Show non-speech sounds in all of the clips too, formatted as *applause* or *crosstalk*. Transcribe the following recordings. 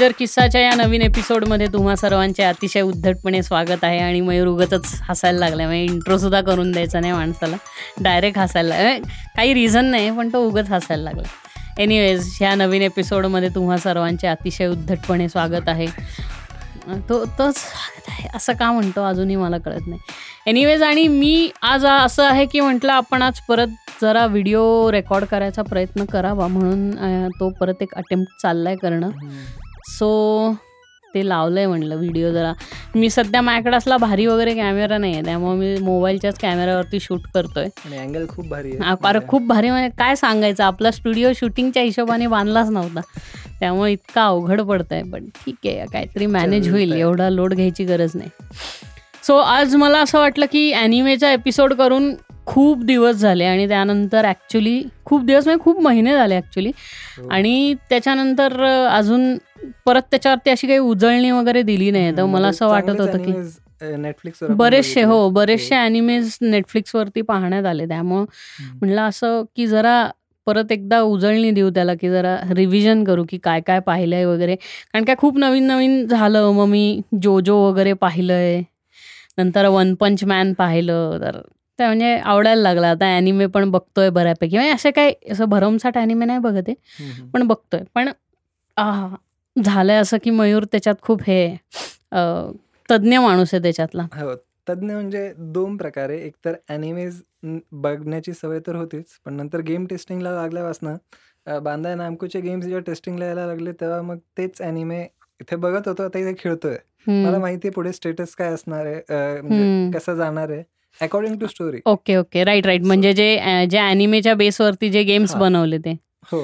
Johnny major किस्साच्या या नवीन एपिसोडमध्ये तुम्हा सर्वांचे अतिशय उद्धटपणे स्वागत आहे आणि मयूर उगतच हसायला लागला म्हणजे इंट्रोसुद्धा करून द्यायचा नाही माणसाला. डायरेक्ट हसायला म्हणजे काही रिझन नाही पण तो उगत हसायला लागला एनिवेज ह्या नवीन एपिसोडमध्ये तुम्हा सर्वांचे अतिशय उद्धटपणे स्वागत आहे. तो तोच स्वागत आहे. असं का म्हणतो? अजूनही मला कळत नाही. एनिवेज आणि मी आज असं आहे की म्हटलं आपण आज परत जरा व्हिडिओ रेकॉर्ड करायचा प्रयत्न करावा म्हणून तो परत एक अटेम्प्ट चाललाय करणं. सो ते लावलंय म्हणलं व्हिडिओ जरा. मी सध्या माझ्याकडे असला भारी वगैरे कॅमेरा नाही आहे त्यामुळे मी मोबाईलच्याच कॅमेऱ्यावरती शूट करतोय. अँगल खूप भारी अरे खूप भारी म्हणजे काय सांगायचं आपला स्टुडिओ शूटिंगच्या हिशोबाने बांधलाच नव्हता. त्यामुळे इतका अवघड पडतंय पण ठीक आहे काहीतरी मॅनेज होईल. एवढा लोड घ्यायची गरज नाही. सो आज मला असं वाटलं की ॲनिमेचा एपिसोड करून खूप दिवस झाले आणि त्यानंतर ॲक्च्युली खूप दिवस म्हणजे खूप महिने झाले ॲक्च्युली हो. आणि त्याच्यानंतर अजून परत त्याच्यावरती अशी काही उजळणी वगैरे दिली नाही तर मला असं वाटत होतं की नेटफ्लिक्स बरेचसे हो बरेचसे अॅनिमेज नेटफ्लिक्सवरती पाहण्यात आले. त्यामुळं म्हणलं असं की जरा परत एकदा उजळणी देऊ त्याला की जरा रिव्हिजन करू की काय काय पाहिलंय वगैरे. कारण काय खूप नवीन नवीन झालं. मग मी जोजो वगैरे पाहिलंय. नंतर वन पंच मॅन पाहिलं. तर ते म्हणजे आवडायला लागलं. आता ॲनिमे पण बघतोय बऱ्यापैकी. म्हणजे असे काय असं भरमसाठ ॲनिमे नाही बघत पण बघतोय. पण झालंय असं की मयूर त्याच्यात खूप हे तज्ज्ञ माणूस आहे त्याच्यातला. हो तज्ञ म्हणजे दोन प्रकारे. एकतर अॅनिमेज बघण्याची सवय तर होतीच पण नंतर गेम टेस्टिंगला लागल्यापासनं अं, बांदाय नामकोचे गेम्स जेव्हा टेस्टिंगला यायला लागले तेव्हा मग तेच अॅनिमे इथे बघत होतो आता इथे खेळतोय. मला माहिती आहे पुढे स्टेटस काय असणार आहे म्हणजे. कसं जाणार आहे according to story okay okay. Right right म्हणजे जे जे अॅनिमेच्या बेसवरती जे गेम्स. बनवले ते. हो.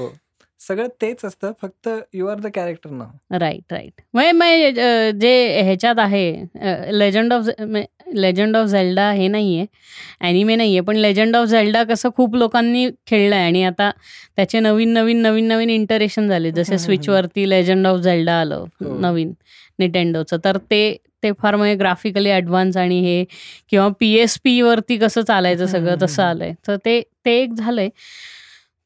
सगळं तेच असतं फक्त यू आर द कॅरेक्टर नाव राईट राईट म्हणजे जे ह्याच्यात आहे legend of legend of Zelda हे नाही आहे ॲनिमे नाही आहे पण लेजंड ऑफ झेल्डा कसं खूप लोकांनी खेळलं आहे आणि आता त्याचे नवीन नवीन नवीन नवीन इंटरेशन झाले जसे. स्विचवरती लेजंड ऑफ झेल्डा आलं हो. नवीन निटेंडोचं तर ते ते फार म्हणजे ग्राफिकली ॲडव्हान्स आणि हे किंवा पी एस पीवरती कसं चालायचं सगळं तसं. आलंय तर ते ते एक झालंय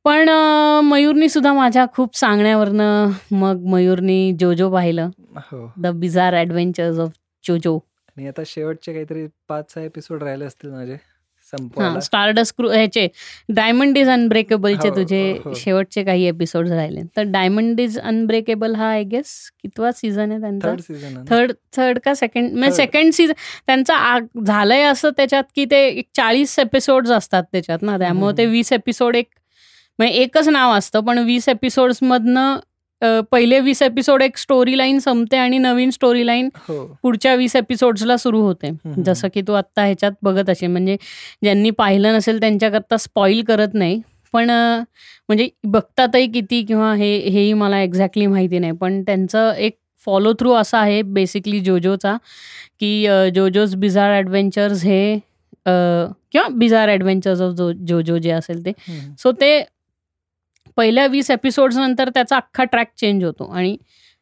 पण अं, मयूरनी सुद्धा माझ्या खूप सांगण्यावरनं मग मयूरनी जोजो पाहिलं. हो. द बिझार ॲडव्हेंचर्स ऑफ जोजो आणि आता शेवटचे काहीतरी पाच सहा एपिसोड राहिले असतील माझे हा संपवायला स्टारडस क्रू ह्याचे डायमंड इज अनब्रेकेबलचे हो, तुझे हो, हो. शेवटचे काही एपिसोड राहिले. तर डायमंड इज अनब्रेकेबल हा आय गेस कितवा सीझन आहे त्यांचा? थर्ड सीझन थर्ड थर्ड का सेकंड म्हणजे Third. सेकंड सीझन त्यांचा आ- झालंय असं त्याच्यात की ते एक चाळीस एपिसोड्स असतात त्याच्यात ना त्यामुळे ते हम्म. वीस एपिसोड एक म्हणजे एकच नाव असतं पण वीस एपिसोड्समधनं पहिले वीस एपिसोड एक स्टोरी लाईन संपते आणि नवीन स्टोरी लाईन हो पुढच्या वीस एपिसोड्सला सुरू होते. जसं की तू आत्ता ह्याच्यात बघत असेल म्हणजे ज्यांनी पाहिलं नसेल त्यांच्याकरता स्पॉईल करत नाही पण म्हणजे बघतातही किती किंवा हे हेही मला एक्झॅक्टली माहिती नाही पण त्यांचं एक फॉलो थ्रू असा आहे बेसिकली जोजोचा की जोजोज बिझार ॲडव्हेंचर्स हे किंवा बिझार ॲडव्हेंचर्स ऑफ जो जोजो जे असेल ते. सो ते पहिल्या वीस एपिसोड्स नंतर त्याचा अख्खा ट्रॅक चेंज होतो आणि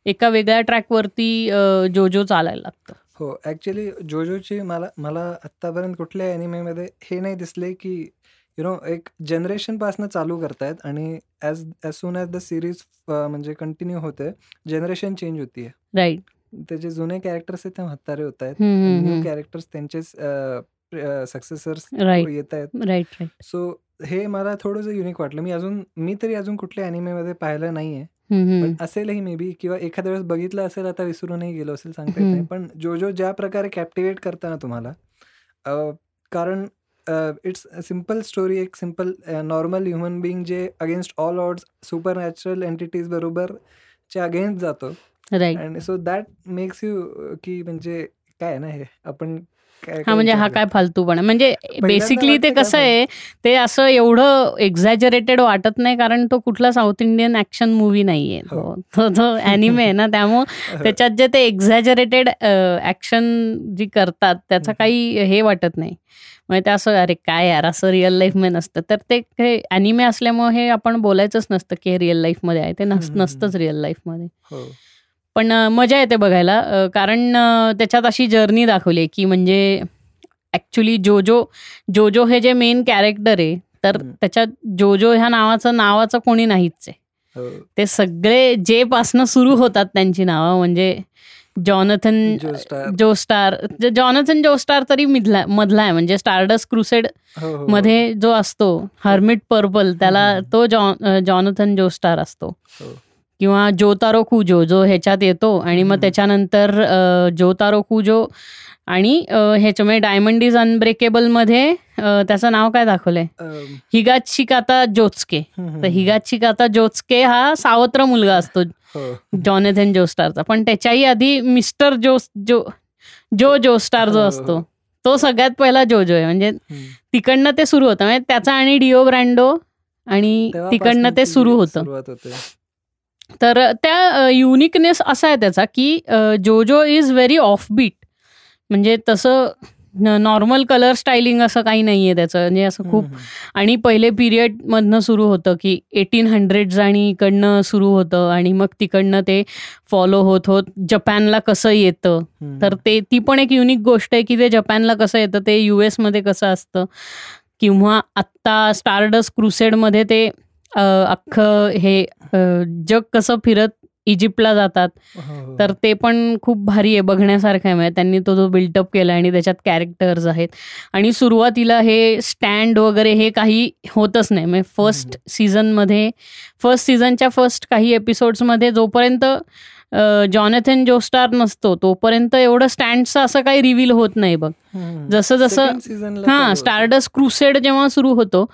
एका वेगळ्या ट्रॅकवरती जोजो चालायला लागतं. हो ॲक्च्युली जोजोची मला मला आत्तापर्यंत कुठल्या अॅनिमेमध्ये हे नाही दिसले की यु नो एक जनरेशनपासनं चालू करतायत आणि as as soon as the series म्हणजे कंटिन्यू होते जनरेशन चेंज होतीये. राईट ते जे जुने कॅरेक्टर्स आहेत ते म्हातारे होत आहेत न्यू. कॅरेक्टर्स त्यांचेच सक्सेसर्स येत आहेत. राईट राईट सो हे मला थोडंसं युनिक वाटलं. मी अजून मी तरी अजून कुठल्या अॅनिमेमध्ये पाहिलं नाहीये. असेलही मे बी किंवा एखाद्या वेळेस बघितलं असेल आता विसरूनही गेलो असेल सांगता येत नाही. पण जो जो ज्या प्रकारे कॅप्टिवेट करताना तुम्हाला कारण इट्स सिंपल स्टोरी एक सिंपल नॉर्मल ह्युमन बिईंग जे against all odds supernatural entities बरोबर च्या अगेन्स्ट जातो. सो दॅट मेक्स यू की म्हणजे काय ना हे आपण हा म्हणजे हा काय फालतूपणा म्हणजे बेसिकली ते कसं आहे ते असं एवढं एक्झॅजरेटेड वाटत नाही कारण तो कुठला साऊथ इंडियन ऍक्शन मूवी नाहीये. हो. तो तो- अॅनिमे आहे ना त्यामुळं *laughs* हो. त्याच्यात जे ते एक्झॅजरेटेड ऍक्शन जी करतात त्याचं. काही हे वाटत नाही. म्हणजे ते असं अरे काय यार असं रिअल लाईफमध्ये नसतं. तर ते हे अॅनिमे असल्यामुळे हे आपण बोलायचंच नसतं की हे रिअल लाईफमध्ये आहे. ते. नसतंच रिअल लाईफमध्ये पण मजा येते बघायला कारण त्याच्यात अशी जर्नी दाखवली की म्हणजे ॲक्च्युली जोजो जोजो हे जे मेन कॅरेक्टर आहे तर. त्याच्यात जोजो ह्या नावाचं नावाचं कोणी नाहीच आहे हो. ते सगळे जे पासनं सुरू होतात त्यांची नावं म्हणजे जॉनथन जोस्टार. ज- जॉनथन जोस्टार तरी मिधला मधला आहे म्हणजे स्टारडस क्रुसेड हो, हो. मध्ये जो असतो हर्मिट पर्पल त्याला. तो जॉनथन जोस्टार असतो किंवा जोतारो कुजो जो ह्याच्यात येतो आणि मग. त्याच्यानंतर अ, जोतारो कुजो आणि अ, ह्याच्यामध्ये डायमंड इज अनब्रेकेबलमध्ये अ, त्याचं नाव काय दाखवलंय अम, हिगाची काता जोचके. तर हिगाची काता जोचके हा सावत्र मुलगा असतो हो. जॉनेथन जोस्टारचा पण त्याच्याही आधी मिस्टर जोस जो जो जोस्टार जो हो, हो. असतो तो सगळ्यात पहिला जोजो आहे म्हणजे. तिकडनं ते सुरू होतं म्हणजे त्याचा आणि डिओ ब्रँडो आणि तिकडनं ते सुरू होते तर त्या युनिकनेस असा आहे त्याचा की जोजो इज व्हेरी ऑफ बीट म्हणजे तसं नॉर्मल कलर स्टायलिंग असं काही नाही आहे त्याचं. म्हणजे असं खूप आणि पहिले पिरियडमधनं सुरू होतं की एटीन हंड्रेड्स आणि इकडनं सुरू होतं आणि मग तिकडनं ते फॉलो होत होत जपानला कसं येतं. तर ते ती पण एक युनिक गोष्ट आहे की ते जपानला कसं येतं ते यू एसमध्ये कसं असतं. किंवा आत्ता स्टारडस क्रुसेडमध्ये ते अख्खं हे जग कसं फिरत इजिप्तला जातात हो, हो. तर ते पण खूप भारी आहे बघण्यासारखं आहे. म्हणजे त्यांनी तो जो बिल्टअप केला आणि त्याच्यात कॅरेक्टर्स आहेत. आणि सुरुवातीला हे स्टँड वगैरे हे काही होतच नाही. म्हणजे फर्स्ट सीझनमध्ये फर्स्ट सीझनच्या फर्स्ट काही एपिसोड्समध्ये जोपर्यंत जॉनथन जोस्टार नसतो तोपर्यंत एवढं स्टँडचं असं काही रिव्हील होत नाही बघ. जसं जसं हां. स्टारडस क्रुसेड जेव्हा सुरू होतो.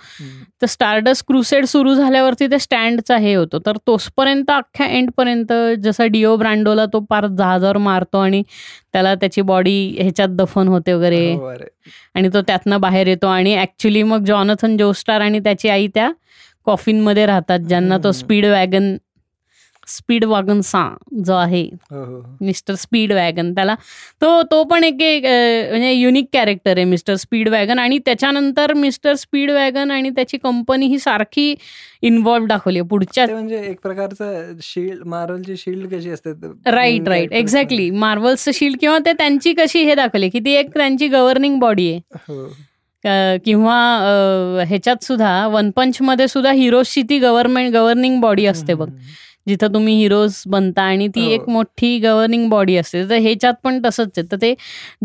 तर स्टारडस क्रुसेड सुरू झाल्यावरती ते स्टँडचा हे होतो तर तोचपर्यंत अख्ख्या एंडपर्यंत जसा डिओ ब्रँडोला तो पार जहाजावर मारतो आणि त्याला त्याची बॉडी ह्याच्यात दफन होते वगैरे. आणि तो त्यातनं बाहेर येतो आणि ऍक्च्युली मग जॉनथन जोस्टार आणि त्याची आई त्या कॉफिनमध्ये राहतात ज्यांना तो. स्पीड वॅगन स्पीड वॅगन सा जो आहे. हो, हो, हो. Mister Speedwagon. त्याला तो तो पण एक म्हणजे युनिक कॅरेक्टर आहे मिस्टर स्पीड वॅगन. आणि त्याच्यानंतर मिस्टर स्पीड वॅगन आणि त्याची कंपनी ही सारखी इन्व्हॉल्व दाखवली आहे. पुढच्या म्हणजे एक प्रकारचं शिल्ड मार्वलची शिल्ड कशी असते राईट राईट एक्झॅक्टली मार्वल्सचं शील्ड किंवा ते त्यांची कशी हे दाखवली की ती एक त्यांची गव्हर्निंग बॉडी आहे. किंवा ह्याच्यात सुद्धा वन पंचमध्ये सुद्धा हिरोजची ती गव्हर्नमेंट गव्हर्निंग बॉडी असते बघ. जिथं तुम्ही हिरोज बनता आणि ती हो. एक मोठी गव्हर्निंग बॉडी असते. तर ह्याच्यात पण तसंच आहे. तर ते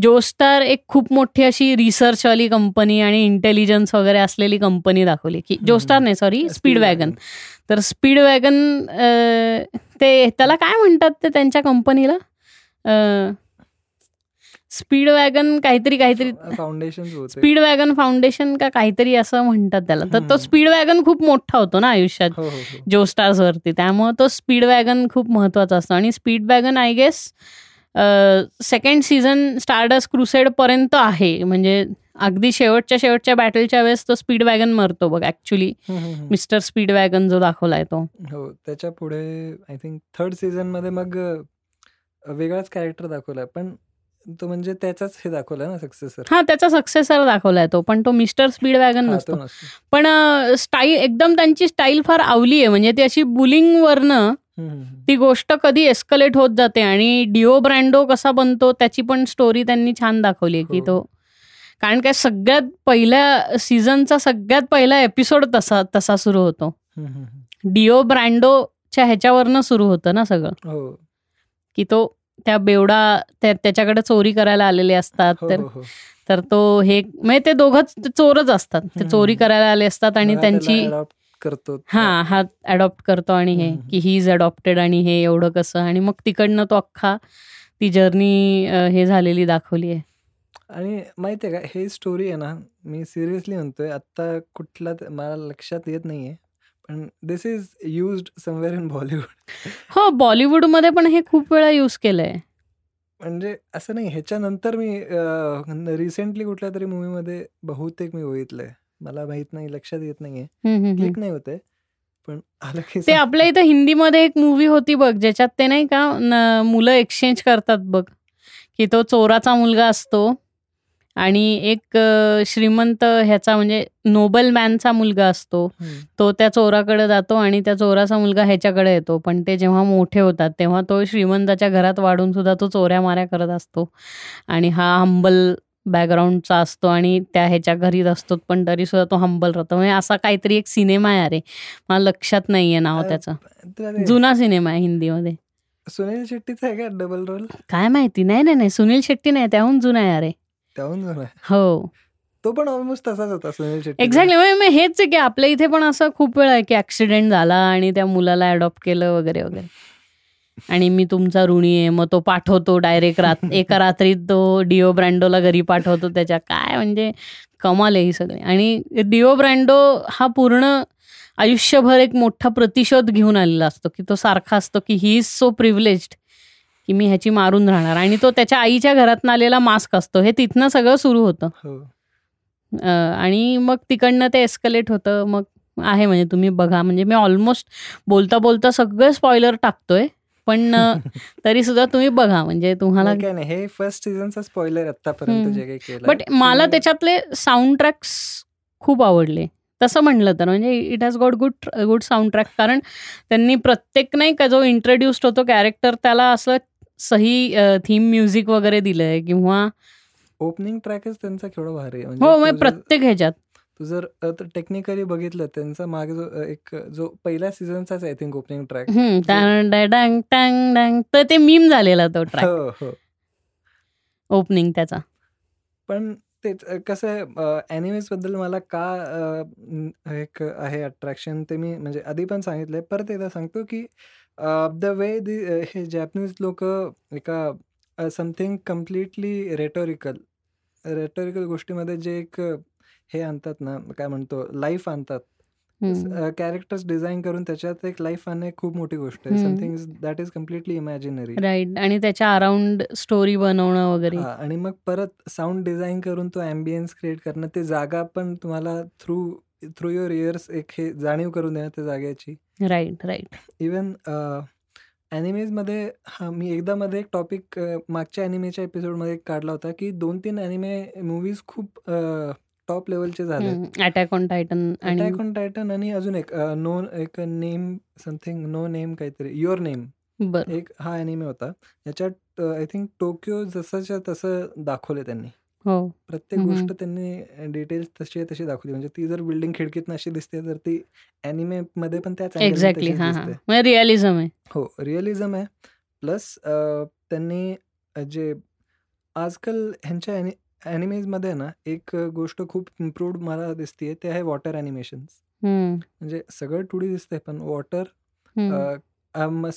जोस्टार एक खूप मोठी अशी रिसर्चवाली कंपनी आणि इंटेलिजन्स वगैरे असलेली कंपनी दाखवली. की जोस्टार नाही सॉरी स्पीड वॅगन तर स्पीड वॅगन ते त्याला काय म्हणतात ते त्यांच्या कंपनीला स्पीड वॅगन काहीतरी काहीतरी. फाउंडेशन स्पीड वॅगन फाउंडेशन का काहीतरी असं म्हणतात त्याला. तर तो. स्पीड वॅगन खूप मोठा होतो ना आयुष्यात हो हो हो. जो स्टार्स वरती त्यामुळे तो स्पीड वॅगन खूप महत्त्वाचा असतो. आणि Speedwagon I guess second season Stardust Crusade पर्यंत आहे. म्हणजे अगदी शेवटच्या शेवटच्या बॅटलच्या वेळेस तो स्पीड वॅगन मरतो बघ ऍक्च्युली. मिस्टर स्पीड वॅगन जो दाखवलाय तो. हो त्याच्या पुढे आय थिंक थर्ड सीझनमध्ये मग वेगळाच कॅरेक्टर दाखवलाय. पण तो म्हणजे त्याचाच हे ना सक्सेसर हा त्याचा सक्सेसर दाखवलाय तो पण तो मिस्टर स्पीड वॅगन नसतो. पण स्टाईल एकदम त्यांची स्टाईल फार आवली आहे. म्हणजे ती अशी बुलिंग वरनं ती गोष्ट कधी एस्कलेट होत जाते आणि डिओ ब्रँडो कसा बनतो त्याची पण स्टोरी त्यांनी छान दाखवली की हो. तो कारण काय सगळ्यात पहिल्या सीझनचा सगळ्यात पहिला एपिसोड तसा तसा सुरू होतो. डिओ ब्रँडोच्या ह्याच्यावरनं सुरू होतं ना सगळं. हो. की तो त्या बेवडा त्या- त्याच्याकडे चोरी करायला आलेले असतात हो, तर हो, हो. तर तो हे म्हणजे ते दोघंच चोरच असतात ते. चोरी करायला आले असतात आणि त्यांची करतो हा हा अडॉप्ट करतो आणि हे. की ही इज अडॉप्टेड आणि हे एवढं कसं आणि मग तिकडनं तो अख्खा ती जर्नी हे झालेली दाखवली आहे आणि माहितीये का हे स्टोरी आहे ना मी सिरियसली म्हणतोय आता कुठला मला लक्षात येत नाहीये this is used somewhere in Bollywood हो बॉलिवूडमध्ये पण हे खूप वेळा यूज केलंय. म्हणजे असं नाही ह्याच्यानंतर मी रिसेंटली कुठल्या तरी मूवीमध्ये बहुतेक मी बघितलंय. मला माहीत नाही लक्षात येत नाहीये. क्लिक नाही होते पण आलं की ते आपल्या इथं हिंदीमध्ये एक मूवी होती बघ ज्याच्यात ते नाही का मुलं एक्सचेंज करतात बघ. की तो चोराचा मुलगा असतो. आणि एक श्रीमंत ह्याचा म्हणजे नोबल मॅनचा मुलगा असतो. तो त्या चोराकडे जातो आणि त्या चोराचा मुलगा ह्याच्याकडे येतो. पण ते जेव्हा मोठे होतात तेव्हा तो श्रीमंताच्या घरात वाढून सुद्धा तो चोऱ्या माऱ्या करत असतो. आणि हा हंबल बॅकग्राऊंडचा असतो आणि त्या ह्याच्या घरीच असतो पण तरी सुद्धा तो हंबल राहतो. म्हणजे असा काहीतरी एक सिनेमा आहे अरे. मला लक्षात नाहीये नाव त्याचं. जुना सिनेमा आहे हिंदीमध्ये. सुनील शेट्टीचा आहे का डबल रोल? काय माहिती? नाही नाही नाही. सुनील शेट्टी नाही त्याहून जुना आहे अरे. त्याहून. हो. तो पण ऑलमोस्ट तसाच होता सुनील शेट्टी. एक्झॅक्टली म्हणजे हेच आहे की आपल्या इथे पण असं खूप वेळ आहे की ऍक्सिडेंट झाला आणि त्या मुलाला अडॉप्ट केलं वगैरे वगैरे. आणि मी तुमचा ऋणी आहे मग तो पाठवतो डायरेक्ट रात *laughs* एका रात्रीत तो डिओ ब्रँडोला घरी पाठवतो त्याच्या. काय म्हणजे कमाल आहे ही सगळी. आणि डिओ ब्रँडो हा पूर्ण आयुष्यभर एक मोठा प्रतिशोध घेऊन आलेला असतो की तो सारखा असतो की ही इज सो प्रिव्हिलेज्ड की मी ह्याची मारून राहणार. आणि तो त्याच्या आईच्या घरातनं आलेला मास्क असतो. हे तिथनं सगळं सुरू होतं. हो. आणि मग तिकडनं ते एस्कलेट होतं. मग आहे म्हणजे तुम्ही बघा. म्हणजे मी ऑलमोस्ट बोलता बोलता सगळं स्पॉइलर टाकतोय. पण *laughs* तरी सुद्धा तुम्ही बघा. म्हणजे तुम्हाला नाही काय नाही. हे फर्स्ट सीझनचा स्पॉइलर आतापर्यंत हम्म. जे काही केलं बट मला त्याच्यातले साऊंड ट्रॅक्स खूप आवडले. तसं म्हणलं तर. म्हणजे it has got good good soundtrack कारण त्यांनी प्रत्येक नाही का जो इंट्रोड्युस्ड होतो कॅरेक्टर त्याला असं सही थीम म्युझिक वगैरे दिलंय किंवा ओपनिंग ट्रॅकच त्यांचा केवढा भारी आहे. हो तू म्हणजे प्रत्येक ह्याच्यात. तू जर टेक्निकली बघितलं त्यांचा मागे जो एक जो पहिल्या सीझनचाच I think opening track dang tang dang तर ते मीम झालेला तो ट्रॅक हो हो. ओपनिंग त्याचा. पण तेच कसं आहे अॅनिमेजबद्दल मला का एक आहे अट्रॅक्शन ते मी म्हणजे आधी पण सांगितलंय. परत एकदा सांगतो की द वे दी हे जॅपनीज लोक एका समथिंग कम्प्लिटली रेटोरिकल रेटोरिकल गोष्टीमध्ये जे एक अ, हे आणतात ना काय म्हणतो लाईफ आणतात. हम्म. कॅरेक्टर्स डिझाईन करून त्याच्यात एक लाईफ आणणे खूप मोठी गोष्ट आहे. हम्म. Something that is completely imaginary right आणि त्याच्या अराउंड स्टोरी बनवणं वगैरे. हा आणि मग परत साऊंड डिझाईन करून तो अँबियन्स क्रिएट करणं ते जागा पण तुम्हाला थ्रू थ्रू युअर इयर्स एक हे जाणीव करून देणं त्या जागेची. राईट राईट इवन ॲनिमेजमध्ये हा मी एकदा मध्ये एक टॉपिक मागच्या ॲनिमेच्या एपिसोडमध्ये काढला होता की दोन तीन ॲनिमे मूवीज खूप टॉप लेवलचे झाले Attack on Titan Attack on Titan आणि अजून एक नो एक नेम समथिंग नो नेम काहीतरी युअर नेम एक हा ॲनिमे होता. याच्यात आय थिंक टोकियो जसंच्या तसं दाखवले त्यांनी. हो. प्रत्येक. गोष्ट त्यांनी डिटेल्स तशी तशी दाखवली. म्हणजे ती जर बिल्डिंग खिडकीत अशी दिसते तर ती अॅनिमे मध्ये पण त्याच एक्झॅक्टली तशीच हा हा. दिसते. म्हणजे रिअलिझम आहे. हो रिअलिझम आहे. प्लस त्यांनी अ, जे आजकाल ह्यांच्या ॲनि ॲनिमेजमध्ये ना एक गोष्ट खूप इम्प्रूव्ड मला दिसते ते आहे वॉटर हम्म, म्हणजे सगळं टू डी दिसतंय पण वॉटर.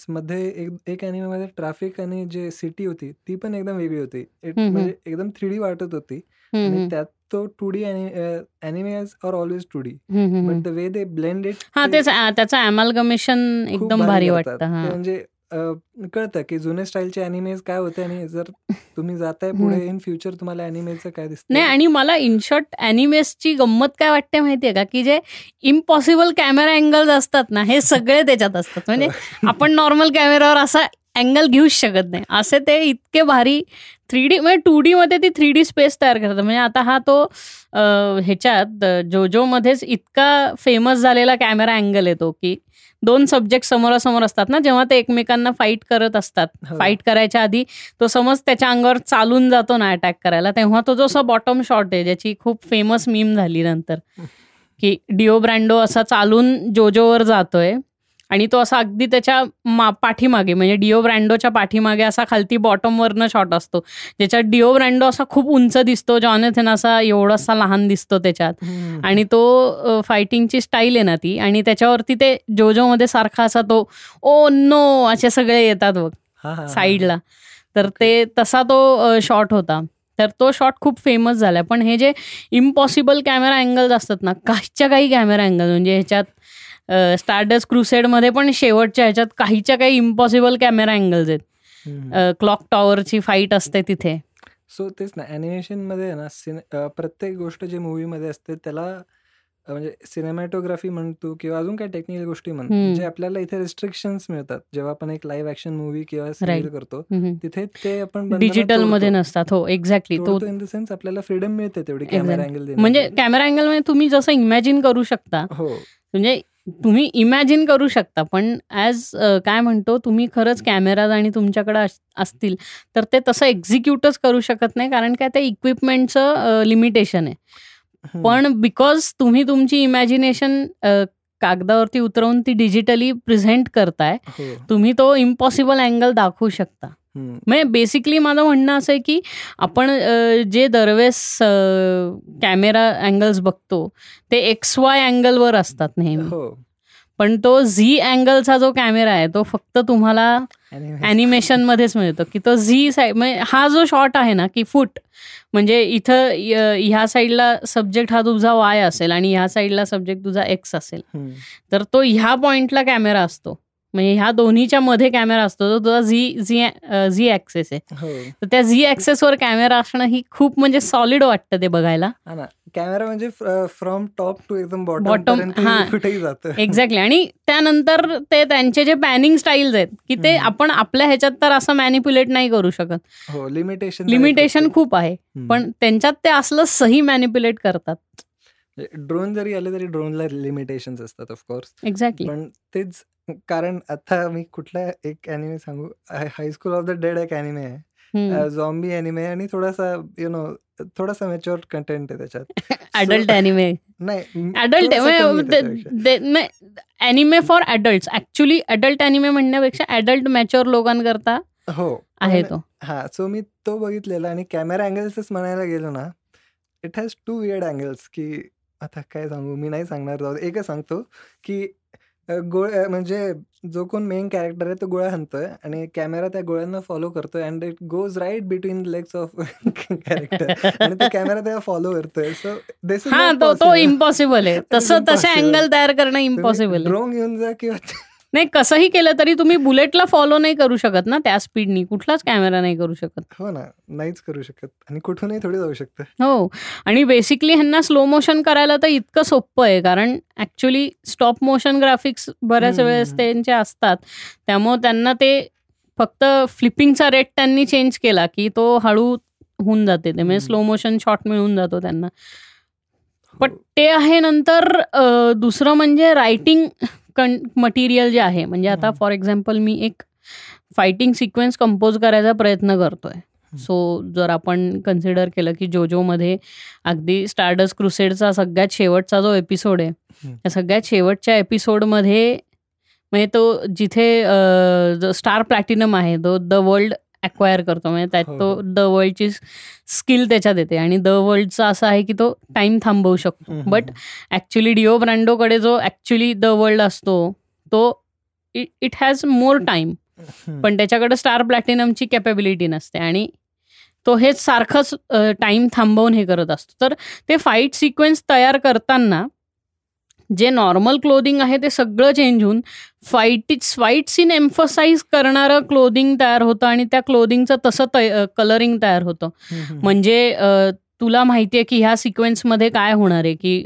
मध्ये एक एक ॲनिमेमध्ये ट्रॅफिक आणि जे सिटी होती ती पण एकदम वेगळी होती. म्हणजे एकदम थ्री डी वाटत होती. आणि त्यात तो two D animes are always two D but. The way they blend it हा तेच त्याचं एकदम भारी वाटतं हा. म्हणजे अ, कळतं की जुने स्टाईलचे अॅनिमेज काय होते आणि जर तुम्ही जाताय पुढे इन फ्युचर तुम्हाला अॅनिमेचं काय दिसतं? नाही आणि मला इन शॉर्ट अॅनिमेसची गंमत काय वाटते माहितीये का? की जे इम्पॉसिबल कॅमेरा अँगल्स असतात ना हे सगळे त्याच्यात असतात. म्हणजे आपण नॉर्मल कॅमेरावर असा अँगल घेऊच शकत नाही. असे ते इतके भारी थ्री डी म्हणजे टू डी मध्ये ती थ्री डी स्पेस तयार करतात. म्हणजे आता हा तो ह्याच्यात जोजो मध्येच इतका फेमस झालेला कॅमेरा अँगल येतो की दोन सब्जेक्ट समोरासमोर असतात ना जेव्हा ते एकमेकांना फाईट करत असतात. हो. फाईट करायच्या आधी तो समज त्याच्या अंगावर चालून जातो ना अटॅक करायला. तेव्हा तो जो असा बॉटम शॉट आहे ज्याची खूप फेमस मीम झाली नंतर की डिओ ब्रँडो असा चालून जोजोवर जातोय. आणि तो असा अगदी त्याच्या मा पाठीमागे म्हणजे डिओ ब्रँडोच्या पाठीमागे असा खालती बॉटमवरनं शॉट असतो. ज्याच्यात डिओ ब्रँडो असा खूप उंच दिसतो जॉनेथन असा एवढासा लहान दिसतो त्याच्यात. आणि तो फायटिंगची स्टाईल आहे ना ती. आणि त्याच्यावरती ते जोजोमध्ये सारखा असा तो ओ नो असे सगळे येतात बघ. साईडला. तर ते तसा तो शॉट होता. तर तो शॉट खूप फेमस झाला. पण हे जे इम्पॉसिबल कॅमेरा अँगल्स असतात ना काहीच्या काही कॅमेरा अँगल म्हणजे ह्याच्यात स्टार्डस क्रुसेडमध्ये पण शेवटच्या ह्याच्यात काहीच्या काही इम्पॉसिबल कॅमेरा अँगल्स आहेत. क्लॉक टॉवरची फाईट असते तिथे. सो तेच ना ॲनिमेशनमध्ये आहे ना सिने प्रत्येक गोष्ट जे मूवी मध्ये असते त्याला म्हणजे सिनेमॅटोग्राफी म्हणतो किंवा अजून काय टेक्निकल गोष्टी म्हणतो. जे आपल्याला इथे रिस्ट्रिक्शन्स मिळतात. जेव्हा आपण एक लाईव्ह ऍक्शन मूवी किंवा सिरियल. करतो तिथे ते आपण डिजिटलमध्ये नसतात हो एक्झॅक्टली तो इन द सेन्स आपल्याला फ्रीडम मिळते तेवढी कॅमेरा अँगल म्हणजे कॅमेरा अँगलमध्ये तुम्ही जसं इमॅजिन करू शकता हो. म्हणजे तुम्ही इमॅजिन करू शकता पण ॲज काय म्हणतो तुम्ही खरंच कॅमेराज आणि तुमच्याकडे अस- असतील तर ते तसं एक्झिक्यूटच करू शकत नाही कारण काय त्या इक्विपमेंटचं लिमिटेशन आहे. पण बिकॉज तुम्ही तुमची इमॅजिनेशन कागदावरती उतरवून ती डिजिटली प्रेझेंट करताय हो तुम्ही तो इम्पॉसिबल अँगल दाखवू शकता. म्हणजे बेसिकली माझं म्हणणं असं आहे की आपण जे दरवेळेस कॅमेरा अँगल्स बघतो ते एक्स वाय अँगलवर असतात नेहमी. हो. पण तो झी अँगलचा जो कॅमेरा आहे तो फक्त तुम्हाला. ॲनिमेशन मध्येच मिळतो. की तो झी साईड म्हणजे हा जो शॉट आहे ना की फूट म्हणजे इथं ह्या साईडला सब्जेक्ट हा तुझा वाय असेल आणि ह्या साईडला सब्जेक्ट तुझा एक्स असेल. तर तो ह्या पॉइंटला कॅमेरा असतो. म्हणजे ह्या दोन्हीच्या मध्ये कॅमेरा असतो तो तुझा झी झी झी ॲक्सेस आहे. हो. तर त्या झी ॲक्सेसवर कॅमेरा असणं ही खूप म्हणजे सॉलिड वाटतं ते बघायला. हा ना. कॅमेरा म्हणजे फ्रॉम टॉप टू एकदम बॉटम हा. एक्झॅक्टली आणि त्यानंतर ते त्यांचे जे पॅनिंग स्टाईल्स आहेत की ते. आपण आपल्या ह्याच्यात तर असं मॅनिप्युलेट नाही करू शकत. हो लिमिटेशन लिमिटेशन खूप आहे. पण त्यांच्यात ते असलं सही मॅनिप्युलेट करतात. ड्रोन जरी आले तरी ड्रोनला लिमिटेशन असतात ऑफकोर्स एक्झॅक्टली पण तेच कारण आता मी कुठला एक अॅनिमे सांगू? High school of the dead एक अॅनिमे आहे. झॉम्बी अॅनिमे आणि थोडासा यु नो थोडासा मॅच्युअर कंटेंट आहे त्याच्यात. *laughs* अडल्ट अॅनिमे नाही अडल्ट थोडंसं कमी आहे त्याच्यापेक्षा. Anime for adult actually adult anime म्हणण्यापेक्षा अडल्ट मॅच्युअर लोकांकरता हो. आहे पण- तो. हा सो मी तो बघितलेला आणि कॅमेरा अँगल्सच म्हणायला गेलो ना it has two weird angles की आता काय सांगू? मी नाही सांगणार जाऊ दे. एकच सांगतो की अ, म्हणजे जो कोण मेन कॅरेक्टर आहे तो गोळ्या हाणतोय आणि कॅमेरा त्या गोळ्यांना फॉलो करतोय and it goes right between legs of character आणि तो कॅमेरा त्या फॉलो करतोय. सो दिस हा तो तो इम्पॉसिबल आहे. *laughs* Is तसं तसे. अँगल तयार करणं इम्पॉसिबल आहे. ड्रोन घेऊन जा किंवा नाही कसंही केलं तरी तुम्ही बुलेटला फॉलो नाही करू शकत ना त्या स्पीडनी कुठलाच कॅमेरा नाही करू शकत. हो ना नाहीच करू शकत. आणि कुठूनही थोडी जाऊ शकतं. हो. आणि बेसिकली ह्यांना स्लो मोशन करायला तर इतकं सोपं आहे कारण ऍक्च्युली स्टॉप मोशन ग्राफिक्स बऱ्याच. वेळेस त्यांचे असतात. त्यामुळे त्यांना ते फक्त फ्लिपिंगचा रेट त्यांनी चेंज केला की तो हळू होऊन जाते. ते म्हणजे. स्लो मोशन शॉट मिळून जातो त्यांना. पण हो. ते आहे नंतर दुसरं म्हणजे रायटिंग कं मटेरियल जे आहे म्हणजे आता. फॉर एक्झाम्पल मी एक फायटिंग सिक्वेन्स कंपोज करायचा प्रयत्न करतोय सो जर आपण कन्सिडर केलं की जोजोमध्ये अगदी स्टार्डस क्रुसेडचा सगळ्यात शेवटचा जो एपिसोड आहे. त्या सगळ्यात शेवटच्या एपिसोडमध्ये म्हणजे तो जिथे स्टार प्लॅटिनम आहे तो द वर्ल्ड अक्वायर करतो. म्हणजे त्यात हो, तो. द वर्ल्डची स्किल त्याच्यात येते आणि द वर्ल्डचा असं आहे की तो टाइम थांबवू शकतो. बट ॲक्च्युली डिओ ब्रँडोकडे जो ॲक्च्युली द वर्ल्ड असतो तो इट हॅज मोर टाइम. पण त्याच्याकडे स्टार प्लॅटिनमची कॅपेबिलिटी नसते आणि तो हेच सारखंच टाइम थांबवून हे करत असतो. तर ते फाईट सिक्वेन्स तयार करताना जे नॉर्मल क्लोदिंग आहे ते सगळं चेंज होऊन फाईट फाईट सीन एम्फसाईज करणारं क्लोदिंग तयार होतं आणि त्या क्लोदिंगचं तसं कलरिंग तयार होतं. म्हणजे तुला माहिती आहे की ह्या सिक्वेन्समध्ये काय होणार आहे की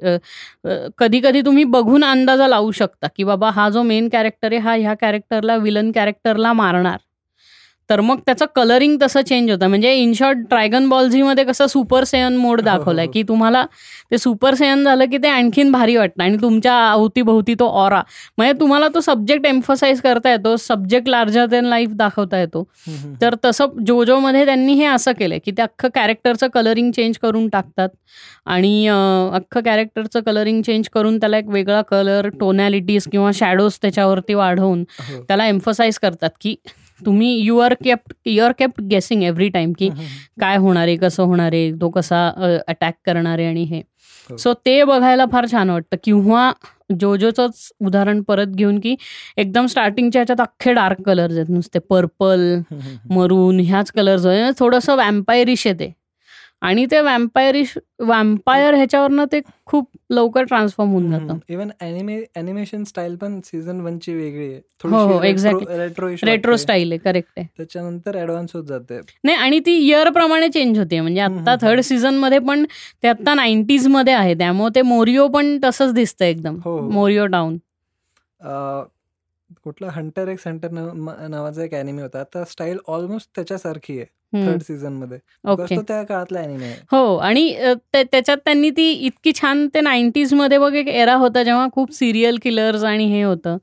कधी कधी तुम्ही बघून अंदाजा लावू शकता की बाबा हा जो मेन कॅरेक्टर आहे हा ह्या कॅरेक्टरला विलन कॅरेक्टरला मारणार तर मग त्याचं कलरिंग तसं चेंज होतं म्हणजे इन शॉर्ट ड्रॅगन बॉल झीमध्ये कसं सुपर सेयन मोड दाखवलाय. की तुम्हाला ते सुपर सेयन झालं की ते आणखीन भारी वाटतं आणि तुमच्या अवतीभोवती तो ऑरा म्हणजे तुम्हाला तो सब्जेक्ट एम्फसाईज करता येतो सब्जेक्ट लार्जर देन लाईफ दाखवता येतो. तर तसं जोजोमध्ये त्यांनी हे असं केलंय की ते अख्खं कॅरेक्टरचं कलरिंग चेंज करून टाकतात आणि अख्खं कॅरेक्टरचं कलरिंग चेंज करून त्याला एक वेगळा कलर टोनॅलिटीज किंवा शॅडोज त्याच्यावरती वाढवून हो. त्याला एम्फसाईज करतात की तुम्ही you are kept you are kept guessing every time की. काय होणार आहे कसं होणार आहे तो कसा अटॅक करणार आहे आणि हे हो. सो ते बघायला फार छान वाटतं किंवा जोजोचंच उदाहरण परत घेऊन की एकदम स्टार्टिंगच्या ह्याच्यात अख्खे डार्क कलर्स आहेत नुसते पर्पल. मरून ह्याच कलर्स थोडंसं वॅम्पायरिश येते आणि ते वॅम्पायरिश वॅम्पायर ह्याच्यावरनं ते खूप लवकर ट्रान्सफॉर्म होऊन जातं. इवन अॅनिमे अॅनिमेशन स्टाईल पण सीझन वन ची वेगळी आहे. हो, exactly. रेट्रो स्टाईल आहे करेक्ट आहे. त्याच्यानंतर ऍडव्हान्स होत जाते. नाही आणि ती इयर प्रमाणे चेंज होते म्हणजे आता थर्ड. सीझनमध्ये पण ते आता नाईन्टीजमध्ये आहे. त्यामुळे ते मोरिओ पण तसंच दिसतं एकदम. हो, हो. कुठला हंटर एक्स हंटर नावाचा एक अॅनिमे होता. आता स्टाईल ऑलमोस्ट त्याच्यासारखी आहे. थर्ड सीझनमध्ये. बिकॉज ओके तो त्या काळातला अॅनिमे आहे. हो आणि अ, त्या- त्याच्यात त्यांनी ती इतकी छान ते नाईन्टीजमध्ये बघ एक एरा होता जेव्हा खूप सिरियल किलर्स आणि हे होतं.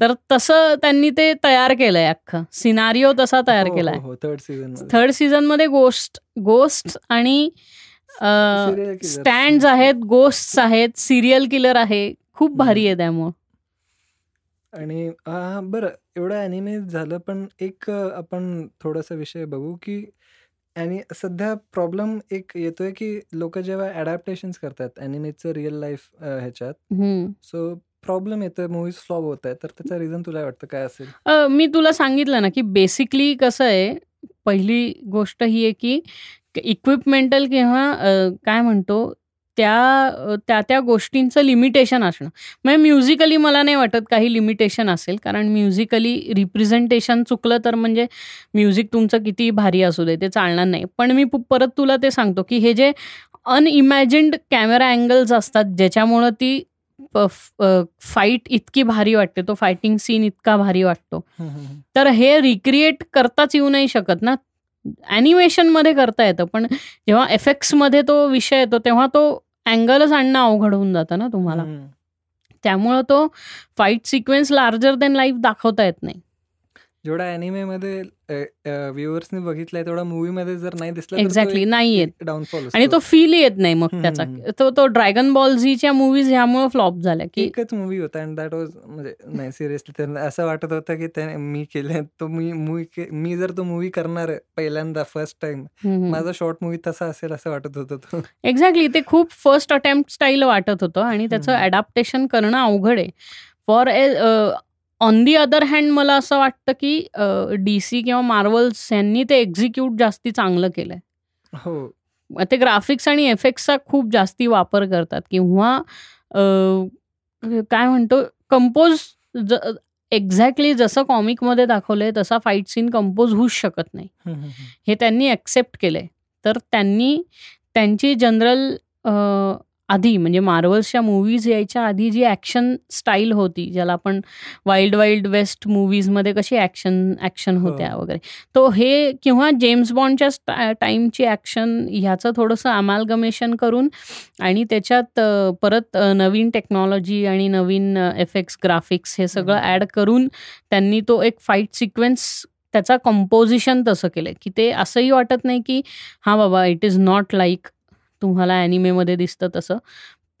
तर तसं त्यांनी ते तयार केलंय अख्खं. सिनारिओ तसा तयार केलाय. हो थर्ड सीझनमध्ये. थर्ड सीझनमध्ये गोस्ट गोस्ट आणि. स्टँड आहेत गोस्ट आहेत सिरियल किलर आहे. खूप भारी आहे त्यामुळं. आणि बरं. एवढं अॅनिमे झालं पण एक अ, आपण थोडासा विषय बघू की आणि सध्या प्रॉब्लेम एक येतोय की लोक जेव्हा अडॅप्टेशन्स करतात अॅनिमेचं रिअल लाईफ ह्याच्यात. सो प्रॉब्लेम येतोय मूवीज फ्लॉप होत आहे तर त्याचा रिझन तुला वाटतं काय असेल? अ, मी तुला सांगितलं ना की बेसिकली कसं आहे पहिली गोष्ट ही आहे की इक्विपमेंटल किंवा अ, काय म्हणतो त्या त्या त्या गोष्टींचं लिमिटेशन असणं. म्हणजे म्युझिकली मला नाही वाटत काही लिमिटेशन असेल कारण म्युझिकली रिप्रेझेंटेशन चुकलं तर म्हणजे म्युझिक तुमचं किती भारी असू दे ते चालणार नाही. पण मी परत तुला ते सांगतो की हे जे अनइमॅजिन्ड कॅमेरा अँगल्स असतात ज्याच्यामुळं ती फाईट इतकी भारी वाटते तो फायटिंग सीन इतका भारी वाटतो. तर हे रिक्रिएट करताच येऊ नाही शकत ना. ॲनिमेशनमध्ये करता येतं पण जेव्हा एफेक्ट्समध्ये तो विषय येतो तेव्हा तो अँगलच आणणं अवघड होऊन जातं ना तुम्हाला. त्यामुळं तो fight sequence larger than life दाखवता येत नाही जेवढा अॅनिमे मध्ये व्ह्युअर्सने बघितलाय तेवढा मूवी मध्ये जर नाही दिसला एक्झॅक्टली नाही येत डाऊनफॉल आणि तो फील येत नाही मग त्याचा. तो तो ड्रॅगन बॉल झीच्या मूवीज ह्यामुळे फ्लॉप झाल्या की एकच मूवी होता अँड दॅट वॉज म्हणजे नाही सिरियसली त्यांना असं वाटत होतं की त्याने मी केले तो मी मूवी मी जर तो मूवी करणार पहिल्यांदा फर्स्ट टाइम. माझा शॉर्ट मूवी तसा असेल असं वाटत होतं तो एक्झॅक्टली ते खूप फर्स्ट अटेम्प्ट स्टाईल वाटत होतं आणि त्याचं. अडॅप्टेशन करणं अवघड आहे for a on the other hand मला असं वाटतं की डी सी किंवा मार्वल्स यांनी ते एक्झिक्यूट जास्ती चांगलं केलंय. हो. ते ग्राफिक्स आणि एफेक्ट्सचा खूप जास्ती वापर करतात. किंवा काय म्हणतो कंपोज एक्झॅक्टली जसं कॉमिकमध्ये दाखवलंय तसा फाईट सीन कंपोज होऊच शकत नाही. हे त्यांनी ॲक्सेप्ट केलंय. तर त्यांनी त्यांची जनरल आधी म्हणजे मार्वल्सच्या मूवीज यायच्या आधी जी ॲक्शन स्टाईल होती ज्याला आपण वाईल्ड वाईल्ड वेस्ट मूवीजमध्ये कशी ॲक्शन ॲक्शन हो. होत्या वगैरे तो हे किंवा जेम्स बॉन्डच्या टाईमची ॲक्शन ह्याचं थोडंसं अमालगमेशन करून आणि त्याच्यात परत नवीन टेक्नॉलॉजी आणि नवीन एफेक्ट्स ग्राफिक्स हे सगळं. ॲड करून त्यांनी तो एक फाईट सिक्वेन्स त्याचा कंपोजिशन तसं केलंय की ते असंही वाटत नाही की हां बाबा इट इज नॉट लाईक तुम्हाला ॲनिमेमध्ये दिसतं तसं.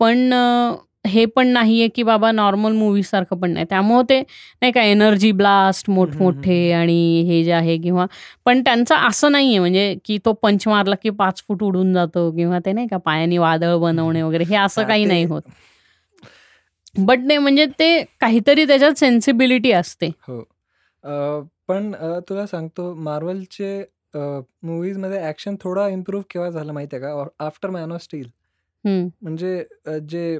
पण हे पण नाही आहे की बाबा नॉर्मल मूवीसारखं पण नाही. त्यामुळं ते नाही का एनर्जी ब्लास्ट मोठमोठे आणि हे जे आहे किंवा पण त्यांचं असं नाही आहे म्हणजे की तो पंच मारला की पाच फूट उडून जातो किंवा ते नाही का पायाने वादळ बनवणे वगैरे हे असं काही नाही होत. बट नाही म्हणजे ते काहीतरी त्याच्यात सेन्सिबिलिटी असते. हो. पण तुला सांगतो मार्वलचे मूवीजमध्ये ऍक्शन थोडा इम्प्रूव्ह केव्हा झालं माहितीये का? After Man of Steel. म्हणजे अ, जे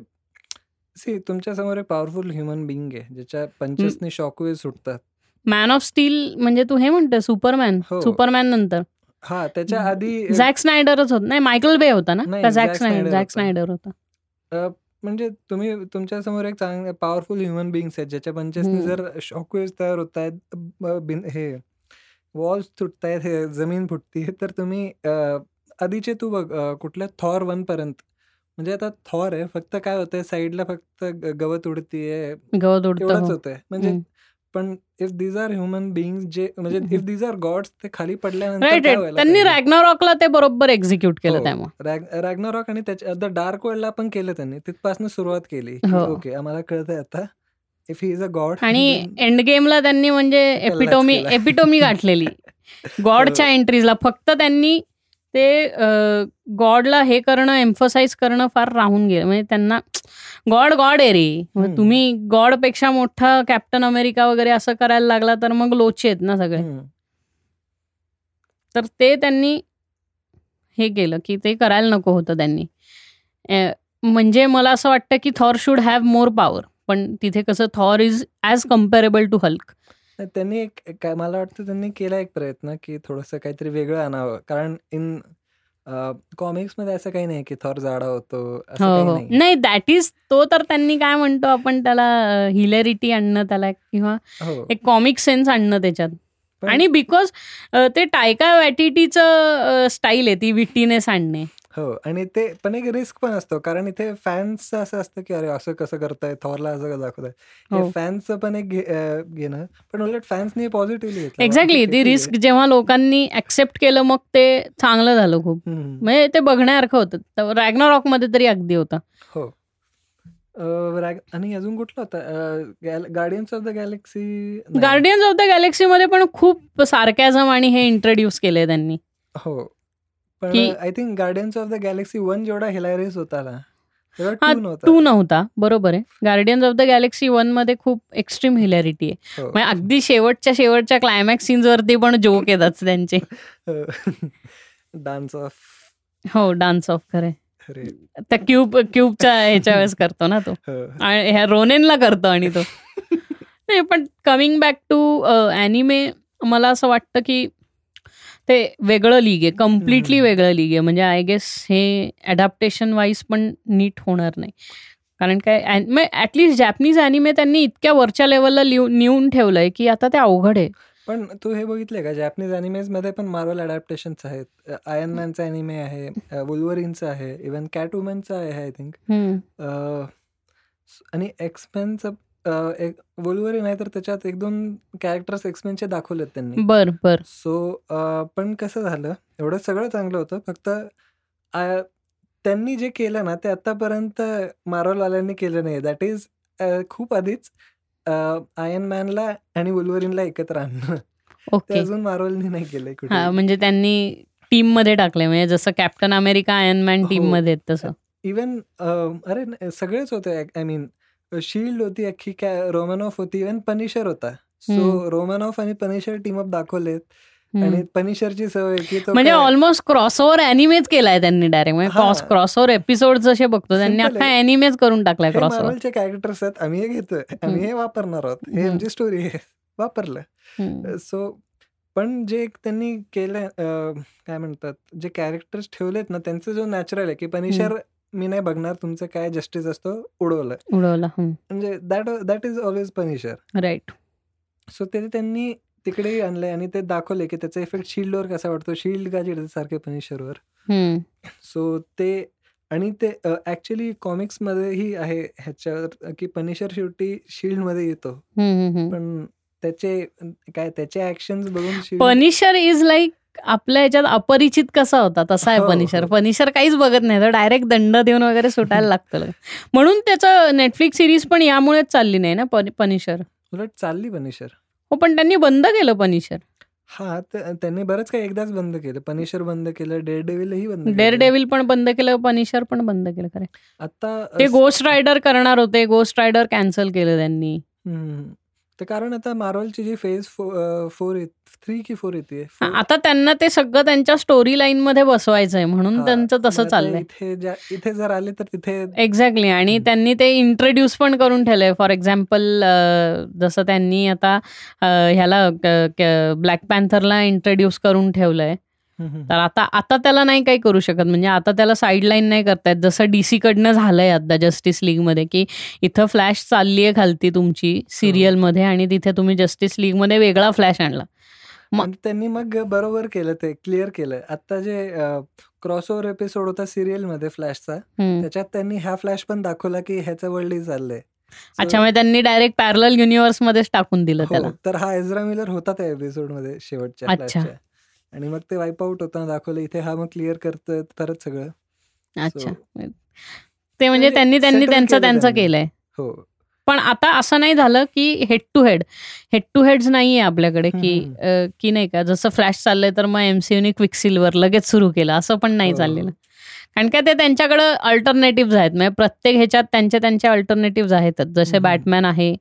सी तुमच्यासमोर एक पॉवरफुल ह्युमन बिंग आहे ज्याच्या पंचसनी शॉकवेव सुटतात. मॅन ऑफ स्टील म्हणजे तू हे म्हणतो सुपरमॅन हो. सुपरमॅन नंतर. हा त्याच्या आधी अ, झॅक स्नायडरच होत नाही मायकल बे होता ना? नाही, Zack Zack Snyder Snyder Zack होता. स्नायडर होता. म्हणजे तुम्ही तुमच्यासमोर एक चांगले पॉवरफुल ह्युमन बिंग्स आहेत ज्याच्या पंचसनी. जर शॉकवेव्स तयार होत आहेत हे वॉल्स तुटतायत हे जमीन फुटतीये तर तुम्ही आधीचे तू बघ कुठल्या थॉर वन पर्यंत म्हणजे आता थॉर आहे फक्त काय होतंय साईडला फक्त गवत उडतीये गवत उडतं एवढंच हो. होतंय म्हणजे. पण if these are human beings जे म्हणजे इफ दीज आर गॉड्स ते खाली पडल्यानंतर त्यांनी? रॅग्नारॉकला ते बरोबर एक्झिक्यूट केलं हो. त्यामुळे रॅग रॅग्नारॉक आणि त्याच्या द डार्क वर्ल्डला पण केलं त्यांनी तिथपासून सुरुवात केली की हो. ओके आम्हाला कळतंय आता if he is a god आणि एंड गेमला त्यांनी म्हणजे एपिटोमी. एपिटोमी गाठलेली गॉडच्या. एंट्रीजला फक्त त्यांनी ते गॉडला हे करणं एम्फसाइज करणं फार राहून गेलं म्हणजे त्यांना गॉड गॉड आहे रे. तुम्ही गॉडपेक्षा मोठा कॅप्टन अमेरिका वगैरे असं करायला लागला तर मग लोचे आहेत ना सगळे. तर ते त्यांनी हे केलं की ते करायला नको होतं त्यांनी म्हणजे मला असं वाटतं की Thor should have more power पण तिथे कसं Thor is as comparable to Hulk. त्यांनी एक काय मला वाटतं त्यांनी केला एक प्रयत्न की थोडंसं काहीतरी वेगळं आणावं. कारण इन कॉमिक्समध्ये असं काही नाही की थॉर जाडा होतो हो हो. नाही दॅट इज तो तर त्यांनी काय म्हणतो आपण त्याला हिलेरिटी आणणं त्याला किंवा हो. एक कॉमिक सेन्स आणणं त्याच्यात. आणि बिकॉज ते टायका वॅटिटीचं स्टाईल आहे ती विटीनेस आणणे. हो आणि ते पण एक रिस्क पण असतो. कारण इथे फॅन्स असं असतं की अरे असं कसं करताय? थॉरला असं कसं दाखवताय? हो. हे. फॅन्सचं पण एक घे- अं, घेणं. पण उलट फॅन्सनी पॉझिटिव्हली घेतलं. एक्झॅक्टली ती रिस्क जेव्हा लोकांनी ऍक्सेप्ट केलं मग ते चांगलं झालं खूप. म्हणजे ते बघण्यासारखं होतं. रॅग्ना रॉकमध्ये तरी अगदी होतं. हो. अं, रॅग- आणि अजून कुठलं होतं? Guardians of the Galaxy Guardians of the Galaxy मध्ये पण खूप सार्कॅझम आणि हे इंट्रोड्यूस केले त्यांनी. हो. पण I think Guardians of the Galaxy one जेवढा हिलारियस होता ना हा, टू नव्हता बरोबर आहे. गार्डियन्स ऑफ द गॅलेक्सी वनमध्ये खूप एक्स्ट्रीम हिलॅरिटी आहे. हो. म्हणजे अगदी शेवटच्या शेवटच्या क्लायमॅक्स सीन्स वरती पण जोक येतात त्यांचे. डान्स ऑफ हो डान्स ऑफ खरे त्या क्यूब क्यूबच्या ह्याच्या वेळेस करतो ना तो. हो. आणि ह्या रोनेनला करतो आणि तो. *laughs* नाही पण कमिंग बॅक टू अॅनिमे मला असं वाटतं की ते वेगळं लीग आहे कम्प्लिटली. वेगळं लीग आहे. म्हणजे आय गेस हे अडॅप्टेशन वाईज पण नीट होणार नाही. कारण काय ऍटलिस्ट जॅपनीज अॅनिमे त्यांनी इतक्या वरच्या लेवलला नेऊन ठेवलंय की आता ते अवघड आहे. पण तू हे बघितलंय का? जॅपनीज अॅनिमेजमध्ये पण मार्वल अडॅप्टेशन्स आहेत. आयर्न मॅनचा अॅनिमे आहे वुल्वरिनचं आहे इवन कॅट वुमनचं आहे आय थिंक. आणि एक्सपेनचं एक वुल्वरिन आहे तर त्याच्यात एक दोन कॅरेक्टर्स एक्सपेनचे दाखवलेत त्यांनी. बर बर. सो पण कसं झालं एवढं सगळं चांगलं होतं फक्त त्यांनी जे केलं ना ते आतापर्यंत मार्वलवाल्यांनी केलं नाही दॅट इज खूप आधीच आयन मॅनला आणि वुल्वरिनला एकत्र आणणं *laughs* ते ओके अजून मार्वलनी नाही केलंय कुठे हा म्हणजे त्यांनी टीममध्ये टाकले म्हणजे जसं कॅप्टन अमेरिका आयन मॅन हो. टीममध्ये आहेत तसं. इवन अरे सगळेच होते आय मीन शिल्ड होती अख्खी काय रोमन ऑफ होती इवन पनिशर होता. सो. रोमन ऑफ आणि पनिशर टीम अप दाखवलेत. आणि पनिशरची सवय की तो म्हणजे काय- ऑलमोस्ट क्रॉसओव्हर अॅनिमेज केलाय त्यांनी डायरेक्ट म्हणजे. क्रॉस क्रॉसओव्हर एपिसोड जसे बघतो त्यांनी अख्खा. अॅनिमेज करून टाकलाय क्रॉसओव्हर मार्वलचे कॅरेक्टर्स आहेत. आम्ही हे घेतोय. आम्ही हे वापरणार आहोत. हे. आमची स्टोरी आहे. वापरलं. सो पण जे एक त्यांनी केलंय अं, काय म्हणतात जे कॅरेक्टर्स ठेवलेत ना त्यांचं जो नॅचरल आहे की पनिशर मी नाही बघणार तुमचं काय जस्टिस असतो उडवलं. उडवला म्हणजे that that is always Punisher right so ते त्यांनी तिकडेही आणलंय आणि ते दाखवले की त्याचा इफेक्ट शिल्डवर कसा वाटतो. शिल्ड का चिडते सारखे पनिशरवर सो ते आणि ते ऍक्च्युली कॉमिक्समध्येही आहे ह्याच्यावर की पनिशर शेवटी शिल्डमध्ये येतो पण त्याचे काय त्याचे ऍक्शन बघून Shield- पनिशर इज लाईक आपल्या ह्याच्यात अपरिचित कसा होता? तसा आहे हो, पनिशर हो. पनिशर काहीच बघत नाही. तर डायरेक्ट दंड देऊन वगैरे सुटायला *laughs* लागतं. म्हणून त्याचं नेटफ्लिक्स सिरीज पण यामुळेच चालली नाही ना पनिशर उलट चालली पनिशर हो पण त्यांनी बंद केलं पनिशर हा त- त्यांनी बरंच काही एकदाच बंद केलं. पनिशर बंद केलं डेअर डेव्हिलही बंद. डेअर डेव्हिल पण बंद केलं पनिशर पण बंद केलं खरं आता ते गोस्ट रायडर करणार होते. गोस्ट रायडर कॅन्सल केलं त्यांनी. तर कारण आता मार्वलची जी फेज फोर थ्री की फोर येते आता त्यांना ते सगळं त्यांच्या स्टोरी लाईन मध्ये बसवायचंय म्हणून त्यांचं तसं चाललंय इथे इथे जर आले तर तिथे एक्झॅक्टली आणि. त्यांनी ते इंट्रोड्यूस पण करून ठेवलंय फॉर एक्झाम्पल जसं त्यांनी आता ह्याला ब्लॅक पॅन्थरला इंट्रोड्यूस करून ठेवलंय. तर आता आता त्याला नाही काही करू शकत. म्हणजे आता त्याला साईडलाईन नाही करतायत जसं डीसी कडनं झालंय आता जस्टिस लीगमध्ये की इथं फ्लॅश चालली आहे खालती तुमची सिरियलमध्ये आणि तिथे तुम्ही जस्टिस लीगमध्ये वेगळा फ्लॅश आणला. मग- त्यांनी मग बरोबर केलं ते क्लिअर केलं. आता जे क्रॉसओव्हर एपिसोड होता सिरियलमध्ये फ्लॅशचा. त्याच्यात त्यांनी हा फ्लॅश पण दाखवला की ह्याचं वर्ल्डही चाललंय. अच्छा म्हणजे त्यांनी डायरेक्ट पॅरल युनिव्हर्स मध्येच टाकून दिलं हो, त्याला. तर हा एझरा मिलर होता त्या एपिसोडमध्ये शेवटच्या आणि मग ते वाईप आउट होताना दाखवलं इथे हा मग क्लिअर करतोय परत सगळं. अच्छा. So, ते म्हणजे त्यांनी त्यांनी त्यांचं केलं त्यांचं. केलंय. हो. पण आता असं नाही झालं की head to head head to heads नाहीये आपल्याकडे की की नाही का जसं फ्लॅश चाललंय तर मग एमसीयूने क्विक सिल्वर लगेच सुरू केलं. असं पण नाही हो. चाललेलं. कारण का ते त्यांच्याकडं अल्टरनेटिव्ह आहेत. म्हणजे प्रत्येक ह्याच्यात त्यांचे त्यांचे अल्टरनेटिव्ह आहेतच. जसे. बॅटमॅन आहे.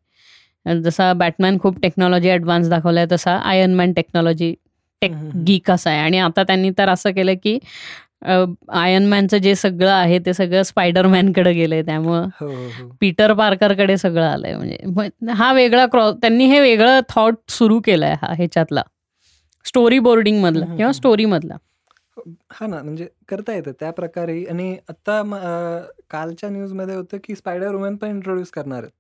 जसा बॅटमॅन खूप टेक्नॉलॉजी ॲडव्हान्स दाखवलाय तसा आयर्नमॅन टेक्नॉलॉजी टेक. गीक असं आहे. आणि आता त्यांनी तर असं केलं की आयर्नमॅनचं जे सगळं आहे ते सगळं स्पायडरमॅनकडे गेलंय. त्यामुळं हो हो हो. पीटर पार्करकडे सगळं आलंय. म्हणजे हा वेगळा क्रॉस त्यांनी हे वेगळं थॉट सुरू केलंय हा ह्याच्यातला. स्टोरी बोर्डिंग मधला किंवा. स्टोरी मधला. हा ना म्हणजे करता येतं त्या प्रकारे. आणि आता कालच्या न्यूजमध्ये होतं की स्पायडर वुमन पण इंट्रोड्यूस करणार आहेत.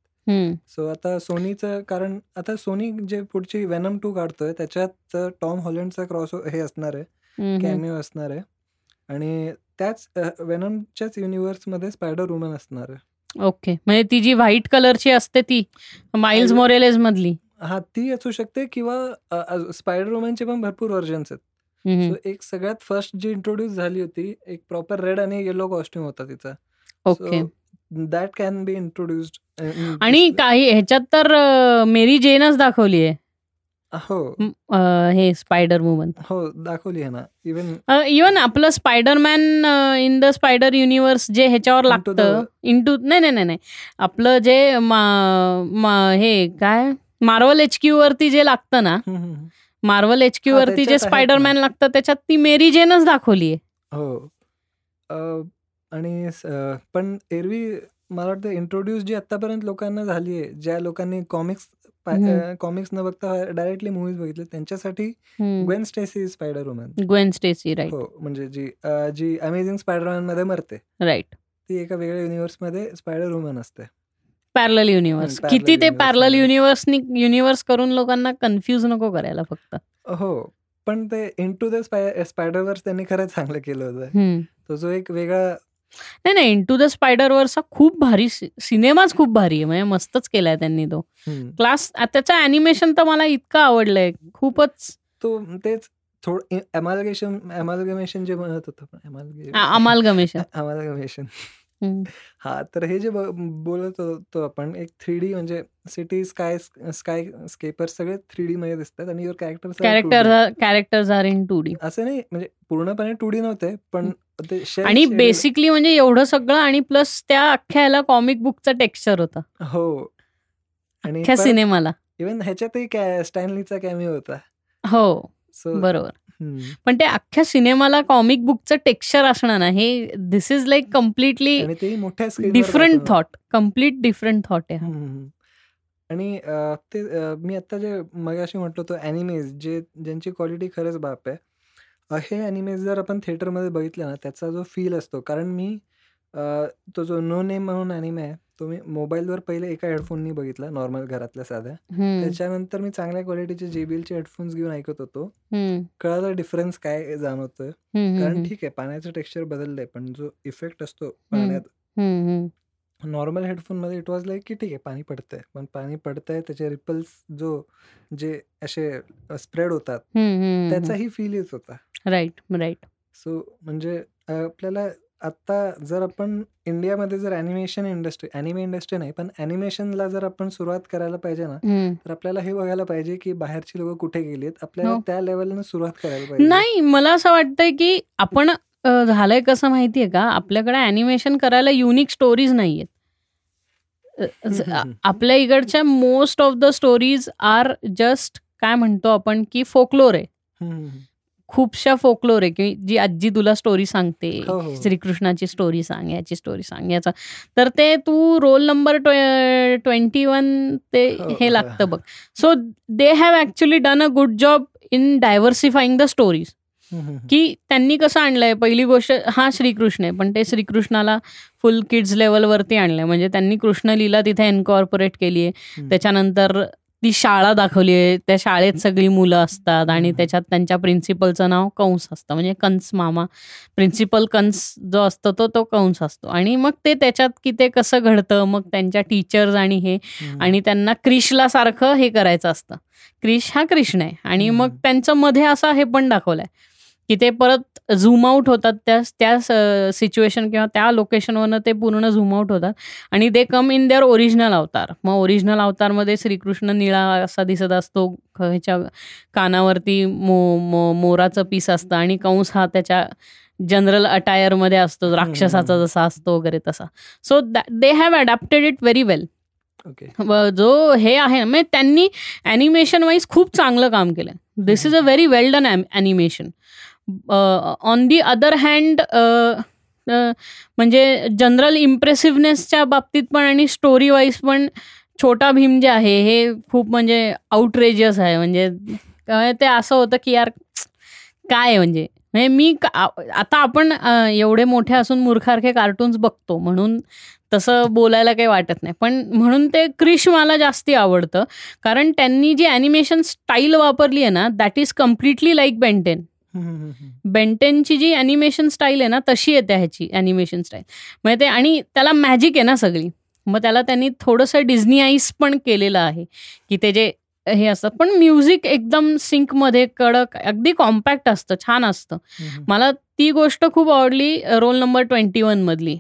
सो आता सोनीचं कारण आता सोनी जे पुढची वेनम टू काढतोय त्याच्यात टॉम हॉलंडचा क्रॉस हे असणार आहे कॅमिओ असणार आहे. आणि त्याच वेनमच्याच युनिव्हर्समध्ये स्पायडर वुमन असणार आहे. ओके म्हणजे ती जी व्हाईट कलरची असते ती माइल्स मोरेलेस मधली. हा ती असू शकते किंवा स्पायडर वुमनचे पण भरपूर व्हर्जन्स आहेत. सो एक सगळ्यात फर्स्ट जी इंट्रोड्यूस झाली होती एक प्रॉपर रेड आणि येलो कॉस्ट्युम होता तिचा. Okay that can be introduced आणि काही ह्याच्यात तर मेरी जेनच दाखवली आहे. हो. हे स्पायडर वुमन हो दाखवली आहे ना. इवन इवन आपलं Spiderman in the spider universe जे ह्याच्यावर लागतं इंटू नाही नाही नाही आपलं जे हे काय? मार्वल एच क्यू वरती जे लागतं ना मार्वल एच क्यू वरती जे स्पायडरमॅन लागतं त्याच्यात ती मेरी जेनच दाखवली आहे. हो. आणि पण एरवी मला वाटतं इंट्रोड्यूस जी आतापर्यंत लोकांना झाली आहे ज्या लोकांनी कॉमिक्स कॉमिक्स न बघता डायरेक्टली मूवीज बघितले त्यांच्यासाठी Gwen Stacy spider woman Gwen Stacy right हो म्हणजे जी जी अमेझिंग स्पायडरमॅनमध्ये मरते. राईट ती एका वेगळ्या युनिव्हर्समध्ये स्पायडर वुमन असते पॅरल युनिव्हर्स किती ते पॅरल युनिव्हर्स युनिव्हर्स करून लोकांना कन्फ्युज नको करायला फक्त. हो पण ते into the spider verse त्यांनी खरंच चांगलं केलं होतं. तो जो एक वेगळा नाही नाही इंटू द स्पायडर वर्स खूप भारी सिनेमाच खूप भारी आहे म्हणजे मस्तच केलाय त्यांनी तो. क्लास त्याचं अॅनिमेशन तर मला इतकं आवडलंय खूपच. तो तेच थोडं अमालगमेशन जे म्हणत होतं अमालगमेशन अमालगमेशन हा तर हे जे बोलत होतो आपण एक थ्री डी म्हणजे सिटी स्काय स्काय स्केपर सगळे थ्री डी मध्ये दिसतात आणि your character character character are in two D असं नाही म्हणजे पूर्णपणे टू डी नव्हते पण आणि बेसिकली म्हणजे एवढं सगळं आणि प्लस त्या अख्ख्या याला कॉमिक बुकचा टेक्स्चर होता. हो. आणि सिनेमाला. इव्हन ह्याच्यातही स्टॅनलीचा कॅमी होता. हो बरोबर. पण ते अख्ख्या सिनेमाला कॉमिक बुकचं टेक्स्चर असणार ना हे this is like completely different thought complete different thought आहे आणि ते मी आता जे मगाशी म्हटलं तो अॅनिमेज जे ज्यांची क्वालिटी खरंच बाप आहे हे अॅनिमेज जर आपण थिएटरमध्ये बघितलं ना त्याचा जो फील असतो कारण मी तो जो नो नेम म्हणून अॅनिमे आहे तो मी मोबाईलवर पहिले एका हेडफोननी बघितला नॉर्मल घरातल्या साध्या. त्याच्यानंतर मी चांगल्या क्वालिटीचे जेबीएलचे हेडफोन्स घेऊन ऐकत होतो. कळालं डिफरन्स काय जाणवतोय. कारण ठीक आहे पाण्याचं टेक्स्चर बदललंय पण जो इफेक्ट असतो पाण्यात. नॉर्मल हेडफोनमध्ये इट वॉज लाईक की ठीक आहे पाणी पडतंय. पण पाणी पडतंय त्याचे रिपल्स जो जे असे स्प्रेड होतात त्याचाही फील येत होता. राईट राईट सो म्हणजे आपल्याला आता जर आपण इंडियामध्ये जर अॅनिमेशन इंडस्ट्री अॅनिमे इंडस्ट्री नाही पण अॅनिमेशनला जर आपण सुरुवात करायला पाहिजे ना तर आपल्याला हे बघायला पाहिजे की बाहेरची लोक कुठे गेलीत आपल्याला हो. त्या लेवलनं सुरुवात करायला पाहिजे. नाही मला असं वाटतंय की आपण झालंय कसं माहितीये का? आपल्याकडे अॅनिमेशन करायला युनिक स्टोरीज नाहीयेत. आपल्या इकडच्या most of the stories are just काय म्हणतो आपण की फोकलोर आहे. खूपशा फोकलोर आहे की जी आजी तुला स्टोरी सांगते. हो, हो. श्रीकृष्णाची स्टोरी सांग याची स्टोरी सांग याचा. तर ते तू रोल नंबर ट्वेंटी वन ते हो, हे लागतं बघ. So they have actually done a good job in diversifying the stories की त्यांनी कसं आणलंय? पहिली गोष्ट हा श्रीकृष्ण आहे पण ते श्रीकृष्णाला फुल किड्स लेवलवरती आणलंय. म्हणजे त्यांनी कृष्ण लीला तिथे एन्कॉर्पोरेट केली आहे त्याच्यानंतर ती शाळा दाखवली आहे. त्या शाळेत सगळी मुलं असतात आणि त्याच्यात त्यांच्या प्रिन्सिपलचं नाव कंस असतं. म्हणजे कंस मामा. प्रिन्सिपल कंस जो असतो तो तो कंस असतो. आणि मग ते त्याच्यात की ते कसं घडतं? मग त्यांच्या टीचर्स आणि हे आणि त्यांना क्रिशला सारखं हे करायचं असतं. क्रिश हा कृष्ण आहे. आणि मग त्यांचं मध्ये असं हे पण दाखवलंय. की ते परत झूम आउट होतात त्या त्या सिच्युएशन किंवा त्या लोकेशनवरनं ते पूर्ण झूम आउट होतात. आणि they come in their original avatar मग ओरिजिनल अवतारमध्ये श्रीकृष्ण निळा असा दिसत असतो. ह्याच्या कानावरती मो मो मोराचं पीस असतं आणि कंस हा त्याच्या जनरल अटायरमध्ये असतो. राक्षसाचा जसा असतो वगैरे तसा. So they have adapted it very well जो हे आहे म्हणजे त्यांनी अॅनिमेशन वाईज खूप चांगलं काम केलं. This is a very well done animation on the other hand म्हणजे जनरल इम्प्रेसिव्हनेसच्या बाबतीत पण आणि स्टोरी वाईज पण छोटा भीम जे आहे हे खूप म्हणजे आउटरेजियस आहे. म्हणजे ते असं होतं की यार काय म्हणजे? म्हणजे मी आता आपण एवढे मोठे असून मूर्खारखे कार्टून्स बघतो म्हणून तसं बोलायला काही वाटत नाही. पण म्हणून ते क्रिश मला जास्ती आवडतं. कारण त्यांनी जी ॲनिमेशन स्टाईल वापरली आहे ना that is completely like Ben Ten बेंटेनची जी ॲनिमेशन स्टाईल आहे ना तशी येते ह्याची ॲनिमेशन स्टाईल म्हणजे ते आणि त्याला मॅजिक आहे ना सगळी. मग त्याला त्यांनी थोडंसं डिझनी आईस पण केलेलं आहे. की ते जे हे असतं. पण म्युझिक एकदम सिंकमध्ये कडक अगदी कॉम्पॅक्ट असतं छान असतं. मला ती गोष्ट खूप आवडली रोल नंबर ट्वेंटी वन मधली.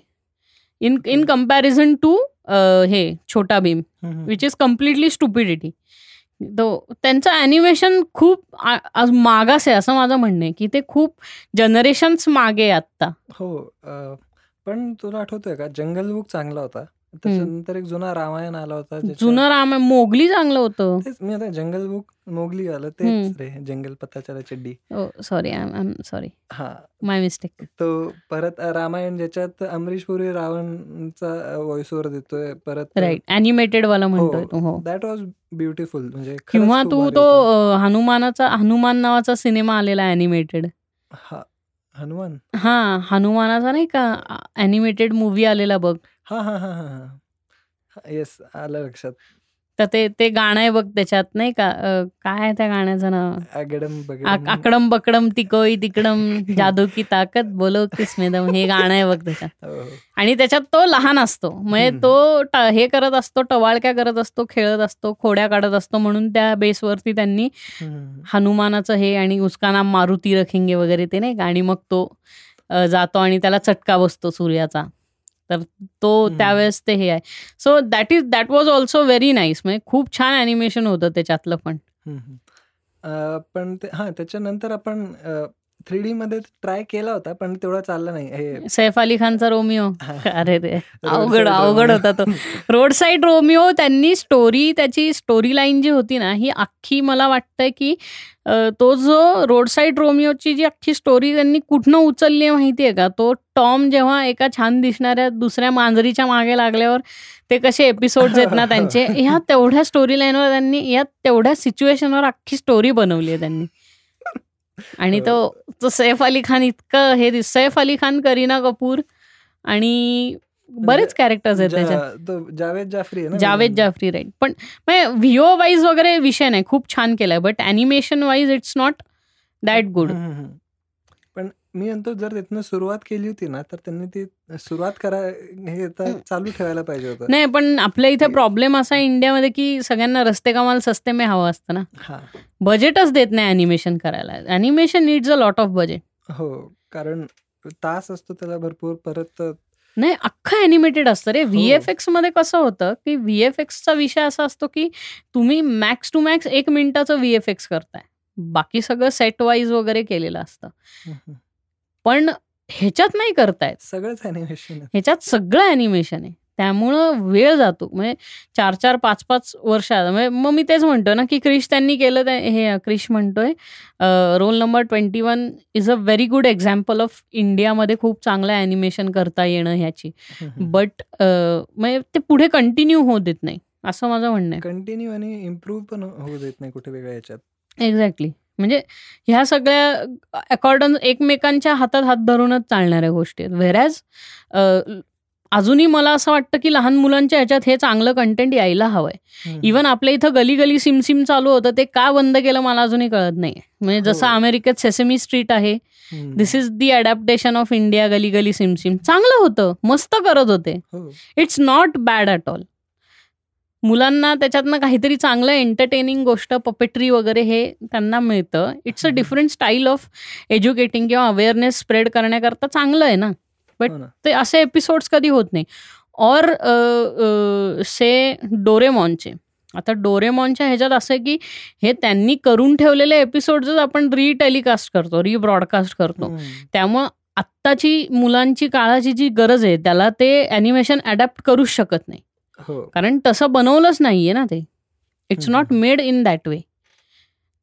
इन इन कंपॅरिझन टू हे Chhota Bheem which is completely stupidity त्यांचं ॲनिमेशन खूप मागास आहे असं माझं म्हणणं आहे की ते खूप जनरेशन्स मागे आत्ता. हो पण तुला आठवतोय का? जंगल बुक चांगला होता. त्याच्यानंतर एक जुना रामायण आला होता जुनं रामायण मोगली चांगलं होतं. तेच मी आता जंगल बुक मोगली आलं तेच रे जंगल पता चला चड्डी सॉरी सॉरी हा. माय मिस्टेक तो परत रामायण ज्याच्यात अमरीश पुरी रावणचा व्हॉइस ओव्हर देतोय परत राईट अॅनिमेटेड वाला म्हणतोय हो. दॅट वॉज ब्युटिफुल म्हणजे किंवा तू तो हनुमानाचा हनुमान नावाचा सिनेमा आलेला अॅनिमेटेड हा हनुमान? हा हनुमानाचा नाही का अॅनिमेटेड मूवी आलेला बघ. हा हा हा हा येस आलं लक्षात. तर ते ते गाणं आहे बघ त्याच्यात नाही का? काय आहे त्या गाण्याचं नाव? आकडम बकडम तिकोई तिकडम *laughs* जादू की ताकद बोलो किस्मेदम हे गाणं आहे बघ त्याच्यात. हो, हो. आणि त्याच्यात तो लहान असतो. म्हणजे तो हे करत असतो टवाळक्या करत असतो खेळत असतो खोड्या काढत असतो म्हणून त्या बेसवरती त्यांनी हनुमानाचं हे आणि उसका नाम मारुती रखिंगे वगैरे ते नाही का? आणि मग तो जातो आणि त्याला चटका बसतो सूर्याचा. तर तो त्यावेळेस ते हे आहे. So that is that was also very nice म्हणजे खूप छान अॅनिमेशन होतं त्याच्यातलं पण. पण हा त्याच्यानंतर आपण थ्री डी मध्ये ट्राय केला होता पण तेवढा चालला नाही. हे सैफ अली खानचा रोमिओ अरे रे अवघड अवघड होता तो. रोड साईड रोमिओ त्यांनी स्टोरी त्याची स्टोरी लाईन जी होती ना ही अख्खी मला वाटतंय की तो जो रोड साईड रोमिओची जी अख्खी स्टोरी त्यांनी कुठनं उचलली आहे माहिती आहे का? तो टॉम जेव्हा एका छान दिसणाऱ्या दुसऱ्या मांजरीच्या मागे लागल्यावर ते कसे एपिसोड आहेत ना त्यांचे *laughs* ह्या तेवढ्या स्टोरी लाईनवर त्यांनी या तेवढ्या सिच्युएशनवर अख्खी स्टोरी बनवली आहे त्यांनी. आणि तो तो सैफ अली खान इतकं हे सैफ अली खान करीना कपूर आणि बरेच कॅरेक्टर्स आहेत त्याच्यात. जावेद जाफरी जावेद जाफरी राईट पण व्हिओ वाईज वगैरे विषय नाही खूप छान केलाय but animation wise it's not that good मी म्हणतो जर तिथनं सुरुवात केली होती ना तर त्यांनी ती सुरुवात करा हे चालू ठेवायला पाहिजे होतं. नाही पण आपल्या इथे प्रॉब्लेम असा इंडियामध्ये की सगळ्यांना रस्ते कामाला सस्ते मे हवं असतं ना. बजेटच देत नाही अॅनिमेशन करायला. Animation needs a lot of budget हो कारण तास असतो त्याला भरपूर परत नाही अख्खं अॅनिमेटेड असतं रे. व्हीएफएक्समध्ये कसं होतं की व्हीएफएक्सचा विषय असा असतो की तुम्ही मॅक्स टू मॅक्स एक मिनिटाचं व्हीएफएक्स करताय. बाकी सगळं सेट वाईज वगैरे केलेलं असतं. पण ह्याच्यात नाही करतायत. सगळंच अॅनिमेशन ह्याच्यात सगळं अॅनिमेशन आहे. त्यामुळं वेळ जातो. म्हणजे चार चार पाच पाच वर्षात म्हणजे मग मी तेच म्हणतो ना की क्रिश त्यांनी केलं हे क्रिश म्हणतोय roll number twenty one is a very good example of इंडियामध्ये खूप चांगलं अॅनिमेशन करता येणं ह्याची. बट म्हणजे ते पुढे कंटिन्यू होऊ देत नाही. असं माझं म्हणणं आहे. कंटिन्यू आणि इम्प्रूव्ह पण होऊ देत नाही कुठे वेगळ्या याच्यात एक्झॅक्टली म्हणजे ह्या सगळ्या अकॉर्डन एकमेकांच्या हातात हात धरूनच चालणाऱ्या गोष्टी आहेत. व्हेरॅज अजूनही मला असं वाटतं की लहान मुलांच्या ह्याच्यात हे चांगलं कंटेंट यायला हवंय. इवन आपल्या इथं गली गली सिमसिम चालू होतं ते का बंद केलं मला अजूनही कळत नाही म्हणजे जसं हो. अमेरिकेत सेसेमी स्ट्रीट आहे this is the adaptation of India Galli Galli Simsim. चांगलं होतं मस्त करत होते. It's not bad at all मुलांना त्याच्यातनं काहीतरी चांगलं एंटरटेनिंग गोष्ट पपेट्री वगैरे हे त्यांना मिळतं. It's a different style of educating किंवा अवेअरनेस स्प्रेड करण्याकरता चांगलं आहे ना? बट हो ते असे एपिसोड्स कधी होत नाही. और से डोरेमॉनचे आता डोरेमॉनच्या ह्याच्यात असं आहे की हे त्यांनी करून ठेवलेले एपिसोड्सच आपण रिटेलिकास्ट करतो रिब्रॉडकास्ट करतो. त्यामुळं आत्ताची मुलांची काळाची जी गरज आहे त्याला ते ॲनिमेशन अडॅप्ट करूच शकत नाही. कारण तसं बनवलंच नाहीये ना ते. It's not made in that way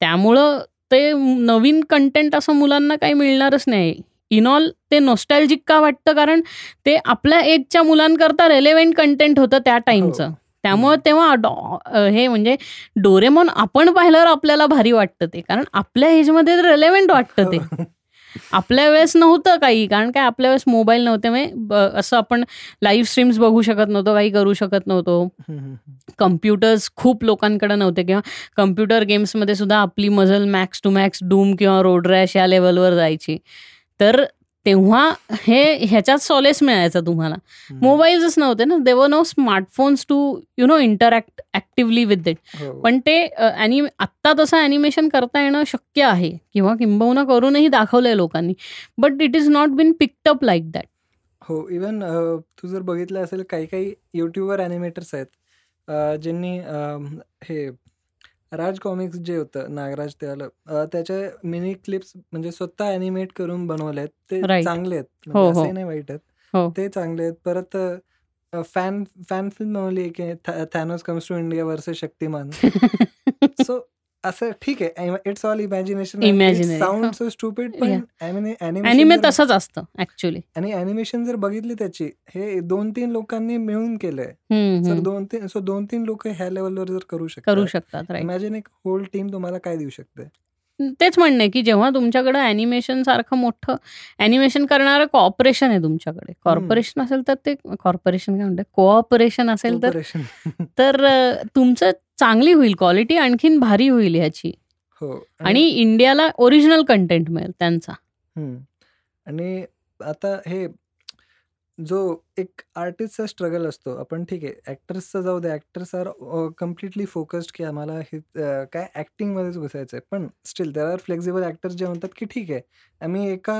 त्यामुळं ते नवीन कंटेंट असं मुलांना काही मिळणारच नाही. इन ऑल ते नॉस्टॅल्जिक का वाटतं? कारण ते आपल्या एजच्या मुलांकरता रेलेव्हेंट कंटेंट होतं त्या टाइमचं हो. त्यामुळे तेव्हा हे म्हणजे डोरेमॉन आपण पाहिल्यावर आपल्याला भारी वाटतं ते. कारण आपल्या एजमध्ये रेलेव्हेंट वाटतं ते. आपल्या वेळेस नव्हतं काही कारण काय आपल्या वेळेस मोबाईल नव्हते. म्हणजे असं आपण लाईव्ह स्ट्रीम्स बघू शकत नव्हतो काही करू शकत नव्हतो. कम्प्युटर्स खूप लोकांकडे नव्हते किंवा कम्प्युटर गेम्समध्ये सुद्धा आपली मजल मॅक्स टू मॅक्स डूम किंवा रोड रॅश या लेवलवर जायची. तर तेव्हा हे ह्याच्यात सॉलेस मिळायचा तुम्हाला. मोबाईल्सच नव्हते ना. There were no smartphones to you know interact actively with it. पण ते आत्ता तसं ॲनिमेशन करता येणं शक्य आहे. किंवा किंबहुना करूनही दाखवलंय लोकांनी. But it is not been picked up like that हो इवन तू जर बघितलं असेल काही काही युट्यूबर ॲनिमेटर्स आहेत ज्यांनी हे राज कॉमिक्स जे होतं नागराज त्याला अ, त्याच्या मिनी क्लिप्स म्हणजे स्वतः ॲनिमेट करून बनवले आहेत. ते. चांगले आहेत. हो, म्हणजे हो. असंही नाही वाईट आहेत. हो. ते चांगले आहेत. परत फॅन फॅन फिल्म बनवली की Thanos comes to India versus Shaktimaan so असं ठीक आहे. It's all imagination. Sound. So stupid पण ॲनिमेशन तसंच असतं ऍक्च्युली आणि ॲनिमेशन जर बघितली त्याची हे दोन तीन लोकांनी मिळून केलंय. दोन तीन सो दोन तीन लोक ह्या लेवलवर जर करू करू शकतात शकतात राईट इमॅजिन एक होल टीम तुम्हाला काय देऊ शकते तेच म्हणणं आहे की जेव्हा तुमच्याकडे ॲनिमेशन सारखं मोठं ॲनिमेशन करणारं कॉर्पोरेशन आहे तुमच्याकडे. कॉर्पोरेशन असेल तर ते कॉर्पोरेशन काय म्हणतात? कोऑपरेशन असेल तर. *laughs* तर तुमचं चांगली होईल क्वालिटी आणखीन भारी होईल ह्याची. हो आणि इंडियाला ओरिजिनल कंटेंट मिळेल त्यांचा. आणि आता हे जो एक आर्टिस्टचा स्ट्रगल असतो आपण ठीक आहे ॲक्टर्सचा जाऊ दे ॲक्टर्स आर कम्प्लिटली फोकस्ड की आम्हाला हे काय ॲक्टिंगमध्येच घुसायचं आहे पण still there are flexible actors जे म्हणतात की ठीक आहे आम्ही एका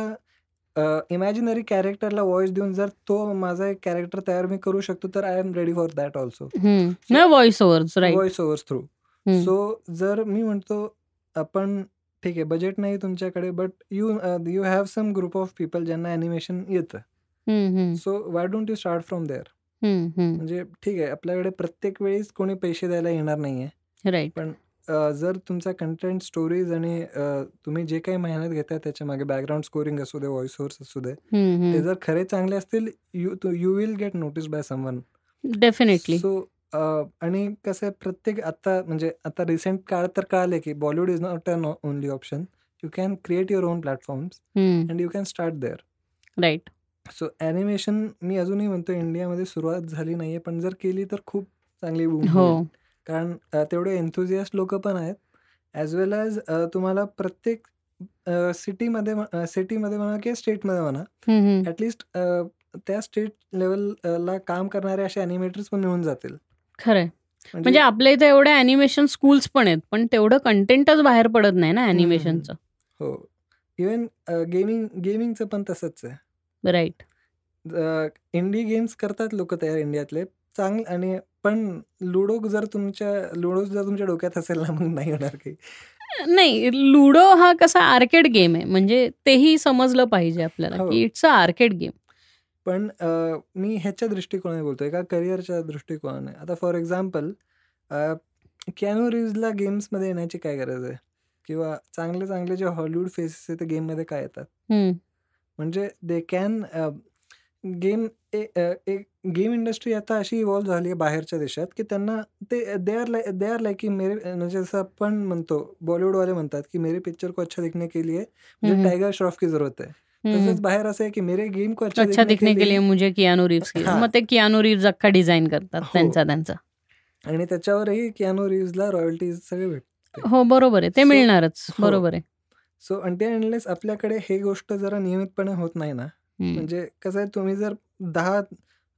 इमॅजिनरी कॅरेक्टरला व्हॉइस देऊन जर तो माझा एक कॅरेक्टर तयार मी करू शकतो तर I am ready for that also voice overs right voice overs through so जर मी म्हणतो आपण ठीक आहे बजेट नाही तुमच्याकडे but you you have some group of people ज्यांना ॲनिमेशन येतं. So why don't you start from there म्हणजे ठीक आहे आपल्याकडे प्रत्येक वेळेस कोणी पैसे द्यायला येणार नाहीये. राईट अ, जर तुमचा कंटेंट स्टोरीज आणि अ, तुम्ही जे काही मेहनत घेताय त्याच्यामागे बॅकग्राऊंड स्कोरिंग असू दे व्हॉइस ओव्हर्स असू दे ते जर खरे चांगले असतील you you will get notice by someone definitely so आणि कसं आहे प्रत्येक आता म्हणजे आता रिसेंट काळ तर कळाले की Bollywood is not a only option you can create your own platforms and you can start there right so animation मी अजूनही म्हणतो इंडियामध्ये सुरुवात झाली नाहीये पण जर केली तर खूप चांगली हो. होईल. कारण अ, तेवढे एन्थुझियास्ट लोक पण आहेत. ॲज वेल ॲज तुम्हाला प्रत्येक सिटीमध्ये सिटीमध्ये म्हणा किंवा स्टेटमध्ये म्हणा. ॲटलिस्ट त्या स्टेट लेवलला काम करणारे असे ॲनिमेटर्स पण मिळून जातील. खरंय म्हणजे आपल्या इथे एवढे अॅनिमेशन स्कूल्स पण आहेत पण तेवढं कंटेंटच बाहेर पडत नाही ना अॅनिमेशनचं हो इवन गेमिंग गेमिंगचं पण तसंच आहे. राईट इंडी गेम्स करतात लोक तयार इंडियातले. चांगले आणि पण लुडो जर तुमच्या लुडो जर तुमच्या डोक्यात असेल ना मग नाही होणार काही. नाही लुडो हा कसा आर्केड गेम आहे. म्हणजे तेही समजलं पाहिजे आपल्याला हो. की इट्स अ आर्केड गेम. पण मी ह्याच्या दृष्टिकोनाने बोलतोय का करिअरच्या दृष्टिकोनाने. आता फॉर एक्झाम्पल कॅनो रिव्जला गेम्समध्ये येण्याची काय गरज आहे? किंवा चांगले चांगले जे हॉलिवूड फेसेस आहे ते गेममध्ये काय येतात? म्हणजे दे कॅन गेम एक गेम इंडस्ट्री आता अशी इव्हॉल्व्ह झाली आहे बाहेरच्या देशात की त्यांना ते they are like they are like की मेरे म्हणजे जसं आपण म्हणतो बॉलिवूडवाले म्हणतात की मेरे पिक्चर को अच्छा दिखने के लिए मुझे. टायगर श्रॉफ की जरूरत है तसंच बाहेर असं आहे की मेरे गेम को अच्छा, अच्छा दिखने के लिए मुझे कियानो रिव्स की हा. मग ते कियानो रिव्स अख्खा डिझाईन करतात हो. त्यांचा त्यांचा आणि त्याच्यावरही कियानो रिव्हजला रॉयल्टीज सगळे भेटते हो बरोबर आहे ते मिळणारच हो. बरोबर आहे सो अनटिल अनलेस आपल्याकडे हे गोष्ट जरा नियमितपणे होत नाही ना म्हणजे कसं आहे तुम्ही जर दहा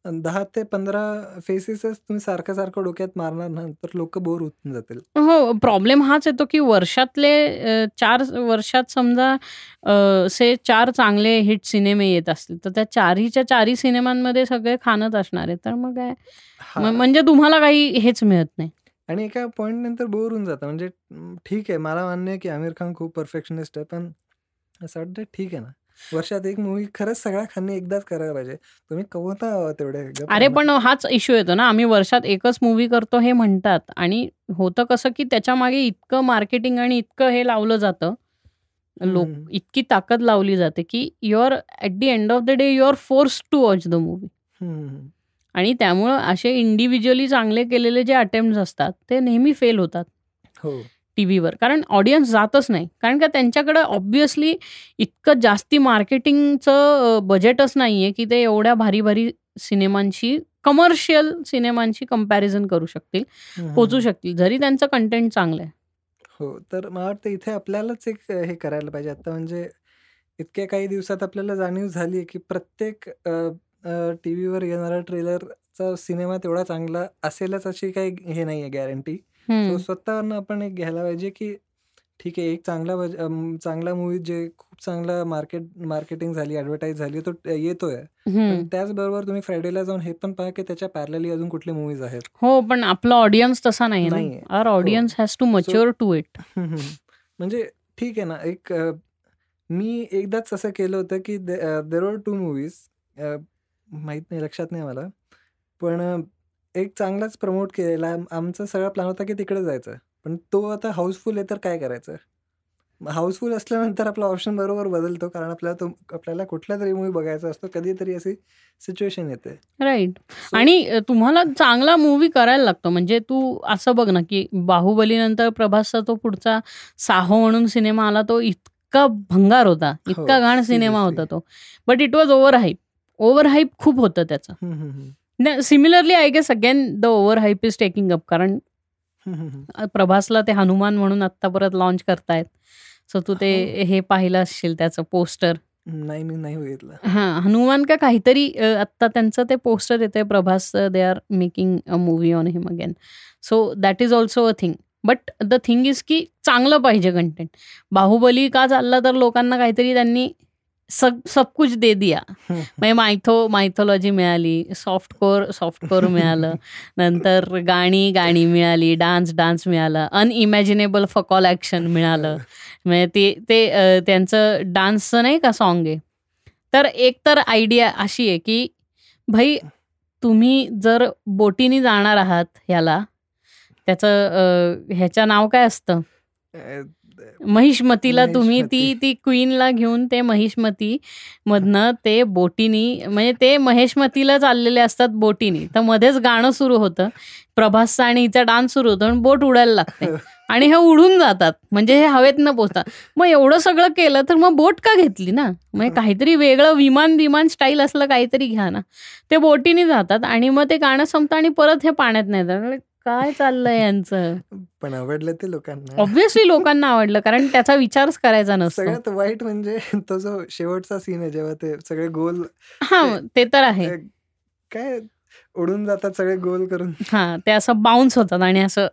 दहा ते पंधरा फेसेसच तुम्ही सारखं सारखं डोक्यात मारणार ना तर लोक बोर होऊन जातील. हो प्रॉब्लेम हाच येतो की वर्षातले अ, चार वर्षात समजा अ, से चार चांगले हिट सिनेमे येत असतील तर त्या चारीच्या चारी सिनेमांमध्ये सगळे खाणच असणार आहे तर मग काय? हा. म्हणजे तुम्हाला काही हेच मिळत नाही. आणि एका पॉईंट नंतर बोर होऊन जातं. म्हणजे ठीक आहे मला मान्य आहे की आमिर खान खूप परफेक्शनिस्ट आहे पण असं वाटतं ठीक आहे ना. वर्षात एक मूवी खरंच सगळ्या खानने एकदाच करायला पाहिजे तुम्ही आहात तेवढे अरे. पण हाच इश्यू येतो ना आम्ही वर्षात एकच मूवी करतो हे म्हणतात आणि होतं कसं की त्याच्यामागे इतकं मार्केटिंग आणि इतकं हे लावलं जातं लोक. इतकी ताकद लावली जाते की you're at the end of the day you're force to watch the movie. आणि त्यामुळं असे इंडिव्हिज्युअली चांगले केलेले जे अटेम्प्ट असतात ते नेहमी फेल होतात हो टी व्हीवर कारण ऑडियन्स जातच नाही. कारण का त्यांच्याकडं ऑब्विसली इतकं जास्ती मार्केटिंगचं बजेटच नाही आहे की ते एवढ्या भारी भारी सिनेमांशी कमर्शियल सिनेमांशी कंपॅरिझन करू शकतील पोचू शकतील जरी त्यांचं कंटेंट चांगलं आहे. हो तर मला वाटतं इथे आपल्यालाच एक हे करायला पाहिजे. आता म्हणजे इतक्या काही दिवसात आपल्याला जाणीव झाली आहे की प्रत्येक टी व्हीवर येणारा ट्रेलरचा सिनेमा तेवढा चांगला असेलच अशी काही हे नाही आहे गॅरंटी सो स्वतःवरनं आपण एक घ्यायला पाहिजे की ठीक आहे एक चांगला चांगला मूवी जे खूप चांगला मार्केट मार्केटिंग झाली ऍडव्हर्टाईज झाली तो येतोय. पण त्याचबरोबर तुम्ही फ्रायडेला जाऊन हे पण पहा की त्याच्या पॅरलली अजून कुठले मूवीज आहेत. हो पण आपला ऑडियन्स तसा नाही नाहीये. Our audience has to mature to it म्हणजे ठीक आहे ना एक मी एकदाच असं केलं होतं की देर आर टू मूवीज माहीत नाही लक्षात नाही मला. पण एक चांगलाच प्रमोट केलेला. आमचा सगळा प्लॅन होता की तिकडे जायचं. पण तो आता हाऊसफुल आहे तर काय करायचं? हाऊसफुल असल्यानंतर आपला ऑप्शन बरोबर बदलतो. कारण आपल्याला तो आपल्याला कुठला तरी मूवी बघायचा असतो. कधीतरी अशी सिच्युएशन येते. राईट आणि तुम्हाला चांगला मूवी करायला लागतो. म्हणजे तू असं बघ ना की बाहुबली नंतर प्रभासचा तो पुढचा साहो म्हणून सिनेमा आला तो इतका भंगार होता. इतका हो, घाण सिनेमा होता तो. But it was over hype over hype खूप होतं त्याचं. Similarly I guess again the over hype is taking up कारण *laughs* प्रभासला ते हनुमान म्हणून आत्ता परत लॉन्च करतायत. सो तू ते हो. हे पाहिलं असशील त्याचं पोस्टर नाही मी नाही बघितलं. हा हनुमान का काहीतरी आत्ता त्यांचं ते पोस्टर येते Prabhas they are making a movie on him again so that is also a thing but the thing is की चांगलं पाहिजे कंटेंट बाहुबली का चालला तर लोकांना काहीतरी त्यांनी सब सब कुछ दे दिया. म्हणजे मायथो मायथोलॉजी मिळाली सॉफ्ट कोर सॉफ्ट कोर मिळालं. नंतर गाणी गाणी मिळाली डान्स डान्स मिळाला अनइमॅजिनेबल फकॉल ॲक्शन मिळालं. म्हणजे ते ते त्यांचं डान्सचं नाही का सॉन्ग आहे? तर एक तर आयडिया अशी आहे की भाई तुम्ही जर बोटीने जाणार आहात ह्याला त्याचं ह्याचं नाव काय असतं? महिष्मतीला तुम्ही ती ती क्वीनला घेऊन ते महिष्मती मधनं ते बोटीनी म्हणजे ते महेशमतीला चाललेले असतात बोटीनी. तर मध्येच गाणं सुरू होतं. प्रभासचा आणि हिचा डान्स सुरू होतो आणि बोट उडायला लागते. *laughs* आणि हे उडून जातात. म्हणजे हे हवेत न पोचतात मग एवढं सगळं केलं तर मग बोट का घेतली ना? म्हणजे काहीतरी वेगळं विमान विमान स्टाईल असलं काहीतरी घ्या ना. ते बोटीने जातात आणि मग ते गाणं संपतं आणि परत हे पाण्यात नाही काय चाललंय यांचं? पण आवडलं ते लोकांना. ऑब्विसली लोकांना आवडलं कारण त्याचा विचारच करायचा नसतो. सगळ्यात वाईट म्हणजे तो जो शेवटचा सीन आहे जेव्हा ते सगळे गोल हा ते तर आहे. काय उडून जातात सगळे गोल करून. हा ते असं बाउन्स होतात आणि असं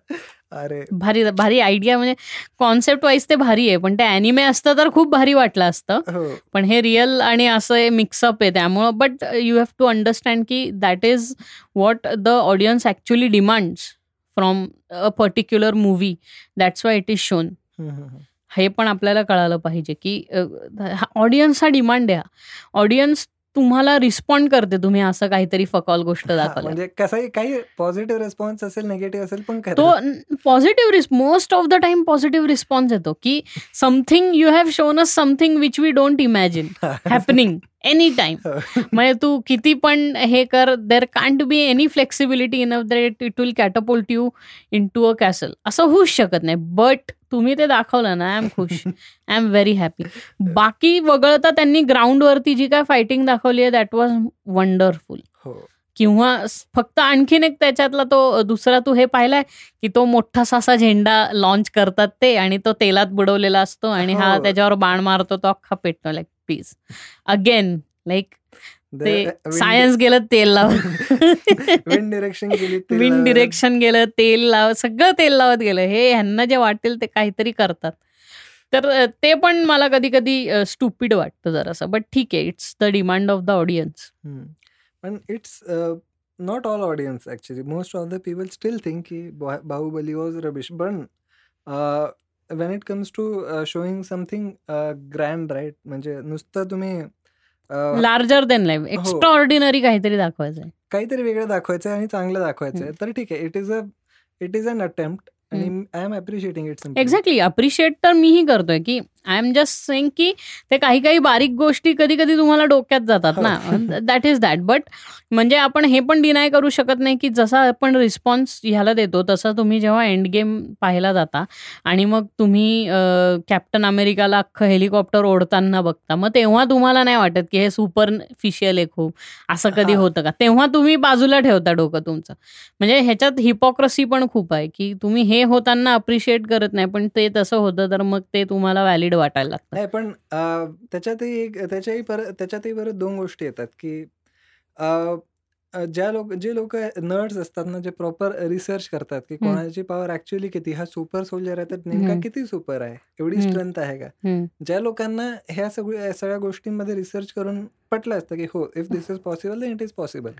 अरे. भारी भारी आयडिया म्हणजे कॉन्सेप्ट वाईज ते भारी आहे पण ते अॅनिमे असतं तर खूप भारी वाटलं असतं. पण हे रिअल आणि असं मिक्सअप आहे त्यामुळं but you have to understand की that is what the audience actually demands from a particular movie that's why it is shown हे पण आपल्याला कळालं पाहिजे की ऑडियन्स हा डिमांड आहे ऑडियन्स तुम्हाला रिस्पॉन्ड करते तुम्ही असं काहीतरी फकॉल गोष्ट दाखवली म्हणजे कसंही काही पॉझिटिव्ह रिस्पॉन्स असेल निगेटिव्ह असेल पण तो positive most of the time positive response येतो की something you have shown us something which we don't imagine happening any time म्हणजे तू किती पण हे कर there can't be any flexibility in of that it will catapult you into a castle असं होऊच शकत नाही. बट तुम्ही ते दाखवलं ना आय एम खुश. आय एम व्हेरी हॅपी बाकी वगळता त्यांनी ग्राउंडवरती जी काय फायटिंग दाखवली आहे दॅट वॉज वंडरफुल किंवा फक्त आणखीन एक त्याच्यातला तो दुसरा तू हे पाहिलाय की तो मोठा सासा झेंडा लॉन्च करतात ते आणि तो तेलात बुडवलेला असतो आणि हा त्याच्यावर बाण मारतो तो अख्खा पेटतो लाईक प्लीज अगेन लाईक ते सायन्स गेलं तेल लावत *laughs* विंड डिरेक्शन गेली विंड डिरेक्शन गेलं तेल लावत सगळं तेल लावत गेलं. हे ह्यांना जे वाटेल ते काहीतरी करतात. तर ते पण मला कधी कधी स्टुपिड वाटतं जरासं. बट ठीक आहे it's the demand of the audience पण it's not all audience actually most of the people still think की बाहुबली वॉज रबिश पण when it comes to showing something grand right म्हणजे नुसतं तुम्ही larger than life. Extraordinary काहीतरी दाखवायचंय. काहीतरी वेगळं दाखवायचं आणि चांगलं दाखवायचं तर ठीक आहे it is a it is an attempt आणि I am appreciating it exactly appreciate तर मीही करतोय की आय एम जस्ट सेंग की ते काही काही बारीक गोष्टी कधी कधी तुम्हाला डोक्यात जातात ना. दॅट इज दॅट बट म्हणजे आपण हे पण डिनाय करू शकत नाही की जसा आपण रिस्पॉन्स ह्याला देतो तसं तुम्ही जेव्हा एंड गेम पाहायला जाता आणि मग तुम्ही कॅप्टन अमेरिकाला अख्खं हेलिकॉप्टर ओढताना बघता मग तेव्हा तुम्हाला नाही वाटत की हे सुपरफिशियल आहे खूप. असं कधी. होतं का? तेव्हा तुम्ही बाजूला ठेवता डोकं तुमचं. म्हणजे ह्याच्यात हिपॉक्रसी पण खूप आहे की तुम्ही हे होताना अप्रिशिएट करत नाही पण ते तसं होतं तर मग ते तुम्हाला व्हॅलिड वाटायला लागतं नाही पण त्याच्यातही एक त्याच्याही परत त्याच्यातही परत दोन गोष्टी येतात की ज्या लोक जे लोक नर्ड्स असतात ना जे प्रॉपर रिसर्च करतात की. कोणाची पॉवर ऍक्च्युअली किती हा सुपर सोल्जर आहे तर नेमका. किती सुपर आहे एवढी. स्ट्रेंथ आहे का. ज्या लोकांना ह्या सगळ्या सगळ्या गोष्टींमध्ये रिसर्च करून पटलं असतं की हो if this is possible it is possible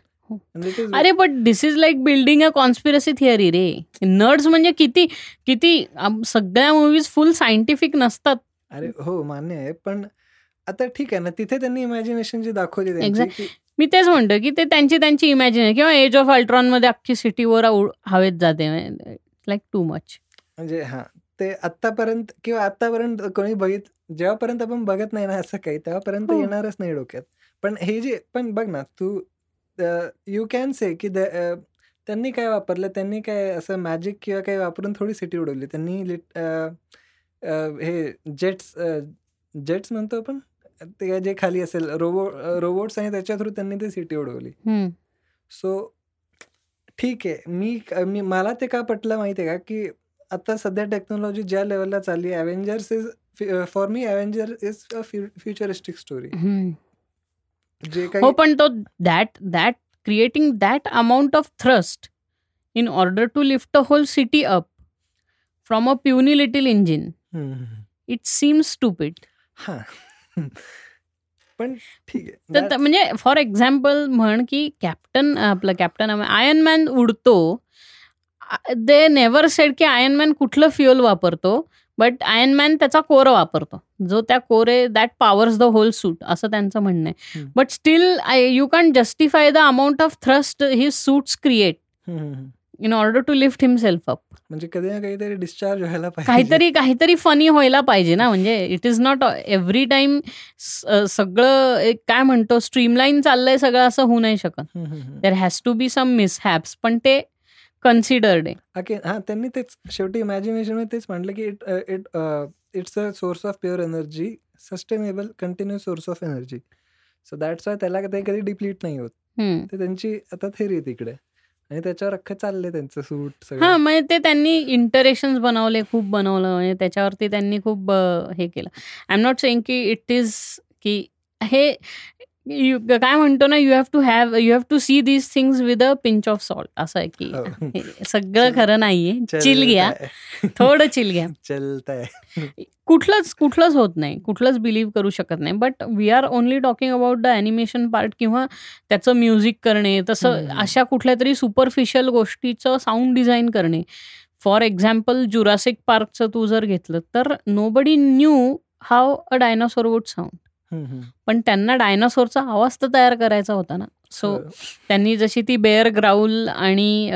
अरे but this is like building a conspiracy theory ray nerds म्हणजे किती किती सगळ्या मूवीज फुल सायंटिफिक नसतात अरे हो. मान्य आहे. पण आता ठीक आहे ना तिथे त्यांनी इमॅजिनेशन जी दाखवली त्यांची मी तेच म्हणतो की ते त्यांची त्यांची इमॅजिन किंवा एज ऑफ अल्ट्रॉनमध्ये अख्खी सिटीवर हवेत जाते. लाईक टू मच म्हणजे हा ते आतापर्यंत किंवा आतापर्यंत कोणी बघित जेव्हापर्यंत आपण बघत नाही ना असं काही तेव्हापर्यंत हो. येणारच नाही डोक्यात. पण हे जे पण बघ ना तू यू कॅन से की त्यांनी काय वापरलं त्यांनी काय असं मॅजिक किंवा काही वापरून थोडी सिटी उडवली. त्यांनी हे जेट्स जेट्स म्हणतो आपण? ते जे खाली असेल रोबो रोबोट्स आणि त्याच्या थ्रू त्यांनी ती सिटी उडवली. सो ठीक आहे. मी मी मला ते का पटलं माहिती आहे का? की आता सध्या टेक्नॉलॉजी ज्या लेवलला चालली आहे Avengers is for me Avenger is a futuristic story जे हो काही पण तो that that creating that amount of thrust in order to lift a whole city up from a puny little engine. It seems stupid हा. पण ठीक आहे. म्हणजे फॉर एक्झाम्पल म्हण की कॅप्टन आपलं कॅप्टन आयर्न मॅन उडतो. दे नेवर सेड की आयर्न मॅन कुठलं फ्युअल वापरतो बट आयर्न मॅन त्याचा कोर वापरतो. जो त्या कोरे that powers the whole suit असं त्यांचं म्हणणं आहे. But still you can justify the amount of thrust he suits create. In order to lift himself up म्हणजे कधी ना काहीतरी डिस्चार्ज व्हायला पाहिजे. काहीतरी काहीतरी फनी व्हायला पाहिजे ना. म्हणजे it is not every time सगळं एक काय म्हणतो स्ट्रीमलाईन चाललंय सगळं असं होऊ नाही शकत. There has to be some मिसहॅप्स पण ते कन्सिडर्ड आहे. हा त्यांनी तेच शेवटी इमॅजिनेशनमध्ये तेच म्हटलं की it it it's a source of pure energy sustainable continuous source of energy so that's why त्याला ते कधी डिप्लीट नाही होत. ते त्यांची आता थेरी आहे तिकडे. आणि त्याच्यावर अख्खं चाललंय त्यांचं सूट हा म्हणजे ते त्यांनी इंटरेक्शन बनवले खूप बनवलं म्हणजे त्याच्यावरती त्यांनी खूप हे केलं. आय एम नॉट सेईंग की इट इज की हे you- काय म्हणतो ना you have to have you have to see these things with a pinch of salt असं आहे की हो. सगळं खरं नाहीये चिल घ्या. थोडं चिल घ्या चलता. कुठलंच कुठलंच होत नाही कुठलंच बिलीव्ह करू शकत नाही but we are only talking about the animation part किंवा त्याचं म्युझिक करणे तसं. अशा कुठल्या तरी सुपरफिशियल गोष्टीचं साऊंड डिझाईन करणे फॉर एक्झाम्पल जुरासिक पार्कचं तू जर घेतलं तर nobody knew how a dinosaur would sound. पण त्यांना डायनासोरचा आवाज तर तयार करायचा होता ना सो. त्यांनी जशी ती बेअर ग्राउल आणि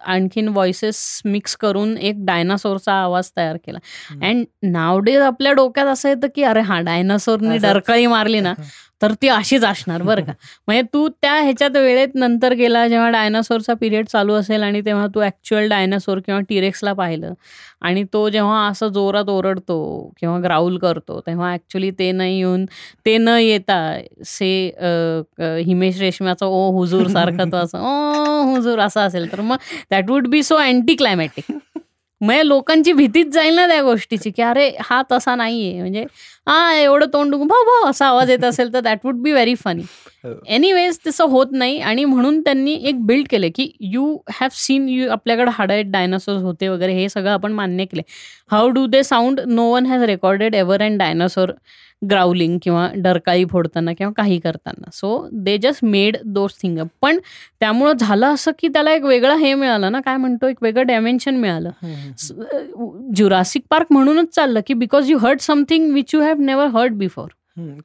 आणखीन व्हॉइसेस मिक्स करून एक डायनासोरचा आवाज तयार केला. अँड नावडेज आपल्या डोक्यात असं येतं की अरे हा डायनासोरने. डरकळी मारली ना *laughs* तर ती अशीच असणार बरं का? म्हणजे तू त्या ह्याच्यात वेळेत नंतर गेला जेव्हा डायनासोरचा पिरियड चालू असेल आणि तेव्हा तू ॲक्च्युअल डायनासोर किंवा टिरेक्सला पाहिलं आणि तो जेव्हा असं जोरात ओरडतो किंवा ग्राउल करतो तेव्हा ॲक्च्युली ते न येऊन ते न येता से हिमेश रेशम्याचं ओ हुजूर सारखं तो असं ओ हुजूर असं असेल. तर मग that would be so anticlimactic म्हणजे लोकांची भीतीच जाईल ना त्या गोष्टीची की अरे हा तसा नाहीये. म्हणजे हा एवढं तोंड भाऊ भाऊ असा आवाज येत असेल तर that would be very funny. Anyways तसं होत नाही आणि म्हणून त्यांनी एक बिल्ड केले की यू हॅव सीन यू आपल्याकडे हाडायट डायनासोर होते वगैरे हे सगळं आपण मान्य केले. How do they sound no one has recorded ever and dinosaur growling किंवा डरकाळी फोडताना किंवा काही करताना. So they just made those thing पण त्यामुळं झालं असं की त्याला एक वेगळं हे मिळालं ना काय म्हणतो एक वेगळं डायमेन्शन मिळालं. जुरासिक पार्क म्हणूनच चाललं की because you heard something which you have never heard before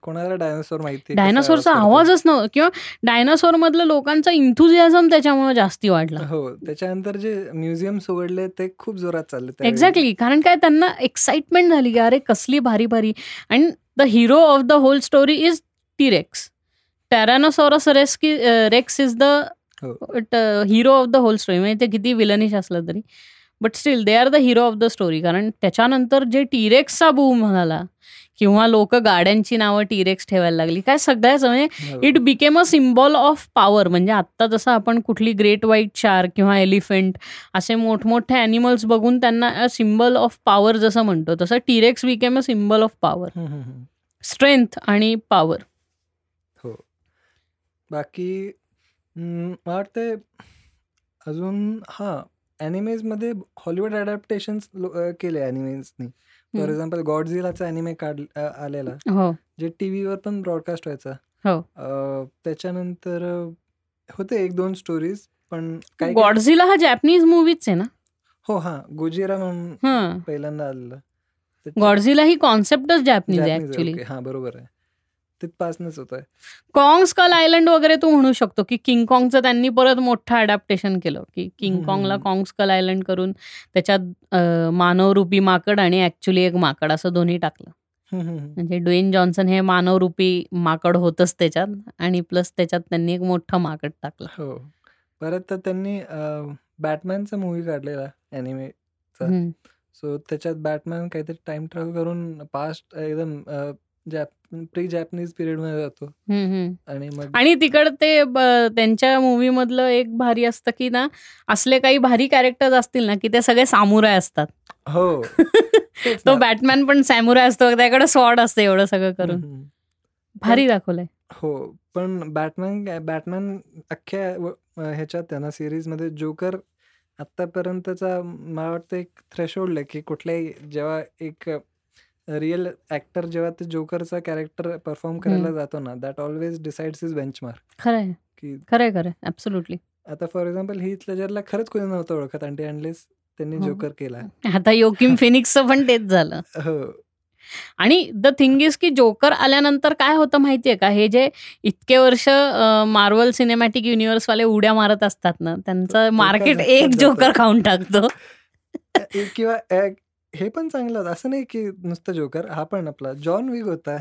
कोणाला डायनासोर माहिती डायनासोरचा आवाजच नव्हता किंवा डायनासोर मधलं लोकांचा इंथुझियाझम त्याच्यामुळे जास्ती वाढला. हो त्याच्यानंतर जे म्युझियम्स उघडले ते खूप जोरात चालले. एक्झॅक्टली कारण काय त्यांना एक्साइटमेंट झाली की अरे कसली भारी भारी आणि the hero of the whole story is T rex tyrannosaurus रेस्की rex is the. Hero of the whole story म्हणजे ते किती विलनिश असलं तरी. But still they are the hero of the story कारण त्याच्यानंतर जे टिरेक्सचा बूम झाला किंवा लोक गाड्यांची नावं टिरेक्स ठेवायला लागली. काय सगळ्याच म्हणजे. It became a symbol of power म्हणजे आत्ता जसं आपण कुठली ग्रेट व्हाईट शार्क किंवा एलिफंट असे मोठमोठे अॅनिमल्स बघून त्यांना सिम्बॉल ऑफ पॉवर जसं म्हणतो तसं T rex became a symbol of power. Strength आणि पॉवर हो. बाकी मला वाटते अजून हां ॲनिमेजमध्ये हॉलिवूड ॲडॅप्टेशन्स केले ॲनिमेजनी फॉर. एक्झाम्पल गॉडझिलाचा ॲनिमे काढ आलेला. हो. जे टी व्हीवर पण ब्रॉडकास्ट व्हायचा. हो. त्याच्यानंतर होते एक दोन स्टोरीज पण काही गॉडझिला हा जॅपनीज मूवीच आहे ना? हो हां. गोजिरा म्हणून पहिल्यांदा आलेलं. गॉडझिला ही कॉन्सेप्टच जॅपनीज आहे ऍक्च्युली हां बरोबर आहे. तिथपासूनच होत आहे कॉंग स्कल आयलंड वगैरे तू म्हणू शकतो की किंग कॉंगचं त्यांनी परत मोठं अडॅप्टेशन केलं की किंग कॉंगला. कॉंग स्कल आयलंड करून त्याच्यात मानवरूपी माकड आणि ऍक्च्युली एक माकड असं दोन्ही टाकलं. म्हणजे ड्वेन जॉन्सन हे मानवरूपी माकड होतच त्याच्यात आणि प्लस त्याच्यात त्यांनी एक मोठं माकड टाकलं. हो. परत तर त्यांनी बॅटमॅनचा मूवी काढलेला हम्म. सो त्याच्यात बॅटमॅन काहीतरी टाइम ट्रॅव्हल करून पास्ट एकदम जॅप प्री जॅपनीज पिरियडमध्ये जातो हम्म, हम्म. आणि मग आणि तिकड ते त्यांच्या मूवी मधलं एक भारी असतं की ना असले काही भारी कॅरेक्टर्स असतील ना की ते सगळे सामुराय असतात हो *laughs* तो. बॅटमॅन पण सॅमुराय असतो त्याकडे स्वॉर्ड असते एवढं सगळं करून. भारी दाखवलंय हो पण बॅटमॅन बॅटमॅन अख्ख्या ह्याच्यात आहे ना सिरीजमध्ये जोकर आत्तापर्यंतचा मला वाटतं एक थ्रेशोल्ड आहे की कुठल्याही जेव्हा एक रिअल ॲक्टर जेव्हा ते जोकरचा कॅरेक्टर परफॉर्म करायला. जातो ना that always decides is benchmark खरंय. की खरंय खरंय. ऍब्सोल्युटली आता फॉर एक्झाम्पल ही लेजरला खरंच कोणी नव्हतं ओळखत आणि अनलेस त्यांनी हो. जोकर केला. आता योकिम फिनिक्सचं *laughs* पण तेच झालं. हो. आणि द थिंग इज की जोकर आल्यानंतर काय होतं माहितीये का? हे जे इतके वर्ष मार्वल सिनेमॅटिक युनिव्हर्स वाले उड्या मारत असतात ना त्यांचं तो- मार्केट एक जोकर. खाऊन टाकतो. *laughs* किंवा हे पण चांगलं. असं नाही की नुसतं जोकर हा पण आपला. जॉन विग होता.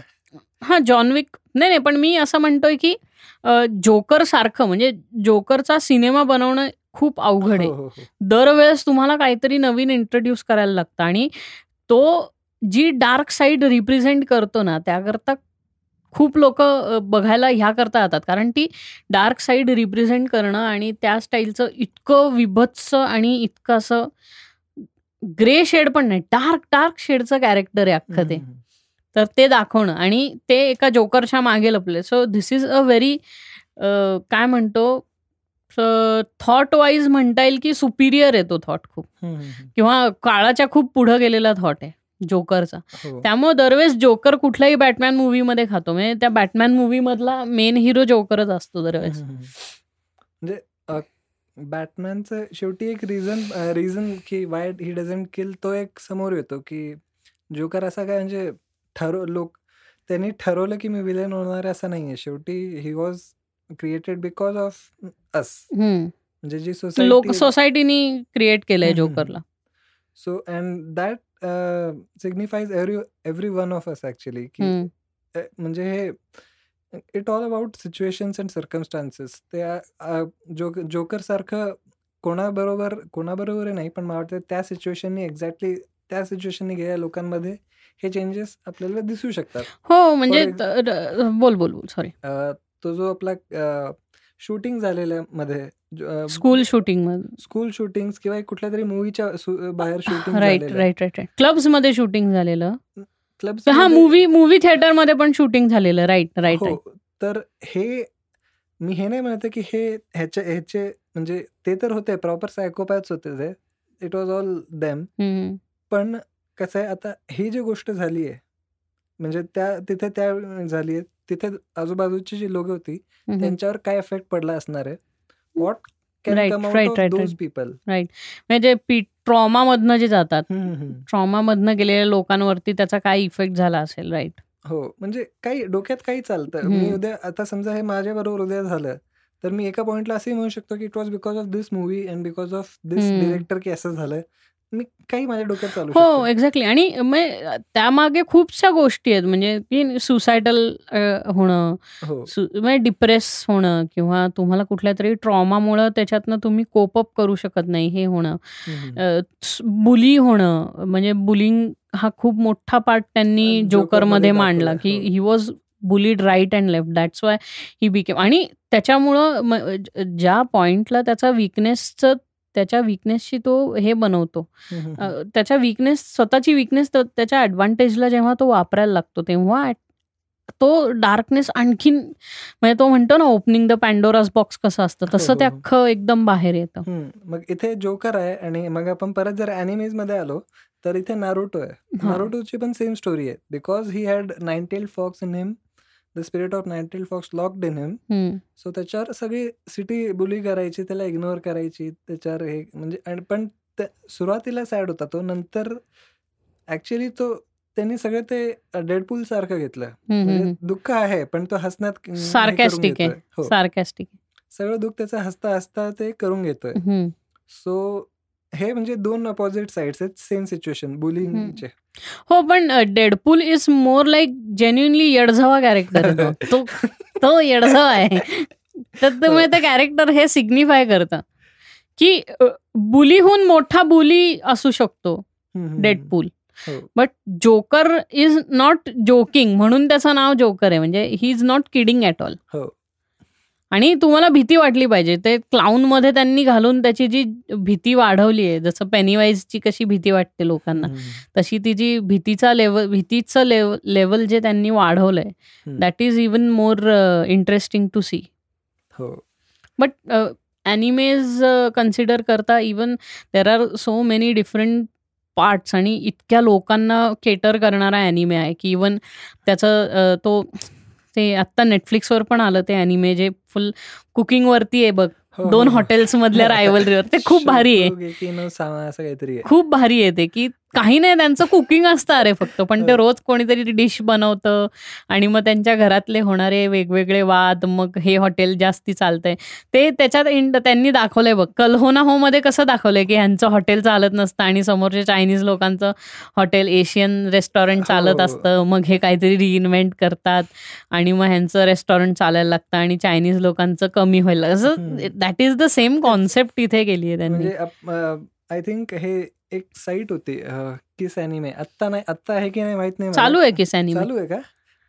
हा जॉन विक नाही नाही पण मी असं म्हणतोय की जोकर सारखं म्हणजे जोकरचा सिनेमा बनवणं खूप अवघड आहे. हो, हो, हो. दरवेळेस तुम्हाला काहीतरी नवीन इंट्रोड्यूस करायला लागतं. आणि तो जी डार्क साईड रिप्रेझेंट करतो ना त्याकरता खूप लोक बघायला ह्या करता येतात. कारण ती डार्क साईड रिप्रेझेंट करणं आणि त्या स्टाईलचं इतकं विभत्स आणि इतकं असं ग्रे शेड पण नाही डार्क डार्क शेडचं कॅरेक्टर आहे अख्खं ते. तर ते दाखवणं. आणि ते एका जोकरच्या मागे लपले so this is a very काय म्हणतो थॉट वाईज म्हणता येईल की सुपिरियर आहे तो थॉट खूप. किंवा काळाच्या खूप पुढं गेलेला थॉट आहे जोकरचा हो. त्यामुळे दरवेळेस जोकर कुठल्याही बॅटमॅन मूवीमध्ये खातो. म्हणजे त्या बॅटमॅन मूवी मधला मेन हिरो जोकरच असतो दरवेळेस. म्हणजे बॅटमॅनचं शेवटी एक रिझन रिझन की वाय ही डझंट किल तो एक समोर येतो की जोकर असा काय म्हणजे ठरव लोक त्यांनी ठरवलं की मी विलेन होणार आहे असं नाहीये. शेवटी he was created because of us. म्हणजे जी लोक सोसायटी सोसायटीनी क्रिएट केलंय जोकरला so and that signifies every every one of us actually की म्हणजे हे it all about situations and circumstances. ते आ- आ- जो जोकर सारखं कोणाबरोबर कोणाबरोबर नाही पण मला वाटतं त्या सिच्युएशननी एक्झॅक्टली त्या सिच्युएशननी गेलेल्या लोकांमध्ये हे चेंजेस आपल्याला दिसू शकतात. हो म्हणजे For त- र- बोल बोल बोल सॉरी अ, तो जो आपला शूटिंग झालेल्या मध्ये स्कूल शूटिंग स्कूल शूटिंग किंवा एक कुठल्या तरी मूवीच्या बाहेर shooting right right right right क्लब्समध्ये shooting झालेलं. क्लब हा मूवी मूवी थिएटरमध्ये पण शूटिंग झालेलं राईट राईट हो तर हे मी हे नाही म्हणते की हे ह्याचे ह्याचे म्हणजे ते तर होते प्रॉपर सायकोपॅथ्स होते ते इट वॉज ऑल देम. पण कसं आहे आता ही जी गोष्ट झाली आहे म्हणजे त्या तिथे त्या झाली आहे तिथे आजूबाजूची जी लोक होती. त्यांच्यावर काय इफेक्ट पडला असणार आहे what right, those right. People म्हणजे ट्रॉमा मधनं जे जातात ट्रॉमा मधनं गेलेल्या लोकांवरती त्याचा काय इफेक्ट झाला असेल राईट हो म्हणजे काही डोक्यात काही चालतं. मी उद्या आता समजा हे माझ्या बरोबर उद्या झालं तर मी एका पॉइंटला असंही म्हणू शकतो की it was because of this movie and because of this. Director की असं झालं मी काही माझ्या डोक्यात चालू हो एक्झॅक्टली आणि मग त्यामागे खूपशा गोष्टी आहेत. म्हणजे की सुसायडल होणं हो. म्हणजे डिप्रेस होणं किंवा तुम्हाला कुठल्या तरी ट्रॉमामुळं त्याच्यातनं तुम्ही कोपअप करू शकत नाही हे होणं. बुली होणं. म्हणजे बुलिंग हा खूप मोठा पार्ट त्यांनी जोकरमध्ये मांडला की हो. Was bullied right and left that's why he became आणि त्याच्यामुळं ज्या पॉइंटला त्याचा विकनेसचं त्याच्या विकनेसची तो हे बनवतो त्याच्या विकनेस स्वतःची विकनेस त्याच्या ॲडव्हान्टेजला जेव्हा तो वापरायला लागतो तेव्हा तो डार्कनेस आणखीन म्हणजे तो म्हणतो ना ओपनिंग द पॅन्डोरास बॉक्स कसं असतं हो, तसं हो, ते हो. अख्खं एकदम बाहेर येतं. मग इथे जोकर आहे आणि मग आपण परत जर अॅनिमेजमध्ये आलो तर इथे नारुटो आहे हा. नारुटोची पण सेम स्टोरी आहे because he had nine tail fox in him the spirit of nine tail fox locked in him. So त्याच्यावर सगळी सिटी बुली करायची त्याला इग्नोर करायची त्याच्यावर हे म्हणजे पण सुरुवातीला सॅड होता तो. नंतर ऍक्च्युली तो त्यांनी सगळं ते डेडपूल सारखं घेतलं. म्हणजे. दुःख आहे पण तो हसण्यात सार्कॅस्टिक आहे. हो. सार्कॅस्टिक सगळं दुःख त्याचं हसता हसता ते करून घेतोय. सो हे म्हणजे दोन अपोजिट साइड्स आहेत सेम सिच्युएशन बुलिंगचे हो पण Deadpool is more like genuinely येडझवा character तो. तो येडझवा आहे. तर त्यामुळे ते कॅरेक्टर हे सिग्निफाय करतं. की बुलीहून मोठा बुली असू शकतो डेडपूल हो. But joker is not joking म्हणून त्याचं नाव जोकर आहे. म्हणजे he is not kidding at all हो. आणि तुम्हाला भीती वाटली पाहिजे. ते क्लाउनमध्ये त्यांनी घालून त्याची जी भीती वाढवली आहे जसं पेनीवाईजची कशी भीती वाटते लोकांना तशी ती जी भीतीचा लेवल भीतीचं लेवल लेवल जे त्यांनी वाढवलंय. That is even more interesting to see but animes consider करता even there are so many different parts आणि इतक्या लोकांना केटर करणारा ॲनिमे आहे की इवन त्याचं अ, तो ते आत्ता नेटफ्लिक्सवर पण आलं ते ॲनिमे जे फुल कुकिंगवरती आहे बघ. हो, दोन हो. हॉटेल्स मधल्या रायवलरीवर ते खूप *laughs* भारी आहे. खूप भारी आहे ते की काही नाही त्यांचं कुकिंग असतं अरे फक्त पण ते हो. रोज कोणीतरी डिश बनवतं आणि मग त्यांच्या घरातले होणारे वेगवेगळे वाद मग हे हॉटेल जास्ती चालतंय ते त्याच्यात त्यांनी दाखवलंय बघ कल्होना हो मध्ये कसं दाखवलंय की ह्यांचं हॉटेल चालत नसतं आणि समोरच्या चायनीज लोकांचं हॉटेल एशियन रेस्टॉरंट चालत हो. असतं मग हे काहीतरी रिइन्व्हेंट करतात आणि मग ह्यांचं रेस्टॉरंट चालायला लागतं आणि चायनीज लोकांचं कमी व्हायला असं. That is the same concept इथे केली आहे त्यांनी म्हणजे आय थिंक हे एक साईट होती किस अॅनिमे आत्ता नाही आत्ता आहे की नाही माहीत नाही. चालू आहे किस अॅनिमे चालू आहे का?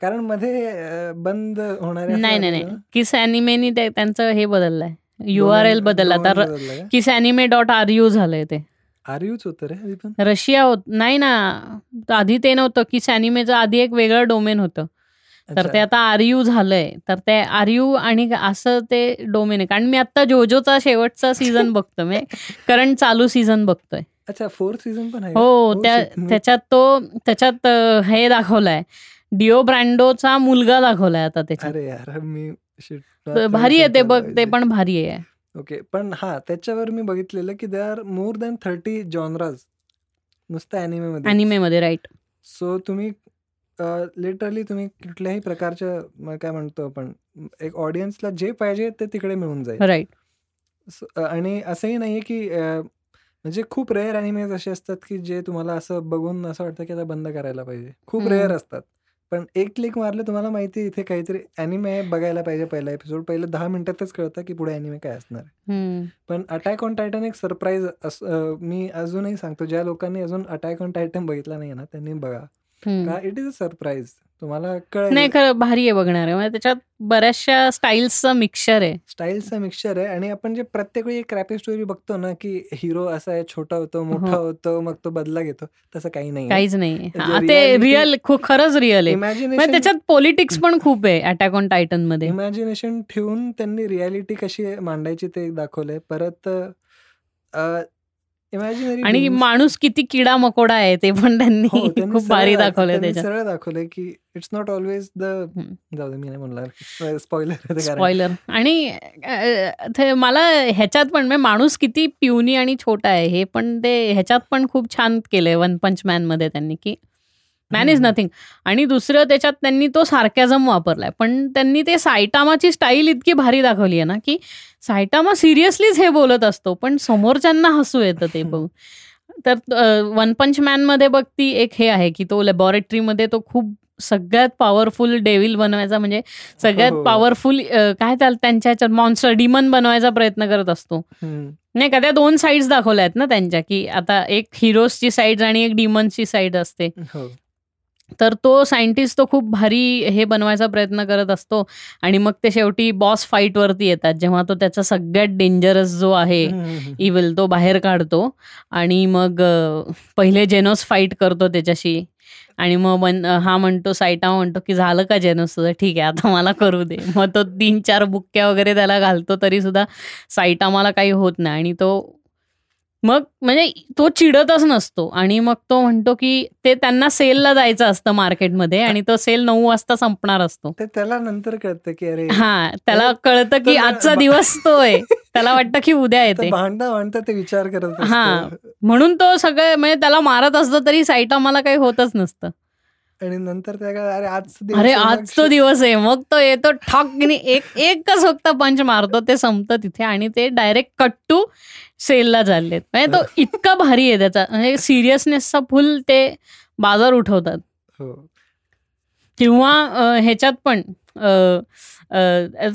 कारण मध्ये बंद होणारे नाही नाही नाही. किस अॅनिमेनी त्यांचं हे बदललंय. यू आर एल बदलला तर kiss anime dot R U झालंय ते. आर यूच होतं रे रशिया होत नाही ना. आधी ते नव्हतं. किस अॅनिमेचं आधी एक वेगळं डोमेन होतं. तर. ते आता आर यू झालंय. तर ते आर यू आणि असं ते डोमेन आहे. कारण मी आता जोजोचा शेवटचा सीझन बघतो म्हणजे करंट चालू सीझन बघतोय. अच्छा फोर्थ सीझन पण आहे? हो Oh त्याच्यात तो त्याच्यात हे दाखवलाय. डिओ ब्रँडोचा मुलगा दाखवलाय आता त्याच्यात. अरे यार मी भारी आहे ते बघ ते पण भारी आहे. ओके पण हा त्याच्यावर मी बघितलेलं की they are more than thirty genres नुसतं अॅनिमे मध्ये अॅनिमेमध्ये राईट सो तुम्ही लिटरली तुम्ही कुठल्याही प्रकारच्या काय म्हणतो आपण एक ऑडियन्सला जे पाहिजे ते तिकडे मिळून जाईल. राईट आणि असंही नाहीये की म्हणजे खूप रेअर अॅनिमेज असे असतात की जे तुम्हाला असं बघून असं वाटतं की आता बंद करायला पाहिजे. खूप. रेअर असतात. पण एक क्लिक मारलं तुम्हाला माहिती इथे काहीतरी अॅनिमे बघायला पाहिजे पहिला एपिसोड पहिले दहा मिनिटातच कळतं की पुढे अॅनिमे काय असणार आहे. पण अटॅक ऑन टायटन एक सरप्राईज मी अजूनही सांगतो ज्या लोकांनी अजून अटॅक ऑन टायटन बघितला नाही ना त्यांनी बघा. हम्म. का इट इज अ सरप्राईज? तुम्हाला कळेल. नाही खरं भारी आहे बघणार आहे. म्हणजे त्याच्यात बऱ्याचशा स्टाईल्सचं मिक्सचर आहे. स्टाईलचं मिक्सचर आहे आणि आपण जे प्रत्येक वेळी एक क्रॅपी स्टोरी बघतो ना की हिरो असा आहे छोटा होतो मोठा हो. होतो मग तो बदला घेतो तसं काही नाही काहीच नाही जे हा, ते reality- रिअल खूप खरंच रिअल आहे. म्हणजे इमॅजिनेशन त्याच्यात पॉलिटिक्स पण खूप आहे अटॅक ऑन टायटनमध्ये. इमॅजिनेशन ठेवून त्यांनी रियालिटी कशी मांडायची ते दाखवलंय. परत आणि माणूस किती किडा मकोडा आहे ते पण त्यांनी खूप भारी दाखवलंय त्याच्यात. सरळ की इट्स नॉट ऑलवेज द. जाऊ दे मी म्हणणार. स्पॉइलर स्पॉइलर आणि मला ह्याच्यात पण म्हणजे माणूस किती प्युनी आणि छोटा आहे हे पण ते ह्याच्यात पण खूप छान केलंय वन पंच मॅनमध्ये त्यांनी की मॅन इज. नथिंग आणि दुसरं त्याच्यात त्यांनी तो सार्कॅझम वापरलाय पण त्यांनी ते सायटामाची स्टाईल इतकी भारी दाखवली आहे ना की सायटामा सिरियसलीच हे बोलत असतो पण समोरच्यांना हसू येतं ते बघून तर वन पंच मॅनमध्ये बघ ती एक हे आहे की तो लॅबॉरेटरीमध्ये तो खूप सगळ्यात पॉवरफुल डेव्हिल बनवायचा म्हणजे सगळ्यात हो. पॉवरफुल काय त्याला त्यांच्या ह्याच्यात मॉन्स्टर डिमन बनवायचा प्रयत्न करत असतो. नाही का त्या दोन साईड्स दाखवल्या आहेत ना त्यांच्या की आता एक हिरोजची साईड आणि एक डिमन्सची साईड असते हो तर तो सायंटिस्ट तो खूप भारी हे बनवायचा प्रयत्न करत असतो. आणि मग ते शेवटी बॉस फाईटवरती येतात. जेव्हा तो त्याचा सगळ्यात डेंजरस जो आहे. इविल तो बाहेर काढतो. आणि मग पहिले जेनोस फाईट करतो त्याच्याशी. आणि मग मन हा म्हणतो सायटा म्हणतो की झालं का जेनोस तुझं? ठीक आहे आता मला करू दे. मग तो तीन चार बुक्क्या वगैरे त्याला घालतो तरी सुद्धा साईटा मला काही होत नाही. आणि तो मग म्हणजे तो चिडतच नसतो आणि मग तो म्हणतो की ते त्यांना सेलला जायचं असतं मार्केटमध्ये आणि तो सेल नऊ वाजता संपणार असतो. ते त्याला नंतर कळतं की अरे हा त्याला कळतं की आजचा दिवस तो आहे. त्याला वाटतं की उद्या येते. *laughs* भांडता भांडता ते विचार करत हा. म्हणून तो सगळं म्हणजे त्याला मारत असतो तरी साईटा मला काही होतच नसतं. आणि नंतर अरे आज अरे आज तो दिवस आहे मग तो येतो ठॉकनी एक एकच फक्त पंच मारतो ते संपतं तिथे आणि ते डायरेक्ट कट टू सेलला चाललेत. म्हणजे तो *laughs* इतका भारी आहे त्याचा. म्हणजे सिरियसनेसचा फुल ते बाजार उठवतात. हो. किंवा ह्याच्यात पण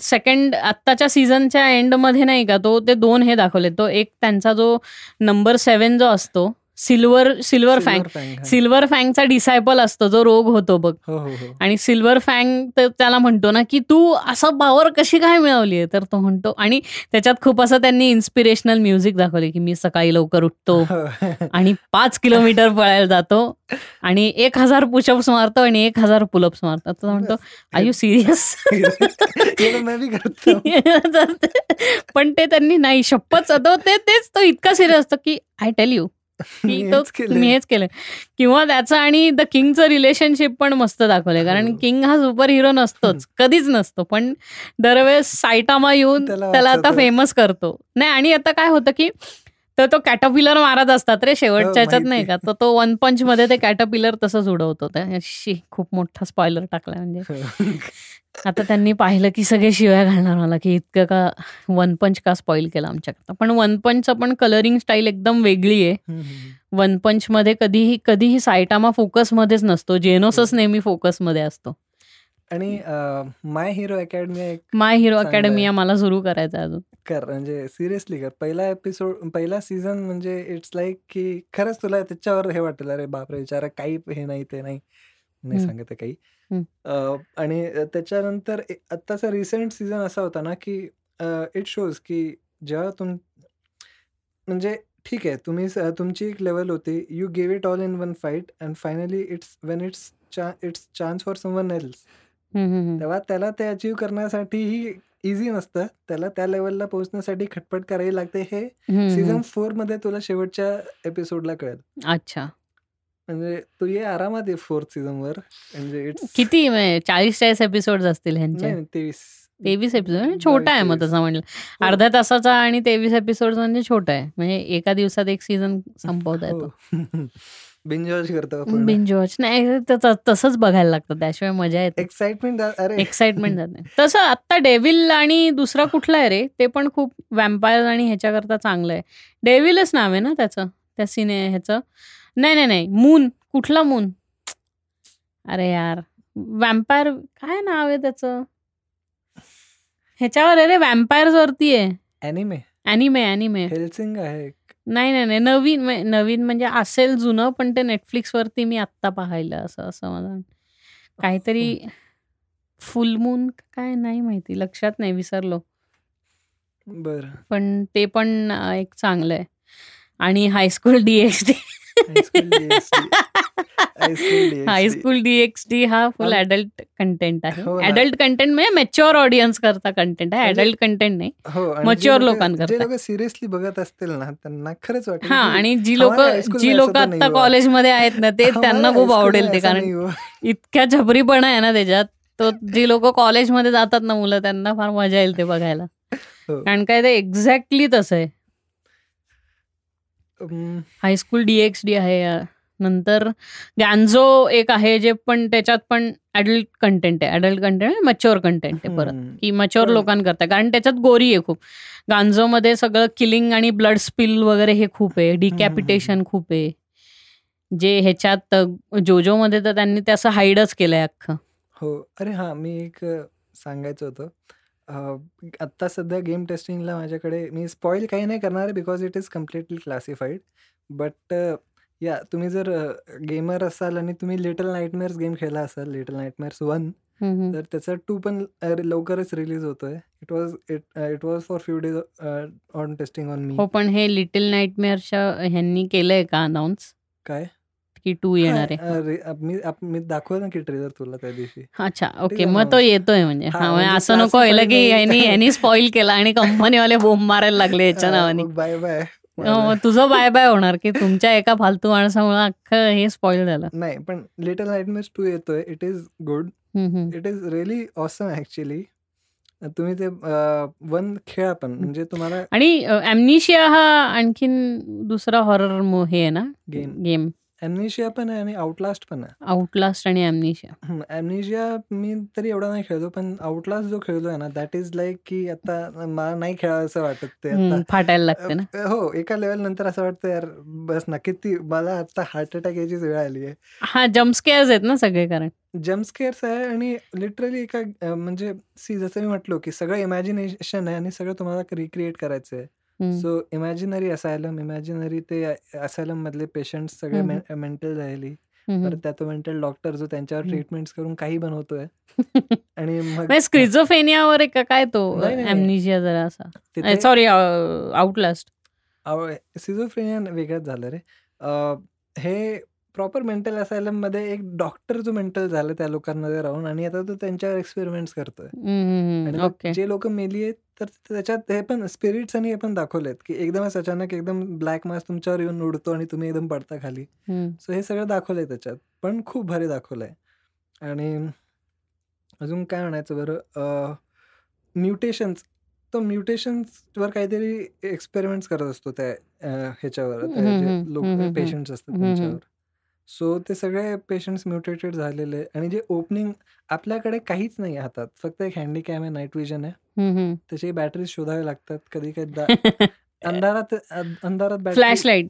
सेकंड आत्ताच्या सीझनच्या एंडमध्ये नाही का तो ते दोन हे दाखवले तो एक त्यांचा जो नंबर सेवन जो असतो सिल्वर सिल्वर फँग. सिल्वर फँगचा डिसायपल असतो जो रोग होतो बघ. हो हो हो. आणि सिल्वर फँग तर त्याला म्हणतो ना की तू असं पावर कशी काय मिळवली आहे तर तो म्हणतो आणि त्याच्यात खूप असं त्यांनी इन्स्पिरेशनल म्युझिक दाखवले की मी सकाळी लवकर उठतो. *laughs* आणि पाच किलोमीटर पळायला जातो आणि एक हजार पुशअप्स मारतो आणि एक हजार पुलअप्स मारतो. तो म्हणतो आय यू सिरियस पण ते त्यांनी नाही शपथ ते तेच तो इतका सिरियस असतो की आय टेल यू की मी तो. मी हेच केलं किंवा त्याचं आणि द किंगचं रिलेशनशिप पण मस्त दाखवलंय कारण हो. किंग हा सुपर हिरो नसतोच कधीच नसतो पण दरवेळेस सायटामा येऊन त्याला आता. फेमस करतो नाही आणि आता काय होतं की तर तो कॅटपिलर मारत असतात रे शेवटच्या हो, ह्याच्यात नाही. का? तर तो वन पंच मध्ये ते कॅटपिलर तसंच उडवतो. शी खूप मोठा स्पॉइलर टाकला म्हणजे. *laughs* आता त्यांनी पाहिलं की सगळे शिव्या घालणार मला की इतकं का वन पंच का स्पॉइल केलं आमच्याकडं पण वन पंचचं पण कलरिंग स्टाईल एकदम वेगळी आहे. वन पंच मध्ये कधीही कधीही सायटामा फोकसमध्येच नसतो. जेनोसच हो. नेहमी फोकसमध्ये असतो. आणि माय हिरो अकॅडमी एक माय हिरो अकॅडमी आहे. मला सुरू करायचं अजून. कर म्हणजे सिरियसली कर. पहिला एपिसोड पहिला सीझन म्हणजे इट्स लाईक की खरंच तुला त्याच्यावर हे वाटेल अरे बापरे विचारा काही हे नाही ते नाही. नाही. सांगत काही. आणि त्याच्यानंतर आत्ताचा रिसेंट सीझन असा होता ना की इट शोज की जेव्हा तुम म्हणजे ठीक आहे तुम्ही तुमची एक लेवल होती you gave it all in one fight and finally it's when it's it's chance for someone else तेव्हा त्याला ते अचीव करण्यासाठीही इझी नसतं. त्याला त्या लेवलला पोहोचण्यासाठी खटपट करावी लागते. हे सीझन. फोरमध्ये तुला शेवटच्या एपिसोडला कळेल. अच्छा. म्हणजे तू ये आरामात ये फोर्थ सीझन वर. म्हणजे इट्स किती म्हणजे चाळीस चाळीस एपिसोड असतील ह्यांचे? नाही तेवीस. तेवीस एपिसोड छोटा आहे मग बावीस, तसं म्हणलं हो. अर्ध्या तासाचा आणि तेवीस एपिसोड म्हणजे छोटा आहे. म्हणजे एका दिवसात एक सीझन संपवता येतो बिंज वॉच करतो आपण. बिंज वॉच नाही तसंच बघायला लागतं. त्याशिवाय मजा येते एक्साइटमेंट अरे. एक्साइटमेंट जाते *laughs* तसं आत्ता डेव्हिल आणि दुसरा कुठला आहे रे? ते पण खूप वॅम्पायर आणि ह्याच्याकरता चांगलं आहे. डेव्हिलच नाव आहे ना त्याचं? त्या सिने ह्याचं? नाही नाही नाही. मून कुठला मून अरे यार. वॅम्पायर काय नाव आहे त्याचं? ह्याच्यावर आहे रे वॅम्पायर्स वरती आहे. अॅनिमे अॅनिमे अॅनिमे हेल्सिंग आहे. नाही नाही नाही. नवीन म्हणजे- नवीन म्हणजे असेल जुनं पण ते नेटफ्लिक्स वरती मी आत्ता पाहिलं असं असं मला काहीतरी फुल मून काय नाही माहिती. लक्षात नाही विसरलो. बर. पण ते पण अं, एक चांगलं आहे आणि high school DX D high school DxD. High school DxD. High school DX हा फुल अडल्ट कंटेंट आहे हो. अडल्ट कंटेंट म्हणजे मॅच्युअर ऑडियन्स करता कंटेंट आहे म्हणजे- अडल्ट कंटेंट नाही हो जे लोकं- लोकांकरता. सिरियसली बघत असतील ना त्यांना खरंच वाटेल हा आणि जी लोक जी लोक आता. कॉलेजमध्ये आहेत ना ते *laughs* त्यांना खूप आवडेल ते कारण. इतक्या झबरीपणा आहे ना त्याच्यात तो जी लोक कॉलेजमध्ये जातात ना मुलं त्यांना फार मजा येईल ते बघायला हो. कारण काय ते एक्झॅक्टली तसं आहे हायस्कूल डीएक्स डी आहे नंतर गॅन्झो एक आहे जे पण त्याच्यात पण अडल्ट कंटेंट आहे. अडल्ट कंटेंट मच्युअर कंटेंट आहे परत. की मच्युअर लोकांकरता कारण त्याच्यात गोरी आहे खूप. गांजोमध्ये सगळं किलिंग आणि ब्लड स्पिल वगैरे हे खूप आहे. डिकॅपिटेशन खूप आहे. जे ह्याच्यात जोजो मध्ये तर त्यांनी ते असं हाईडच केलंय अख्खं. हो. अरे हां मी एक सांगायचं होतं. अ, आत्ता सध्या गेम टेस्टिंगला माझ्याकडे मी स्पॉईल काही नाही करणार आहे because it is completely classified. But या तुम्ही जर गेमर असाल आणि तुम्ही लिटल नाईटमेअर्स गेम खेळला असाल लिटल नाईटमेअर्स वन. तर त्याचा टू पण अ, लवकरच रिलीज होतोय. It was it it was for few days on testing on me. हो पण हे लिटिल नाईटमेअरच्या ह्यांनी केलंय का अनाऊन्स? काय? की टू येणार आहे. मी आप- मी दाखवलं ना की ट्रेलर तुला त्या दिवशी. अच्छा ओके मग तो. येतोय म्हणजे. हा, म्हणजे असं नको व्हायला की नाही. ह्यांनी स्पॉईल केला आणि कंपनीवाले बोंब मारायला लागले याच्या नावाने. बाय बाय हो, तुझं बाय बाय होणार की तुमच्या एका फालतू माणसामुळे अख्खं हे स्पॉईल झालं. नाही पण लिटल नाईटमेअर्स टू येतोय. It is good. It is really awesome actually तुम्ही ते वन खेळा पण. म्हणजे तुम्हाला आणि ॲम्निशिया हा आणखीन दुसरा हॉरर हे आहे ना? गेम गेम ॲमनिशिया पण आहे आणि आउटलास्ट पण आहे. आउटलास्ट आणि ॲम्निशिया ॲमनिशिया मी तरी एवढा नाही खेळतो पण आउटलास्ट जो खेळतोय ना दॅट इज लाईक की आता मला नाही खेळावं असं वाटत ते आता. फाटायला लागते ना? हो एका लेवल नंतर असं वाटतं यार बस ना किती मला आता हार्ट अटॅक याचीच वेळ आली आहे. हा जम्पस्केअर्स आहेत ना सगळे कारण. जम्पस्केअर्स आहे आणि लिटरली एका अ, म्हणजे सी जसं मी म्हटलो की सगळं इमॅजिनेशन आहे आणि सगळं तुम्हाला रिक्रिएट करायचं आहे सो इमॅजिनरी असायलम इमॅजिनरी ते असायलम मधले पेशंट सगळे. मेंटल झालेली. हम्म, परत त्यात मेंटल डॉक्टर जो त्यांच्यावर हम्म. ट्रीटमेंट्स करून काही बनवतोय *laughs* आणि मग म्हणजे स्क्रिझोफेनियावर आहे का? काय तो नाही, नाही, नाही. ॲम्निशिया जरा असा? तिथे सॉरी आउटलास्ट. सिझोफ्रेनिया वेगळंच झालं रे. अ, हे प्रॉपर मेंटल असायलममध्ये एक डॉक्टर जो मेंटल झाला त्या लोकांमध्ये राहून आणि आता तो त्यांच्यावर एक्सपेरिमेंट्स करतोय. आणि मग ओके. जे लोक मेली आहेत तर त्याच्यात हे पण स्पिरिट्स आणि हे पण दाखवलेत की एकदमच अचानक एकदम ब्लॅक मास तुमच्यावर येऊन उडतो आणि तुम्ही एकदम पडता खाली. सो हे सगळं दाखवलंय त्याच्यात. पण खूप भारी दाखवलंय. आणि अजून काय म्हणायचं बरं? म्युटेशन्स तो म्युटेशन्सवर काहीतरी एक्सपेरिमेंट्स करत असतो त्या ह्याच्यावर. लोक पेशंट्स असतात. त्यांच्यावर. सो ते सगळे पेशंट्स म्युटेटेड झालेले. आणि जे ओपनिंग आपल्याकडे काहीच नाही हातात. फक्त एक हँडीकॅम आहे नाईट विजन आहे. त्याची बॅटरीज शोधावे लागतात कधी कधी *laughs* अंधारात अ- अंधारात battery flashlight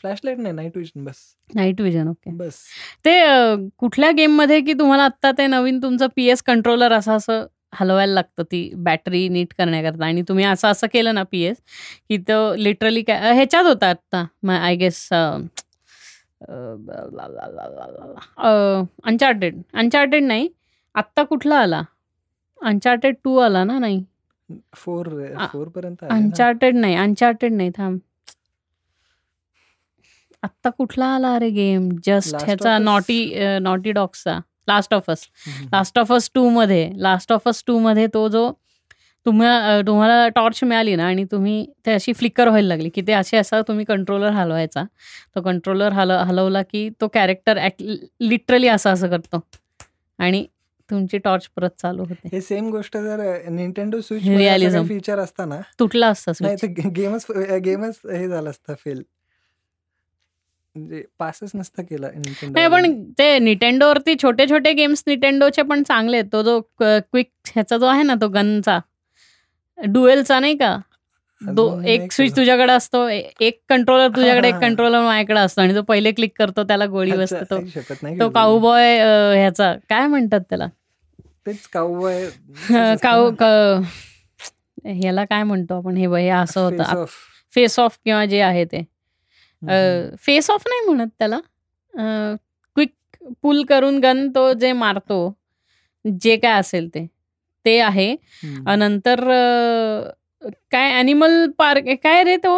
flashlight नाही नाईट विजन बस. नाईट विजन ओके बस. ते अ, कुठल्या गेममध्ये की तुम्हाला आता ते नवीन तुमचं पी एस कंट्रोलर असं असं हलवायला लागतं ती बॅटरी नीट करण्याकरता? आणि तुम्ही असं असं केलं ना पी एस की तो लिटरली काय अ, ह्याच्यात होता आत्ता आय गेस अनचार्टेड अनचार्टेड नाही आत्ता कुठला आला? अनचार्टेड टू आला ना नाही? फोर फोर पर्यंत. अनचार्टेड नाही अनचार्टेड नाही थांब. आत्ता कुठला आला अरे गेम जस्ट ह्याचा? Naughty naughty डॉगचा last of us. Last of us two मध्ये. लास्ट ऑफ अस टू मध्ये तो जो तुम्हाला तुम्हाला टॉर्च मिळाली ना आणि तुम्ही ते अशी फ्लिकर व्हायला लागली की ते असे असा तुम्ही कंट्रोलर हलवायचा. तो कंट्रोलर हल हलवला की तो कॅरेक्टर लिटरली असं असं करतो. आणि तुमची टॉर्च परत चालू होते. हे सेम गोष्ट जर निंटेंडो स्विच. फीचर असताना तुटला असतं गेमच गेमच हे झालं असतं फेल म्हणजे पासच नसता केला नाही. पण ते निटेंडोवरती छोटे छोटे गेम्स निटेंडोचे पण चांगले आहेत. तो जो क्विक ह्याचा जो आहे ना तो गनचा. डुएलचा नाही का? दो एक स्विच. तुझ्याकडे असतो एक कंट्रोलर तुझ्याकडे एक. कंट्रोलर माझ्याकडे असतो आणि जो पहिले क्लिक करतो त्याला गोळी बसते तो. काऊबॉय ह्याचा. काय म्हणतात त्याला? तेच काऊबॉय *laughs* काऊ ह्याला काय म्हणतो आपण? हे हे असं होतं. फेस ऑफ किंवा जे आहे ते. फेस ऑफ नाही म्हणत त्याला. क्विक पुल करून गन तो जे मारतो जे काय असेल ते. ते आहे. नंतर काय ॲनिमल पार्क काय रे तो?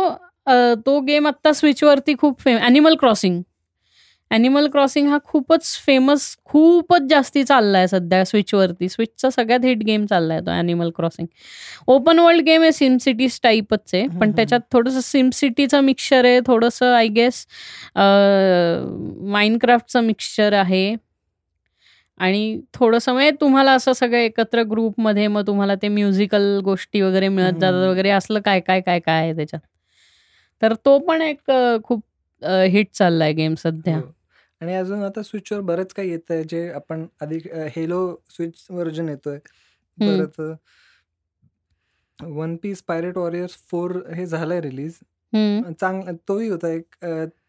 तो गेम आत्ता स्विचवरती खूप fame animal crossing animal crossing हा खूपच फेमस खूपच जास्ती चाललाय सध्या स्विचवरती स्विचचा सगळ्यात हिट गेम चाललाय तो animal crossing open world game आहे सिम सिटी टाईपच आहे पण. त्याच्यात थोडंसं सिम सिटीचं मिक्सचर आहे थोडंसं आय गेस माइनक्राफ्टचं मिक्सचर आहे. आणि थोडंसं म्हणजे तुम्हाला असं सगळं एकत्र ग्रुपमध्ये मग तुम्हाला ते म्युझिकल गोष्टी वगैरे मिळत जातात. वगैरे असलं काय काय काय काय आहे त्याच्यात तर तो पण एक खूप हिट चाललाय गेम सध्या हो. आणि अजून आता स्विचवर बरंच काही येतंय जे आपण आधी हेलो स्विच व्हर्जन येतोय. परत one piece pirate warriors four हे झालंय रिलीज. चांगला तोही होता एक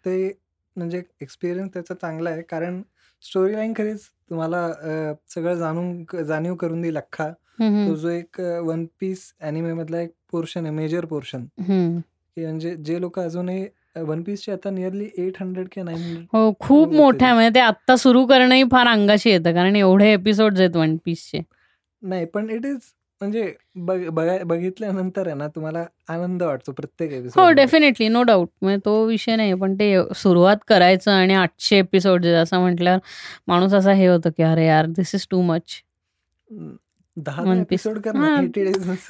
ते म्हणजे एक्सपिरियन्स त्याचा चांगला आहे कारण स्टोरी लाईन खरीच तुम्हाला अ, सगळं जाणून जाणीव करून देईल अख्खा. तो जो एक वन पीस अॅनिमे मधला एक पोर्शन आहे मेजर पोर्शन. की म्हणजे जे लोक अजूनही वन पीसचे आता नियरली एट हंड्रेड की नाईन हंड्रेड हो खूप होते. मोठं आहे म्हणजे ते आत्ता सुरू करणंही फार अंगाशी येतं कारण एवढे एपिसोड आहेत वन पीसचे नाही पण इट इज म्हणजे बघ बघितल्यानंतर आहे ना तुम्हाला आनंद वाटतो प्रत्येक हो एपिसोड डेफिनेटली नो डाऊट म्हणजे तो विषय नाही पण ते सुरुवात करायचं आणि आठशे एपिसोड असं म्हटल्यावर माणूस असा हे होतं की अरे यार दिस इज टू मच दहा One Piece. एपिसोड हा.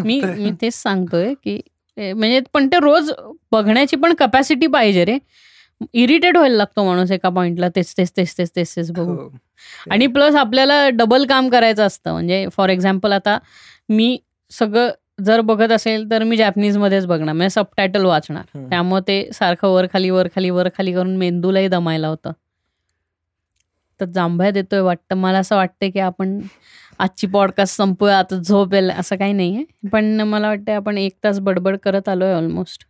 मी मी तेच सांगतोय की ए, म्हणजे पण ते रोज बघण्याची पण कपॅसिटी पाहिजे रे इरिटेट व्हायला लागतो माणूस एका पॉइंटला तेच तेच तेच तेच तेच तेच बघू हो. आणि प्लस आपल्याला डबल काम करायचं असतं म्हणजे फॉर एक्झाम्पल आता मी सगळं जर बघत असेल तर मी जॅपनीजमध्येच बघणार म्हणजे सबटायटल वाचणार. त्यामुळे ते सारखं वर खाली वर खाली वर खाली करून मेंदूलाही दमायला होतं. तर जांभळ्यात येतोय वाटतं. मला असं वाटतं की आपण आजची पॉडकास्ट संपूया आता झोप येईल असं काही नाही आहे पण मला वाटतं आपण एक तास बडबड करत आलो आहे ऑलमोस्ट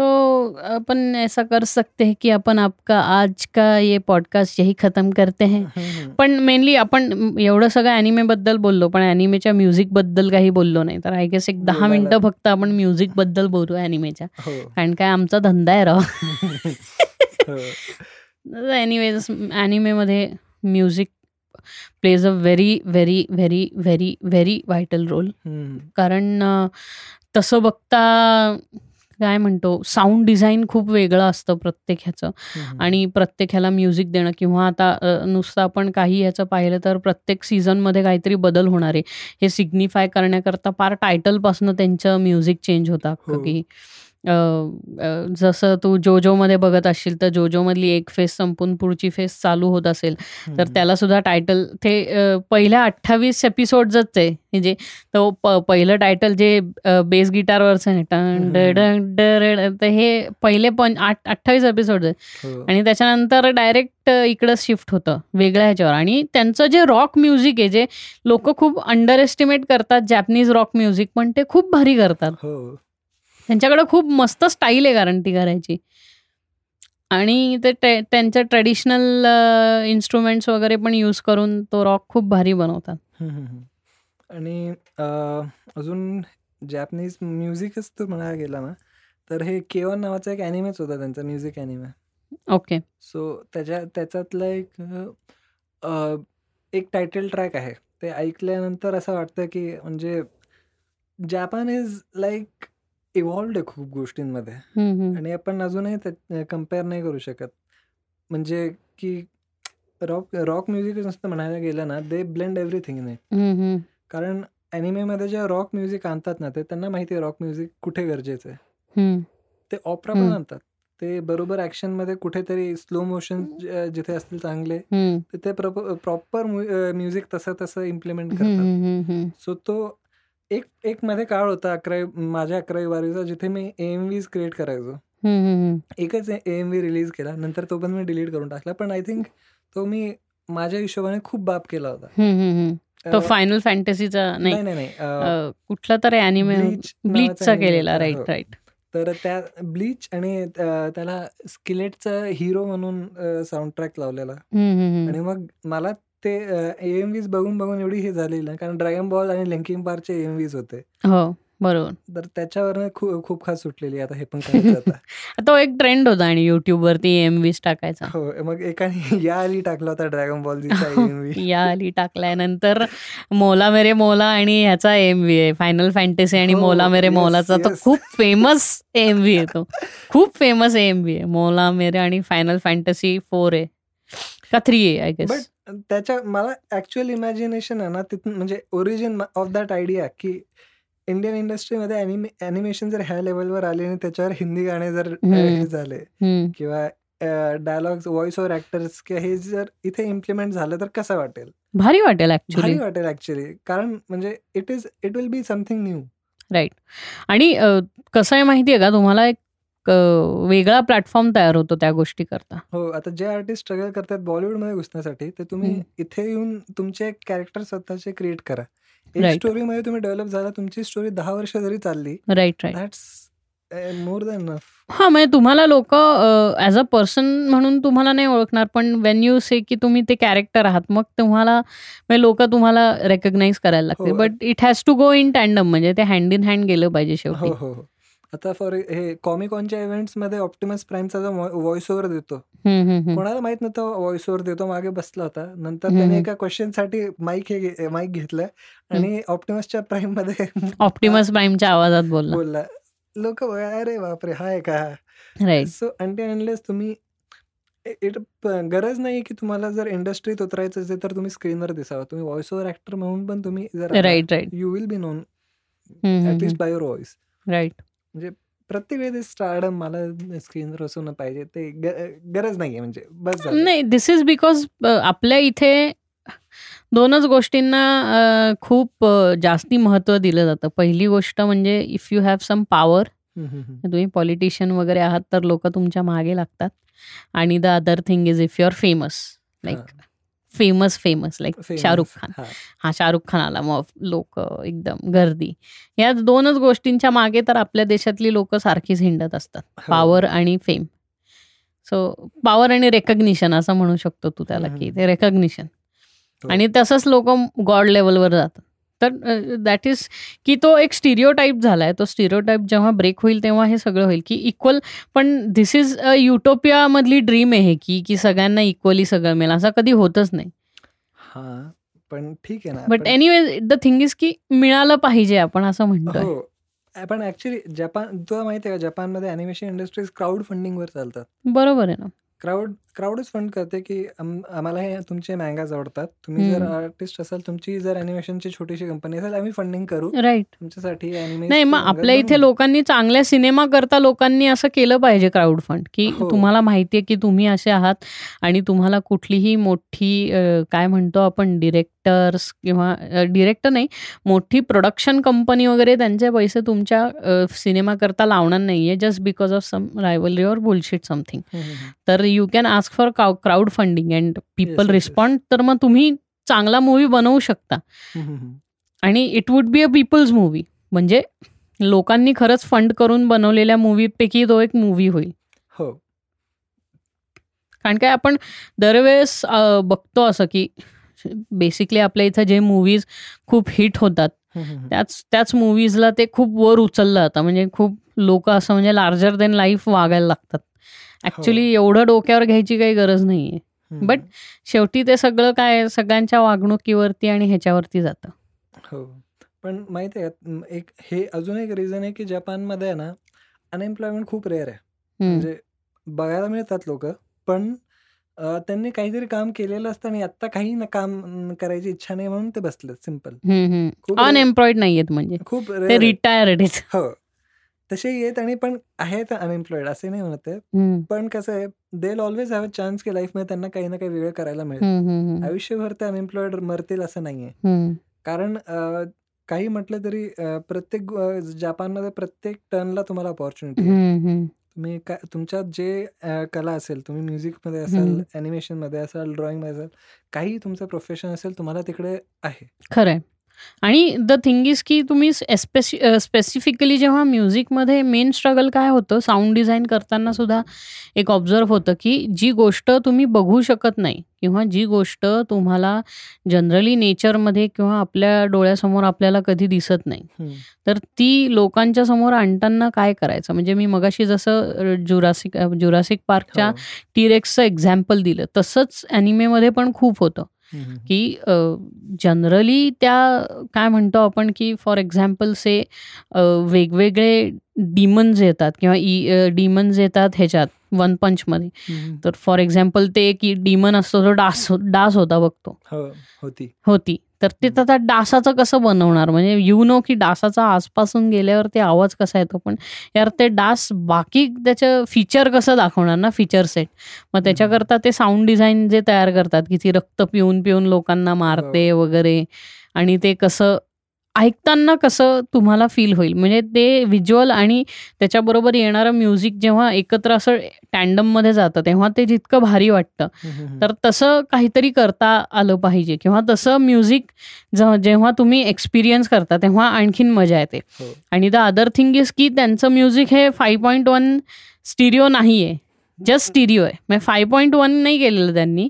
तो अपन ऐसा कर सकते हैं कि अपन आपका आज का ये पॉडकास्ट यही ख़त्म करते हैं. पण मेनली आपण एवढं सगळं अॅनिमेबद्दल बोललो पण अॅनिमेच्या म्युझिकबद्दल काही बोललो नाही. तर आय गेस एक दहा बोलायला- मिनिटं फक्त आपण म्युझिकबद्दल बोलू अॅनिमेच्या हो. कारण काय आमचा धंदा आहे राव. हो. Anyways अॅनिमेमध्ये music plays a very very very very very vital role. कारण तसं बघता काय म्हणतो साऊंड डिझाईन खूप वेगळं असतं प्रत्येक ह्याचं. आणि प्रत्येक ह्याला म्युझिक देणं किंवा आता नुसतं आपण काही ह्याचं पाहिलं तर प्रत्येक सीझनमध्ये काहीतरी बदल होणार आहे हे सिग्निफाय करण्याकरता पार टायटलपासून त्यांचं म्युझिक चेंज होतं हो. की अ, अ, जसं तू जोजोमध्ये बघत असशील तर जोजोमधली एक फेस संपून पुढची फेस चालू होत असेल तर हम्म. त्याला सुद्धा टायटल ते अ, पहिल्या अठ्ठावीस एपिसोडच आहे म्हणजे तो प पहिलं टायटल जे बेस गिटारवरचं आहे टन हम्म. डडन डरड, तर हे पहिले पण आठ अठ्ठावीस एपिसोड आहेत हो. आणि त्याच्यानंतर डायरेक्ट इकडं शिफ्ट होतं वेगळ्या ह्याच्यावर आणि त्यांचं जे रॉक म्युझिक आहे जे लोक खूप अंडर एस्टिमेट करतात जॅपनीज रॉक म्युझिक पण ते खूप भारी करतात हो त्यांच्याकडे खूप मस्त स्टाईल आहे कारण ती करायची. आणि ते त्यांच्या ट्रेडिशनल इन्स्ट्रुमेंट्स वगैरे पण यूज करून तो रॉक खूप भारी बनवतात. आणि अजून जॅपनीज म्युझिकच तो म्हणायला गेला ना तर हे केवन नावाचा एक अॅनिमेच होता त्यांचा म्युझिक अॅनिमे ओके सो त्याच्या त्याच्यातलं एक एक टायटल ट्रॅक आहे. ते ऐकल्यानंतर असं वाटतं की म्हणजे जपान इज लाईक इव्हॉल्ड आहे खूप गोष्टींमध्ये. आणि आपण अजूनही कंपेअर नाही करू शकत म्हणजे की रॉक रॉक म्युझिक नुसतं म्हणायला गेलं ना they blend everything in it. कारण ॲनिमेमध्ये जे रॉक म्युझिक आणतात ना ते त्यांना माहिती आहे रॉक म्युझिक कुठे गरजेचं आहे. ते ऑपरा पण. आणतात ते बरोबर ॲक्शनमध्ये कुठेतरी स्लो मोशन जिथे असतील चांगले. तर ते प्रॉपर म्युझिक तसं तसं इम्प्लिमेंट करतात. सो तो एक एक मध्ये काळ होता अकरावी माझ्या अकरावी बारावीचा जिथे मी एम व्हीज क्रिएट करायचो. एकच एम व्ही रिलीज केला नंतर तो पण मी डिलीट करून टाकला. पण आय थिंक तो मी माझ्या हिशोबाने खूप बाप केला होता. तो फायनल फॅन्टसीचा नाही. नाही कुठला तर अॅनिमे ब्लीचचा केलेला. होता, राईट हो. राईट तर त्या ब्लीच आणि त्याला स्किलेटचा हिरो म्हणून साऊंड ट्रॅक लावलेला. आणि मग मला ते एम व्हीज बघून बघून एवढी हे झालेली ना कारण ड्रॅगन बॉल आणि लिंकिंग पार्कचे ए एम व्हीज होते. हो बरोबर. तर त्याच्यावर खूप खूप खास सुटलेली आता हे पण करायचं आता. *laughs* तो एक ट्रेंड होता आणि युट्यूब वरती एम वीस टाकायचा. हो मग एकाने *laughs* या आली टाकला होता ड्रॅगन बॉल जीचा एम व्ही या आली टाकलाय नंतर मोला मेरे मोला आणि ह्याचा एम व्ही आहे. फायनल फॅन्टसी आणि हो, मोला मेरे मोलाचा तो yes. खूप फेमस एम व्ही आहे तो. *laughs* खूप फेमस एम व्ही आहे. मोला मेरे आणि फायनल फॅन्टसी फोर आहे. का थ्री आहे आय गेस बट त्याच्या मला ऍक्च्युअल इमॅजिनेशन आहे ना तिथून म्हणजे ओरिजिन ऑफ दॅट आयडिया की इंडियन इंडस्ट्रीमध्ये अॅनिमेशन जर ह्या लेवलवर आले आणि त्याच्यावर हिंदी गाणे जर झाले किंवा डायलॉग्स व्हॉइस ओव्हर ऍक्टर्स किंवा हे जर इथे इम्प्लिमेंट झालं तर कसं वाटेल? भारी वाटेल ऍक्च्युली भारी वाटेल ऍक्च्युली कारण म्हणजे it is it will be something new right आणि कसं आहे माहिती आहे का? तुम्हाला एक वेगळा प्लॅटफॉर्म तयार होतो त्या गोष्टी करता हो आता जे आर्टिस्ट स्ट्रगल करतात बॉलिवूडमध्ये घुसण्यासाठी ते तुम्ही. इथे येऊन तुमचे कॅरेक्टर स्वतःचे क्रिएट करा एक Right. स्टोरीमध्ये तुम्ही डेव्हलप झाला तुमची स्टोरी दहा वर्ष जरी चालली राईट राईट मोर दॅन हा म्हणजे तुम्हाला लोक ॲज अ पर्सन म्हणून तुम्हाला नाही ओळखणार पण वेन यू से की तुम्ही ते कॅरेक्टर आहात मग तुम्हाला म्हणजे लोक तुम्हाला रेकग्नाईज करायला लागते. But it has to go in tandem म्हणजे ते हँड इन हँड गेलं पाहिजे हो शेवटी हो हो आता फॉर हे कॉमिकॉनच्या इव्हेंट्समध्ये ऑप्टिमस प्राईमचा जो व्हॉइस ओव्हर देतो. कोणाला माहीत नव्हतं व्हॉइस ओव्हर देतो मागे बसला होता. नंतर. त्याने एका क्वेश्चनसाठी माईक हे माईक घेतलाय आणि ऑप्टिमसच्या प्राईममध्ये *laughs* ऑप्टिमस प्राईमच्या आवाजात बोलला. बोलला. लोक अरे बापरे हाय का? सो अंटी अनलेस तुम्ही इट गरज नाही की तुम्हाला जर इंडस्ट्रीत उतरायचं असेल तर तुम्ही स्क्रीनवर दिसावं. तुम्ही व्हॉइस ओव्हर ऍक्टर म्हणून पण तुम्ही जर right right you will be known at least by your voice right प्रत्येक वेळेस स्टारडम मला स्क्रीनवर असणं पाहिजे. ते गरज नाहीये म्हणजे. बस. नाही दिस इज बिकॉज आपल्या इथे दोनच गोष्टींना खूप जास्ती महत्त्व दिलं जातं. पहिली गोष्ट म्हणजे if you have some power. तुम्ही पॉलिटिशियन वगैरे आहात तर लोक तुमच्या मागे लागतात. आणि the other thing is if you are famous like famous famous like. Shahrukh Khan हा. हा शाहरुख खान आला मग लोक एकदम गर्दी या दोनच गोष्टींच्या मागे तर आपल्या देशातली लोक सारखीच हिंडत असतात हो. पॉवर आणि फेम सो पॉवर आणि रेकग्निशन असं म्हणू शकतो तू त्याला की. ते रेकग्निशन हो. आणि तसंच लोक गॉड लेवलवर जातात तर दॅट इज की तो एक स्टिरिओ टाईप झालाय. तो स्टिरिओ टाईप जेव्हा ब्रेक होईल तेव्हा हे सगळं होईल. की इक्वल पण दिस इज अ युटोपिया मधली ड्रीम आहे की की सगळ्यांना इक्वली सगळं मिळेल. असं कधी होतच नाही. हा पण ठीक आहे ना. But anyway the thing is की मिळालं पाहिजे आपण असं म्हणतोय. हो. पण ऍक्च्युली जपान तुला माहिती आहे का जपानमध्ये अॅनिमेशन इंडस्ट्रीज क्राऊड फंडिंगवर चालतात. बरोबर आहे ना. क्राऊड क्राऊडच फंड करते की आम- आम्हाला हे तुमचे मँगाज आवडतात तुम्ही जर. आर्टिस्ट असाल तुमची जर अॅनिमेशनची छोटीशी कंपनी असेल आम्ही फंडिंग करू राईट तुमच्यासाठी नाही मग आपल्या इथे बनवू. लोकांनी चांगल्या सिनेमा करता लोकांनी असं केलं पाहिजे क्राऊड फंड की हो. तुम्हाला माहितीये की तुम्ही असे आहात आणि तुम्हाला कुठलीही मोठी अ, काय म्हणतो आपण डिरेक्टर्स किंवा डिरेक्टर नाही मोठी प्रोडक्शन कंपनी वगैरे त्यांचे पैसे तुमच्या अ, सिनेमा करता लावणार नाहीये just because of some rivalry or bullshit something. तर you can ask for crowdfunding and people respond तर मग तुम्ही चांगला मूवी बनवू शकता. आणि it would be a people's movie म्हणजे लोकांनी खरंच फंड करून बनवलेल्या मूवीपैकी तो एक मूवी होईल. हो. कारण काय आपण दरवेळेस बघतो असं की बेसिकली आपल्या इथं जे मूवीज खूप हिट होतात. त्याच त्याच मूवीजला ते खूप वर उचललं जातं. म्हणजे खूप लोक असं म्हणजे लार्जर देन लाईफ वागायला लागतात. ॲक्च्युली एवढं डोक्यावर घ्यायची काही गरज नाही आहे हम्म, बट शेवटी ते सगळं काय सगळ्यांच्या वागणुकीवरती आणि ह्याच्यावरती जातं. हो. पण माहिती आहे एक हे अजून एक रिझन आहे की जपानमध्ये आहे ना अनएम्प्लॉयमेंट खूप रेअर आहे. म्हणजे बघायला मिळतात लोक पण त्यांनी काहीतरी काम केलेलं असतं आणि आत्ता काही ना काम करायची इच्छा नाही म्हणून ते बसले सिंपल हम्म, हम्म. खूप rare- अनएम्प्लॉईड नाही आहेत म्हणजे. खूप. रिटायर्ड आहेत. हो. तसे येत आणि पण आहेत अनएम्प्लॉईड असे नाही म्हणत आहे हम्म, पण कसं आहे they always have a chance की लाईफमध्ये त्यांना काही ना काही वेगळं करायला मिळेल. आयुष्यभर ते अनएम्प्लॉईड मरतील असं नाहीये. कारण काही म्हटलं तरी प्रत्येक जापानमध्ये प्रत्येक टर्नला तुम्हाला हम्म. तुम्ही तुमच्यात जे कला असेल तुम्ही म्युझिकमध्ये असाल हम्म. ॲनिमेशनमध्ये असाल ड्रॉइंगमध्ये असाल काही तुमचं प्रोफेशन असेल तुम्हाला तिकडे आहे. खरंय. आणि द थिंग इज की तुम्ही स्पेसि स्पेसिफिकली जेव्हा म्युझिकमध्ये मेन स्ट्रगल काय होतं साऊंड डिझाईन करताना सुद्धा एक ऑब्झर्व होतं की जी गोष्ट तुम्ही बघू शकत नाही किंवा जी गोष्ट तुम्हाला जनरली नेचरमध्ये किंवा आपल्या डोळ्यासमोर आपल्याला कधी दिसत नाही. तर ती लोकांच्या समोर आणताना काय करायचं म्हणजे मी मगाशी जसं जुरासिक जुरासिक पार्कच्या. टिरेक्सचं एक्झाम्पल दिलं तसंच ॲनिमेमध्ये पण खूप होतं. की जनरली त्या काय म्हणतो आपण की फॉर एक्झाम्पल से वेगवेगळे डिमन्स येतात किंवा ई डिमन्स येतात ह्याच्यात वन पंचमध्ये हम्म. तर फॉर एक्झाम्पल ते एक डिमन असतो तो डास डास होता बघतो. हो होती. होती. तर ते आता डासाचं कसं बनवणार? म्हणजे यू नो की डासाचा आसपासून गेल्यावर ते आवाज कसा येतो? पण यार ते डास बाकी त्याचं फीचर कसं दाखवणार ना? फीचर सेट मग त्याच्याकरता ते साऊंड डिझाईन जे तयार करतात की ती रक्त पिऊन पिऊन लोकांना मारते वगैरे आणि ते कसं ऐकताना कसं तुम्हाला फील होईल? म्हणजे ते व्हिज्युअल आणि त्याच्याबरोबर येणारं म्युझिक जेव्हा एकत्र असं टँडममध्ये जातं तेव्हा ते जितकं भारी वाटतं. तर तसं काहीतरी करता आलं पाहिजे किंवा तसं म्युझिक जेव्हा तुम्ही एक्सपिरियन्स करता तेव्हा आणखीन मजा येते. हो. आणि द अदर थिंग इज की त्यांचं म्युझिक हे फाईव्ह पॉईंट वन स्टिरिओ नाही आहे जस्ट स्टिरिओ आहे. म्हणजे फाईव्ह पॉईंट वन नाही केलेलं त्यांनी.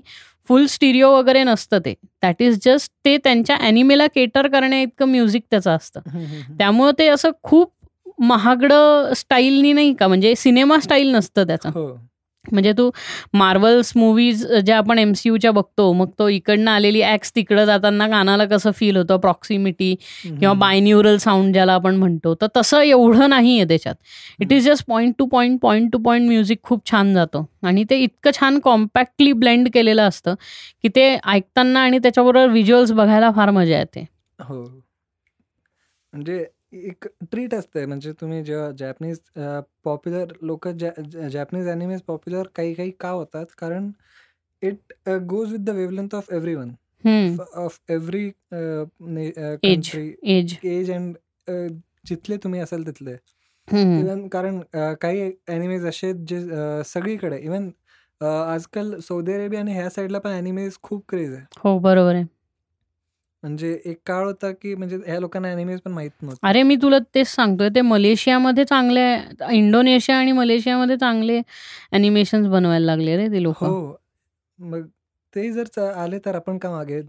फुल स्टिरिओ वगैरे नसतं ते. दॅट इज जस्ट ते त्यांच्या अॅनिमेला केटर करण्या इतकं म्युझिक त्याचं असतं. त्यामुळं ते असं खूप महागडं स्टाईलनी नाही का म्हणजे सिनेमा स्टाईल नसतं त्याचं. हो. म्हणजे तू मार्वल्स मूवीज ज्या आपण एम सी यूच्या बघतो मग तो इकडनं आलेली ॲक्स तिकडं जाताना कानाला कसं फील होतं? प्रॉक्सिमिटी किंवा बायन्युरल साऊंड ज्याला आपण म्हणतो. तर तसं एवढं नाही आहे त्याच्यात. It is just point to point point to point music खूप छान जातो. आणि ते इतकं छान कॉम्पॅक्टली ब्लेंड केलेलं असतं की ते ऐकताना आणि त्याच्याबरोबर व्हिज्युअल्स बघायला फार मजा येते. हो. म्हणजे एक ट्रीट असते. म्हणजे तुम्ही जेव्हा जॅपनीज पॉप्युलर लोक जॅपनीज ॲनिमेज पॉप्युलर काही काही का होतात? कारण it goes with the wavelength of every one of every country age age. And जिथले तुम्ही असाल तिथले. इवन कारण काही ॲनिमेज असे आहेत जे सगळीकडे इवन आजकाल सौदी अरेबिया आणि ह्या साईडला पण ॲनिमेज खूप क्रेज आहे. हो बरोबर आहे. म्हणजे एक काळ होता की म्हणजे ह्या लोकांना अॅनिमेज पण माहीत नव्हतं. अरे मी तुला तेच सांगतोय ते मलेशियामध्ये चांगले इंडोनेशिया आणि मलेशियामध्ये चांगले अॅनिमेशन बनवायला लागले रे ते लोक. हो मग ते जर आले तर आपण का मागे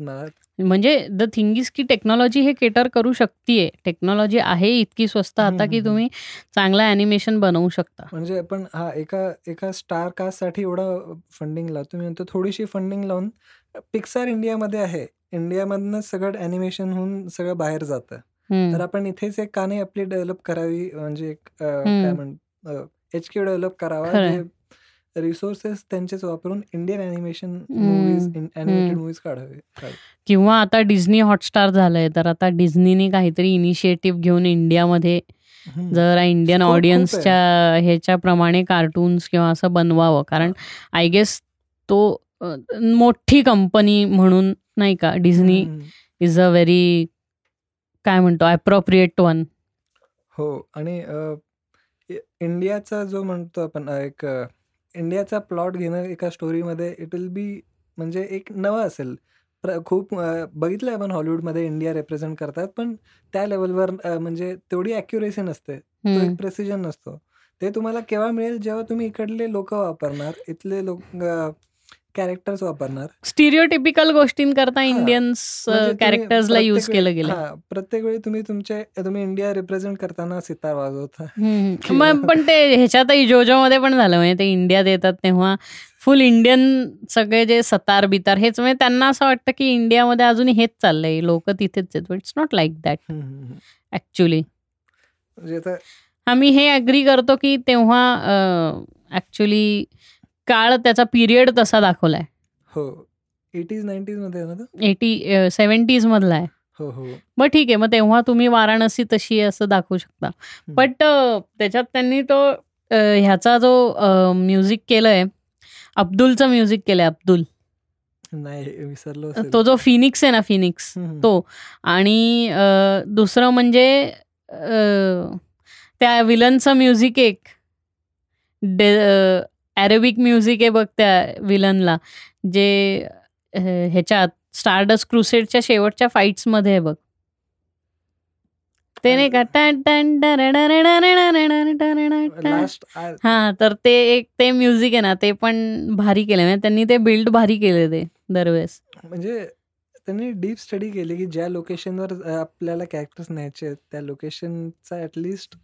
म्हणजे द थिंग इज की टेक्नॉलॉजी हे केटर करू शकते टेक्नॉलॉजी आहे इतकी स्वस्त आता की तुम्ही चांगला अॅनिमेशन बनवू शकता. म्हणजे आपण हा एका एका स्टार कास्टसाठी एवढं फंडिंग लावतो मी म्हणतो थोडीशी फंडिंग लावून पिक्सार इंडियामध्ये आहे. इंडियामधनं सगळं अॅनिमेशन होऊन सगळं बाहेर जातं. तर आपण इथेच एक काने आपली डेव्हलप करावी म्हणजे एक काय म्हण एच क्यू डेव्हलप करावा. रिसोर्सेस त्यांचेच वापरून इंडियन अॅनिमेशन अॅनिमेटेड मूवीज काढावे किंवा आता डिझनी हॉटस्टार झालंय तर आता डिझनीने काहीतरी इनिशिएटिव्ह घेऊन इंडियामध्ये जर इंडियन ऑडियन्सच्या ह्याच्याप्रमाणे कार्टून्स किंवा असं बनवावं. कारण आय गेस तो मोठी कंपनी म्हणून नाही का? डिझनी इज अ व्हेरी काय म्हणतो अप्रोप्रिएट वन हो आणि इंडियाचा जो म्हणतो आपण एक इंडियाचा प्लॉट घेणं एका स्टोरीमध्ये इट विल बी म्हणजे एक नवं असेल. खूप बघितलंय आपण हॉलिवूडमध्ये इंडिया रिप्रेझेंट करतात पण त्या लेवलवर म्हणजे तेवढी अॅक्युरेसी नसते. तो एक प्रेसिजन नसतो. ते तुम्हाला केव्हा मिळेल जेव्हा तुम्ही इकडले लोक वापरणार इथले लोक कॅरेक्टर्स वापरणार. स्टिरिओटिपिकल गोष्टींकरता इंडियन्स कॅरेक्टर्सला युज केलं गेलं प्रत्येक वेळी तुम्ही तुमचे तुम्ही इंडिया रिप्रेझेंट करताना सितार वाजवता. *laughs* पण ते ह्याच्यातही जोजो मध्ये पण झालं म्हणजे ते इंडियात येतात तेव्हा फुल इंडियन सगळे जे सतार बितार हेच म्हणजे त्यांना असं वाटतं की इंडियामध्ये अजून हेच चाललंय. लोक तिथेच आहेत it's not like that actually आम्ही हे अग्री करतो की तेव्हा ऍक्च्युली काळ त्याचा पिरियड तसा दाखवलाय. हो. एटीज नाईन्टीजमध्ये एटी सेव्हन्टीज मधला आहे. हो हो. मग ठीक आहे मग तेव्हा तुम्ही वाराणसी तशी असं दाखवू शकता. बट त्याच्यात त्यांनी तो ह्याचा जो म्युझिक केलंय अब्दुलचं म्युझिक केलंय अब्दुल. नाही विसरलो तो जो फिनिक्स आहे ना फिनिक्स तो. आणि दुसरं म्हणजे त्या विलनचं म्युझिक एक अरेबिक म्युझिक आहे बघ त्या विलनला जे ह्याच्यात स्टारडस क्रुसेडच्या शेवटच्या फाईट्समध्ये आहे बघ ते नाही का हा तर ते एक ते म्युझिक आहे ना ते पण भारी केलं म्हणजे त्यांनी ते बिल्ड भारी केले ते दरवेळेस म्हणजे त्यांनी डीप स्टडी केली की ज्या लोकेशनवर आपल्याला कॅरेक्टर्स न्यायचे त्या लोकेशनचा ऍटलिस्ट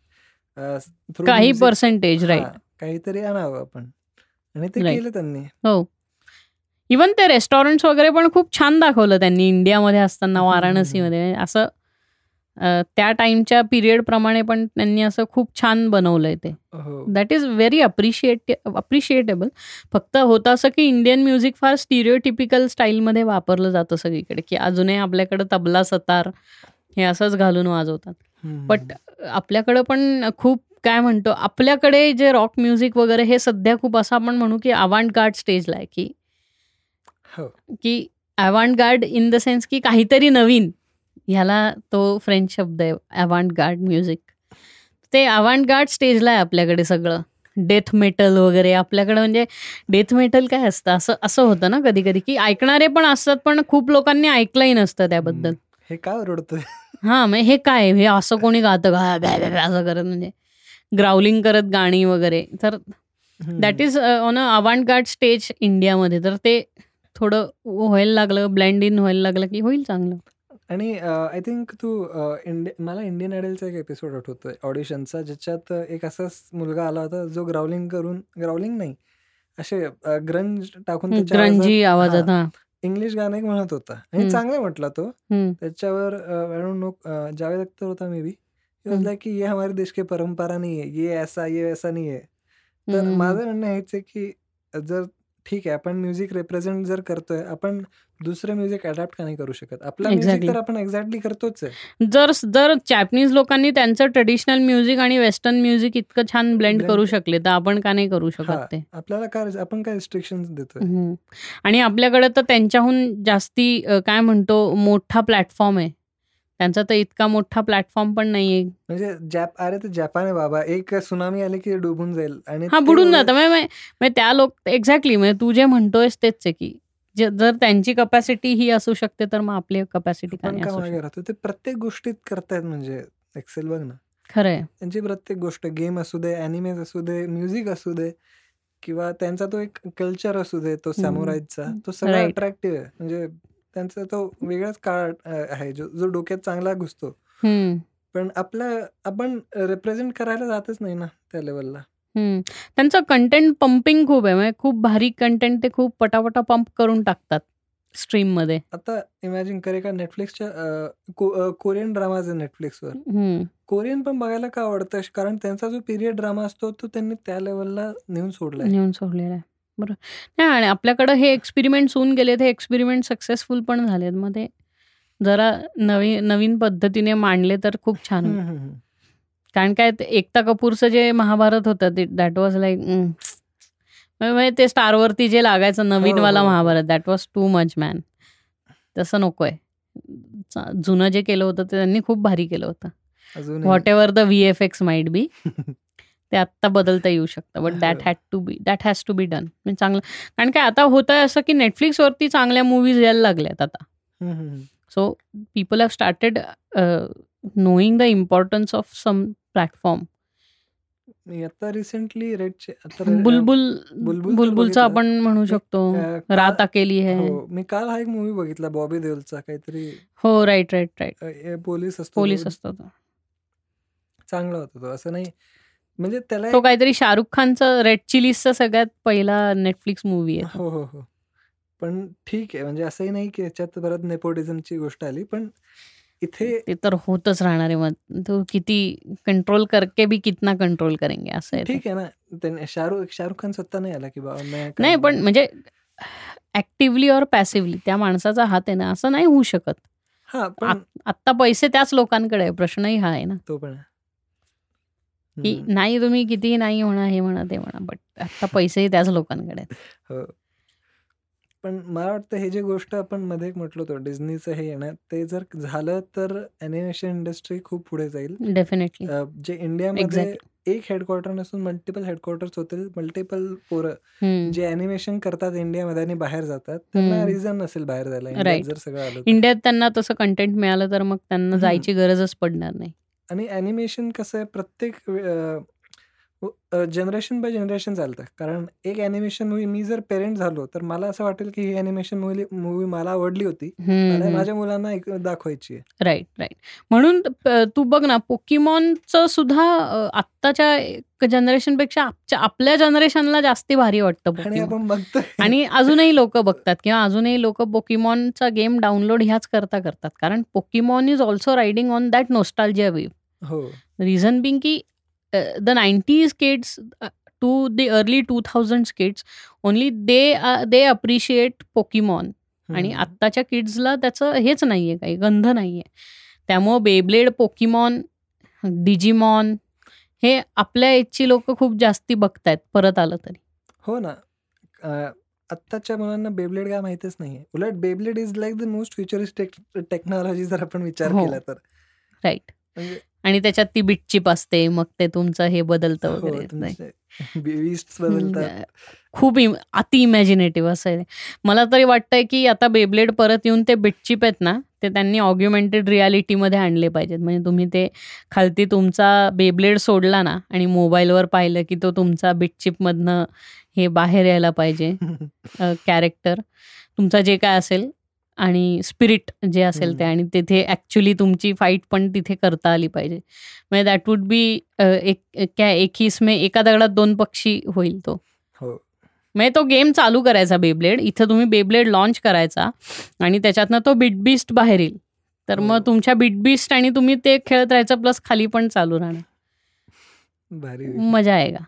काही पर्सेंटेज राईट काहीतरी आणावं आपण आणि ते केलं त्यांनी. हो. इवन ते रेस्टॉरंट वगैरे पण खूप छान दाखवलं त्यांनी इंडियामध्ये असताना वाराणसीमध्ये. असं त्या टाइमच्या पिरियड प्रमाणे पण त्यांनी असं खूप छान बनवलंय ते. That is very appreciate appreciatable फक्त होतं असं की इंडियन म्युझिक फार स्टिरिओटिपिकल स्टाईलमध्ये वापरलं जातं सगळीकडे की अजूनही आपल्याकडे तबला सतार हे असंच घालून वाजवतात. बट आपल्याकडं पण खूप काय म्हणतो आपल्याकडे जे रॉक म्युझिक वगैरे हे सध्या खूप असं आपण म्हणू की अवांट गार्ड स्टेजला आहे की. हो. की avant garde in the sense की काहीतरी नवीन ह्याला तो फ्रेंच शब्द आहे अवांट गार्ड म्युझिक ते अवांट गार्ड स्टेजला आहे आपल्याकडे सगळं. डेथ मेटल वगैरे आपल्याकडे म्हणजे डेथ मेटल काय असतं? असं असं होतं ना कधी कधी की ऐकणारे पण असतात पण खूप लोकांनी ऐकलंही नसतं त्याबद्दल. हे का ओरडतोय? हा मग हे काय? हे असं कोणी गातं का असं करत म्हणजे. ग्राउलिंग करत गाणी वगैरे. तर that is on a avant garde stage इंडियामध्ये. तर ते थोडं व्हायला लागलं ब्लेंड इन व्हायला लागलं की होईल चांगलं. आणि आय थिंक तू इंडिया मला इंडियन आयडलचा एक एपिसोड आठवतोय. ऑडिशनचा ज्याच्यात एक असाच मुलगा आला होता जो ग्राउलिंग करून ग्राउलिंग नाही असे ग्रंज टाकून ग्रंजी आवाजात इंग्लिश गाणं एक म्हणत होता. आणि. चांगला म्हटला तो. त्याच्यावर नो जावेद अख्तर होता मे बी लाईक की ये हमारे देश की परंपरा नाही आहे ये ऐसा ये ऐसा नाही आहे तर हम्म, माझं म्हणणं हेच आहे की जर ठीक आहे आपण म्युझिक रिप्रेझेंट जर करतोय आपण दुसरं म्युझिक अडॅप्ट का नाही करू शकत? आपलं म्युझिक. तर आपण एक्झॅक्टली करतोच आहे. जर जर जॅपनीज लोकांनी त्यांचं ट्रेडिशनल म्युझिक आणि वेस्टर्न म्युझिक इतकं छान ब्लेंड करू शकले तर आपण का नाही करू हा शकत ते? आपल्याला काय आपण काय रिस्ट्रिक्शन देतोय. आणि आपल्याकडे तर त्यांच्याहून जास्ती अ, काय म्हणतो मोठा प्लॅटफॉर्म आहे. त्यांचा तर इतका मोठा प्लॅटफॉर्म पण नाहीये. म्हणजे जॅप अरे ते जपान आहे बाबा. एक सुनामी आली की डुबून जाईल आणि हा बुडून जातं. त्या लोक एक्झॅक्टली म्हणजे तू जे म्हणतोयस तेच आहे की जर त्यांची कपॅसिटी ही असू शकते तर मग आपली कपॅसिटी राहतो ते प्रत्येक गोष्टीत करतायत म्हणजे एक्सेल बघ ना. खरंय. त्यांची प्रत्येक गोष्ट गेम असू दे अॅनिमेज असू दे म्युझिक असू दे किंवा त्यांचा तो एक कल्चर असू दे तो सॅमुराईजचा तो सगळा. अट्रॅक्टिव्ह आहे. म्हणजे त्यांचा तो वेगळाच काळ आहे. जो जो डोक्यात चांगला घुसतो. पण आपलं आपण रिप्रेझेंट करायला जातच नाही ना त्या लेवलला. त्यांचं कंटेंट पंपिंग खूप आहे. म्हणजे खूप भारी कंटेंट ते खूप पटापटा पंप करून टाकतात स्ट्रीममध्ये. आता इमॅजिन करे का नेटफ्लिक्सच्या कोरियन ड्रामाज आहे नेटफ्लिक्सवर. कोरियन पण बघायला का आवडतं? कारण त्यांचा जो पिरियड ड्रामा असतो तो त्यांनी त्या लेवलला नेऊन सोडलाय. नेऊन सोडलेलं आहे बरं. नाही आणि आपल्याकडं हे एक्सपेरिमेंट होऊन गेले हे एक्सपेरिमेंट सक्सेसफुल पण झालेत. मग ते जरा नवीन नवीन पद्धतीने मांडले तर खूप छान होईल. कारण काय एकता कपूरचं जे महाभारत होतं ते दॅट वॉज लाईक म्हणजे ते स्टारवरती जे लागायचं नवीनवाला हो, हो. Mahabharat that was too much man तसं नको आहे जुनं जे केलं होतं ते त्यांनी खूप भारी केलं होतं. Whatever the V F X might be ते आत्ता बदलता येऊ शकतं but that. Had to be that has to be done म्हणजे चांगलं कारण काय आता होतं आहे असं की नेटफ्लिक्सवरती चांगल्या मूवीज यायला लागल्यात आता. So people have started knowing the importance of some platform आता रिसेंटली बुलबुल बुलबुलचं. आपण म्हणू शकतो रात अकेली है हो मी काल हा एक मूवी बघितला बॉबी देओलचा काहीतरी हो राईट राईट राईट पोलीस असतो पोलीस. असतो. चांगला होता तो असं नाही म्हणजे त्याला तो काहीतरी शाहरुख खानचा रेड चिलीजचा सगळ्यात पहिला नेटफ्लिक्स मूवी आहे. हो हो हो पण ठीक आहे म्हणजे असंही नाही की याच्यात परत नेपोटिझमची गोष्ट आली पण इथे ते तर होतच राहणार आहे मग तो किती कंट्रोल करके भी कितना कंट्रोल करेंगे असं. ठीक आहे ना शाहरुख शाहरुख खान स्वतः नाही आला की बाबा नाही पण. म्हणजे ऍक्टिव्हली और पॅसिव्हली त्या माणसाचा हात आहे ना असं नाही होऊ शकत हा आत- आत्ता पैसे त्याच लोकांकडे आहे प्रश्नही हा आहे ना तो पण. की नाही तुम्ही कितीही नाही म्हणा हे म्हणा ते म्हणा बट आत्ता पैसेही त्याच लोकांकडे हो पण मला वाटतं हे जे गोष्ट आपण मध्ये म्हटलो होतो डिझनीचं हे येणं ते जर झालं तर अॅनिमेशन इंडस्ट्री खूप पुढे जाईल डेफिनेटली जे इंडियामध्ये Exactly. एक हेडक्वार्टर नसून मल्टिपल हेडक्वार्टर्स होतील मल्टिपल पोरं जे अॅनिमेशन करतात इंडियामध्ये आणि बाहेर जातात त्यांना. रिझन नसेल बाहेर जायला. जर सगळं आलं. इंडियात त्यांना तसं कंटेंट मिळालं तर मग त्यांना. जायची गरजच पडणार नाही आणि ॲनिमेशन कसं आहे प्रत्येक जनरेशन बाय जनरेशन चालतं. कारण एक ॲनिमेशन मूवी मी जर पेरेंट झालो तर मला असं वाटेल की ही ॲनिमेशन मूवी मूवी मला आवडली होती. मला माझ्या मुलांना एक दाखवायची आहे. राईट राईट म्हणून प- तू बघ ना पोकीमॉनचं सुद्धा अ, आत्ताच्या जनरेशनपेक्षा आपच्या आपल्या जनरेशनला जास्ती भारी वाटतं आणि पोकीमॉन आपण बघतोय. आणि अजूनही लोक बघतात किंवा अजूनही लोक पोकीमॉनचा गेम डाउनलोड ह्याच करता करतात. कारण Pokemon is also riding on that nostalgia wave हो. रिझन बिंग की the nineties kids to the early two thousand kids only they they appreciate Pokemon आणि. आत्ताच्या किड्सला त्याचं हेच नाहीये काही गंध नाहीये. त्यामुळं बेब्लेड पोकीमॉन डिजिमॉन हे आपल्या एजची लोक खूप जास्ती बघतायत परत आलं तरी. हो ना. आत्ताच्या मुलांना बेब्लेड काय माहितीच नाहीये. उलट Beyblade is like the most futuristic technology जर आपण विचार हो. केला तर. राईट म्हणजे आणि त्याच्यात ती बिटचिप असते मग ते तुमचं हे बदलतं हो वगैरे. खूप अति इमॅजिनेटिव्ह असं आहे. मला तरी वाटतंय की आता बेब्लेड परत येऊन ते बिटचिप आहेत ना ते त्यांनी ऑग्युमेंटेड रियालिटीमध्ये आणले पाहिजेत. म्हणजे तुम्ही ते खालती तुमचा बेब्लेड सोडला ना आणि मोबाईलवर पाहिलं की तो तुमचा बिटचिपमधनं हे बाहेर यायला पाहिजे *laughs* कॅरेक्टर तुमचा जे काय असेल आणि स्पिरिट जे असेल ते आणि तिथे ॲक्च्युली तुमची फाईट पण तिथे करता आली पाहिजे. म्हणजे दॅट वुड बी एक काय एकीस मे एका दगडात दोन पक्षी होईल तो. हो. म्हणजे तो गेम चालू करायचा बेब्लेड इथं तुम्ही बेब्लेड लॉन्च करायचा आणि त्याच्यातनं तो बिटबिस्ट बाहेर येईल. तर मग हो. तुमच्या बिटबिस्ट आणि तुम्ही ते खेळत राहायचं प्लस खाली पण चालू राहणार. मजा आहे का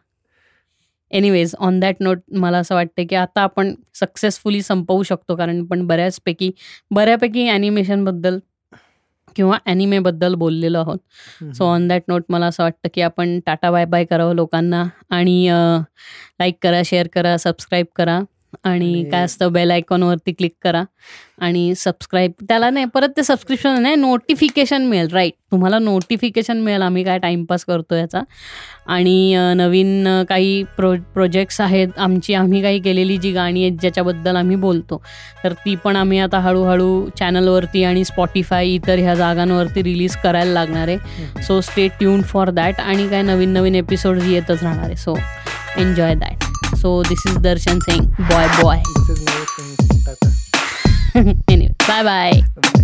एनिवेज ऑन दॅट नोट मला असं वाटतं की आता आपण सक्सेसफुली संपवू शकतो. कारण पण बऱ्याचपैकी बऱ्यापैकी ॲनिमेशनबद्दल किंवा ॲनिमेबद्दल बोललेलो आहोत. सो ऑन दॅट नोट मला असं वाटतं की आपण टाटा बाय बाय करावं लोकांना. आणि लाईक करा शेअर करा सबस्क्राईब करा. आणि काय असतं बेल आयकॉनवरती क्लिक करा. आणि सबस्क्राईब त्याला नाही परत ते सबस्क्रिप्शन नाही नोटिफिकेशन मिळेल राईट तुम्हाला नोटिफिकेशन मिळेल आम्ही काय टाईमपास करतो याचा. आणि नवीन काही प्रो प्रोजेक्ट्स आहेत आमची आम्ही काही केलेली जी गाणी आहेत ज्याच्याबद्दल आम्ही बोलतो. तर ती पण आम्ही आता हळूहळू चॅनलवरती आणि स्पॉटीफाय इतर ह्या जागांवरती रिलीज करायला लागणार आहे. So stay tune for that आणि काय नवीन नवीन एपिसोड येतच राहणार आहे. So enjoy that So this is Darshan saying, boy, boy. *laughs* anyway, bye bye.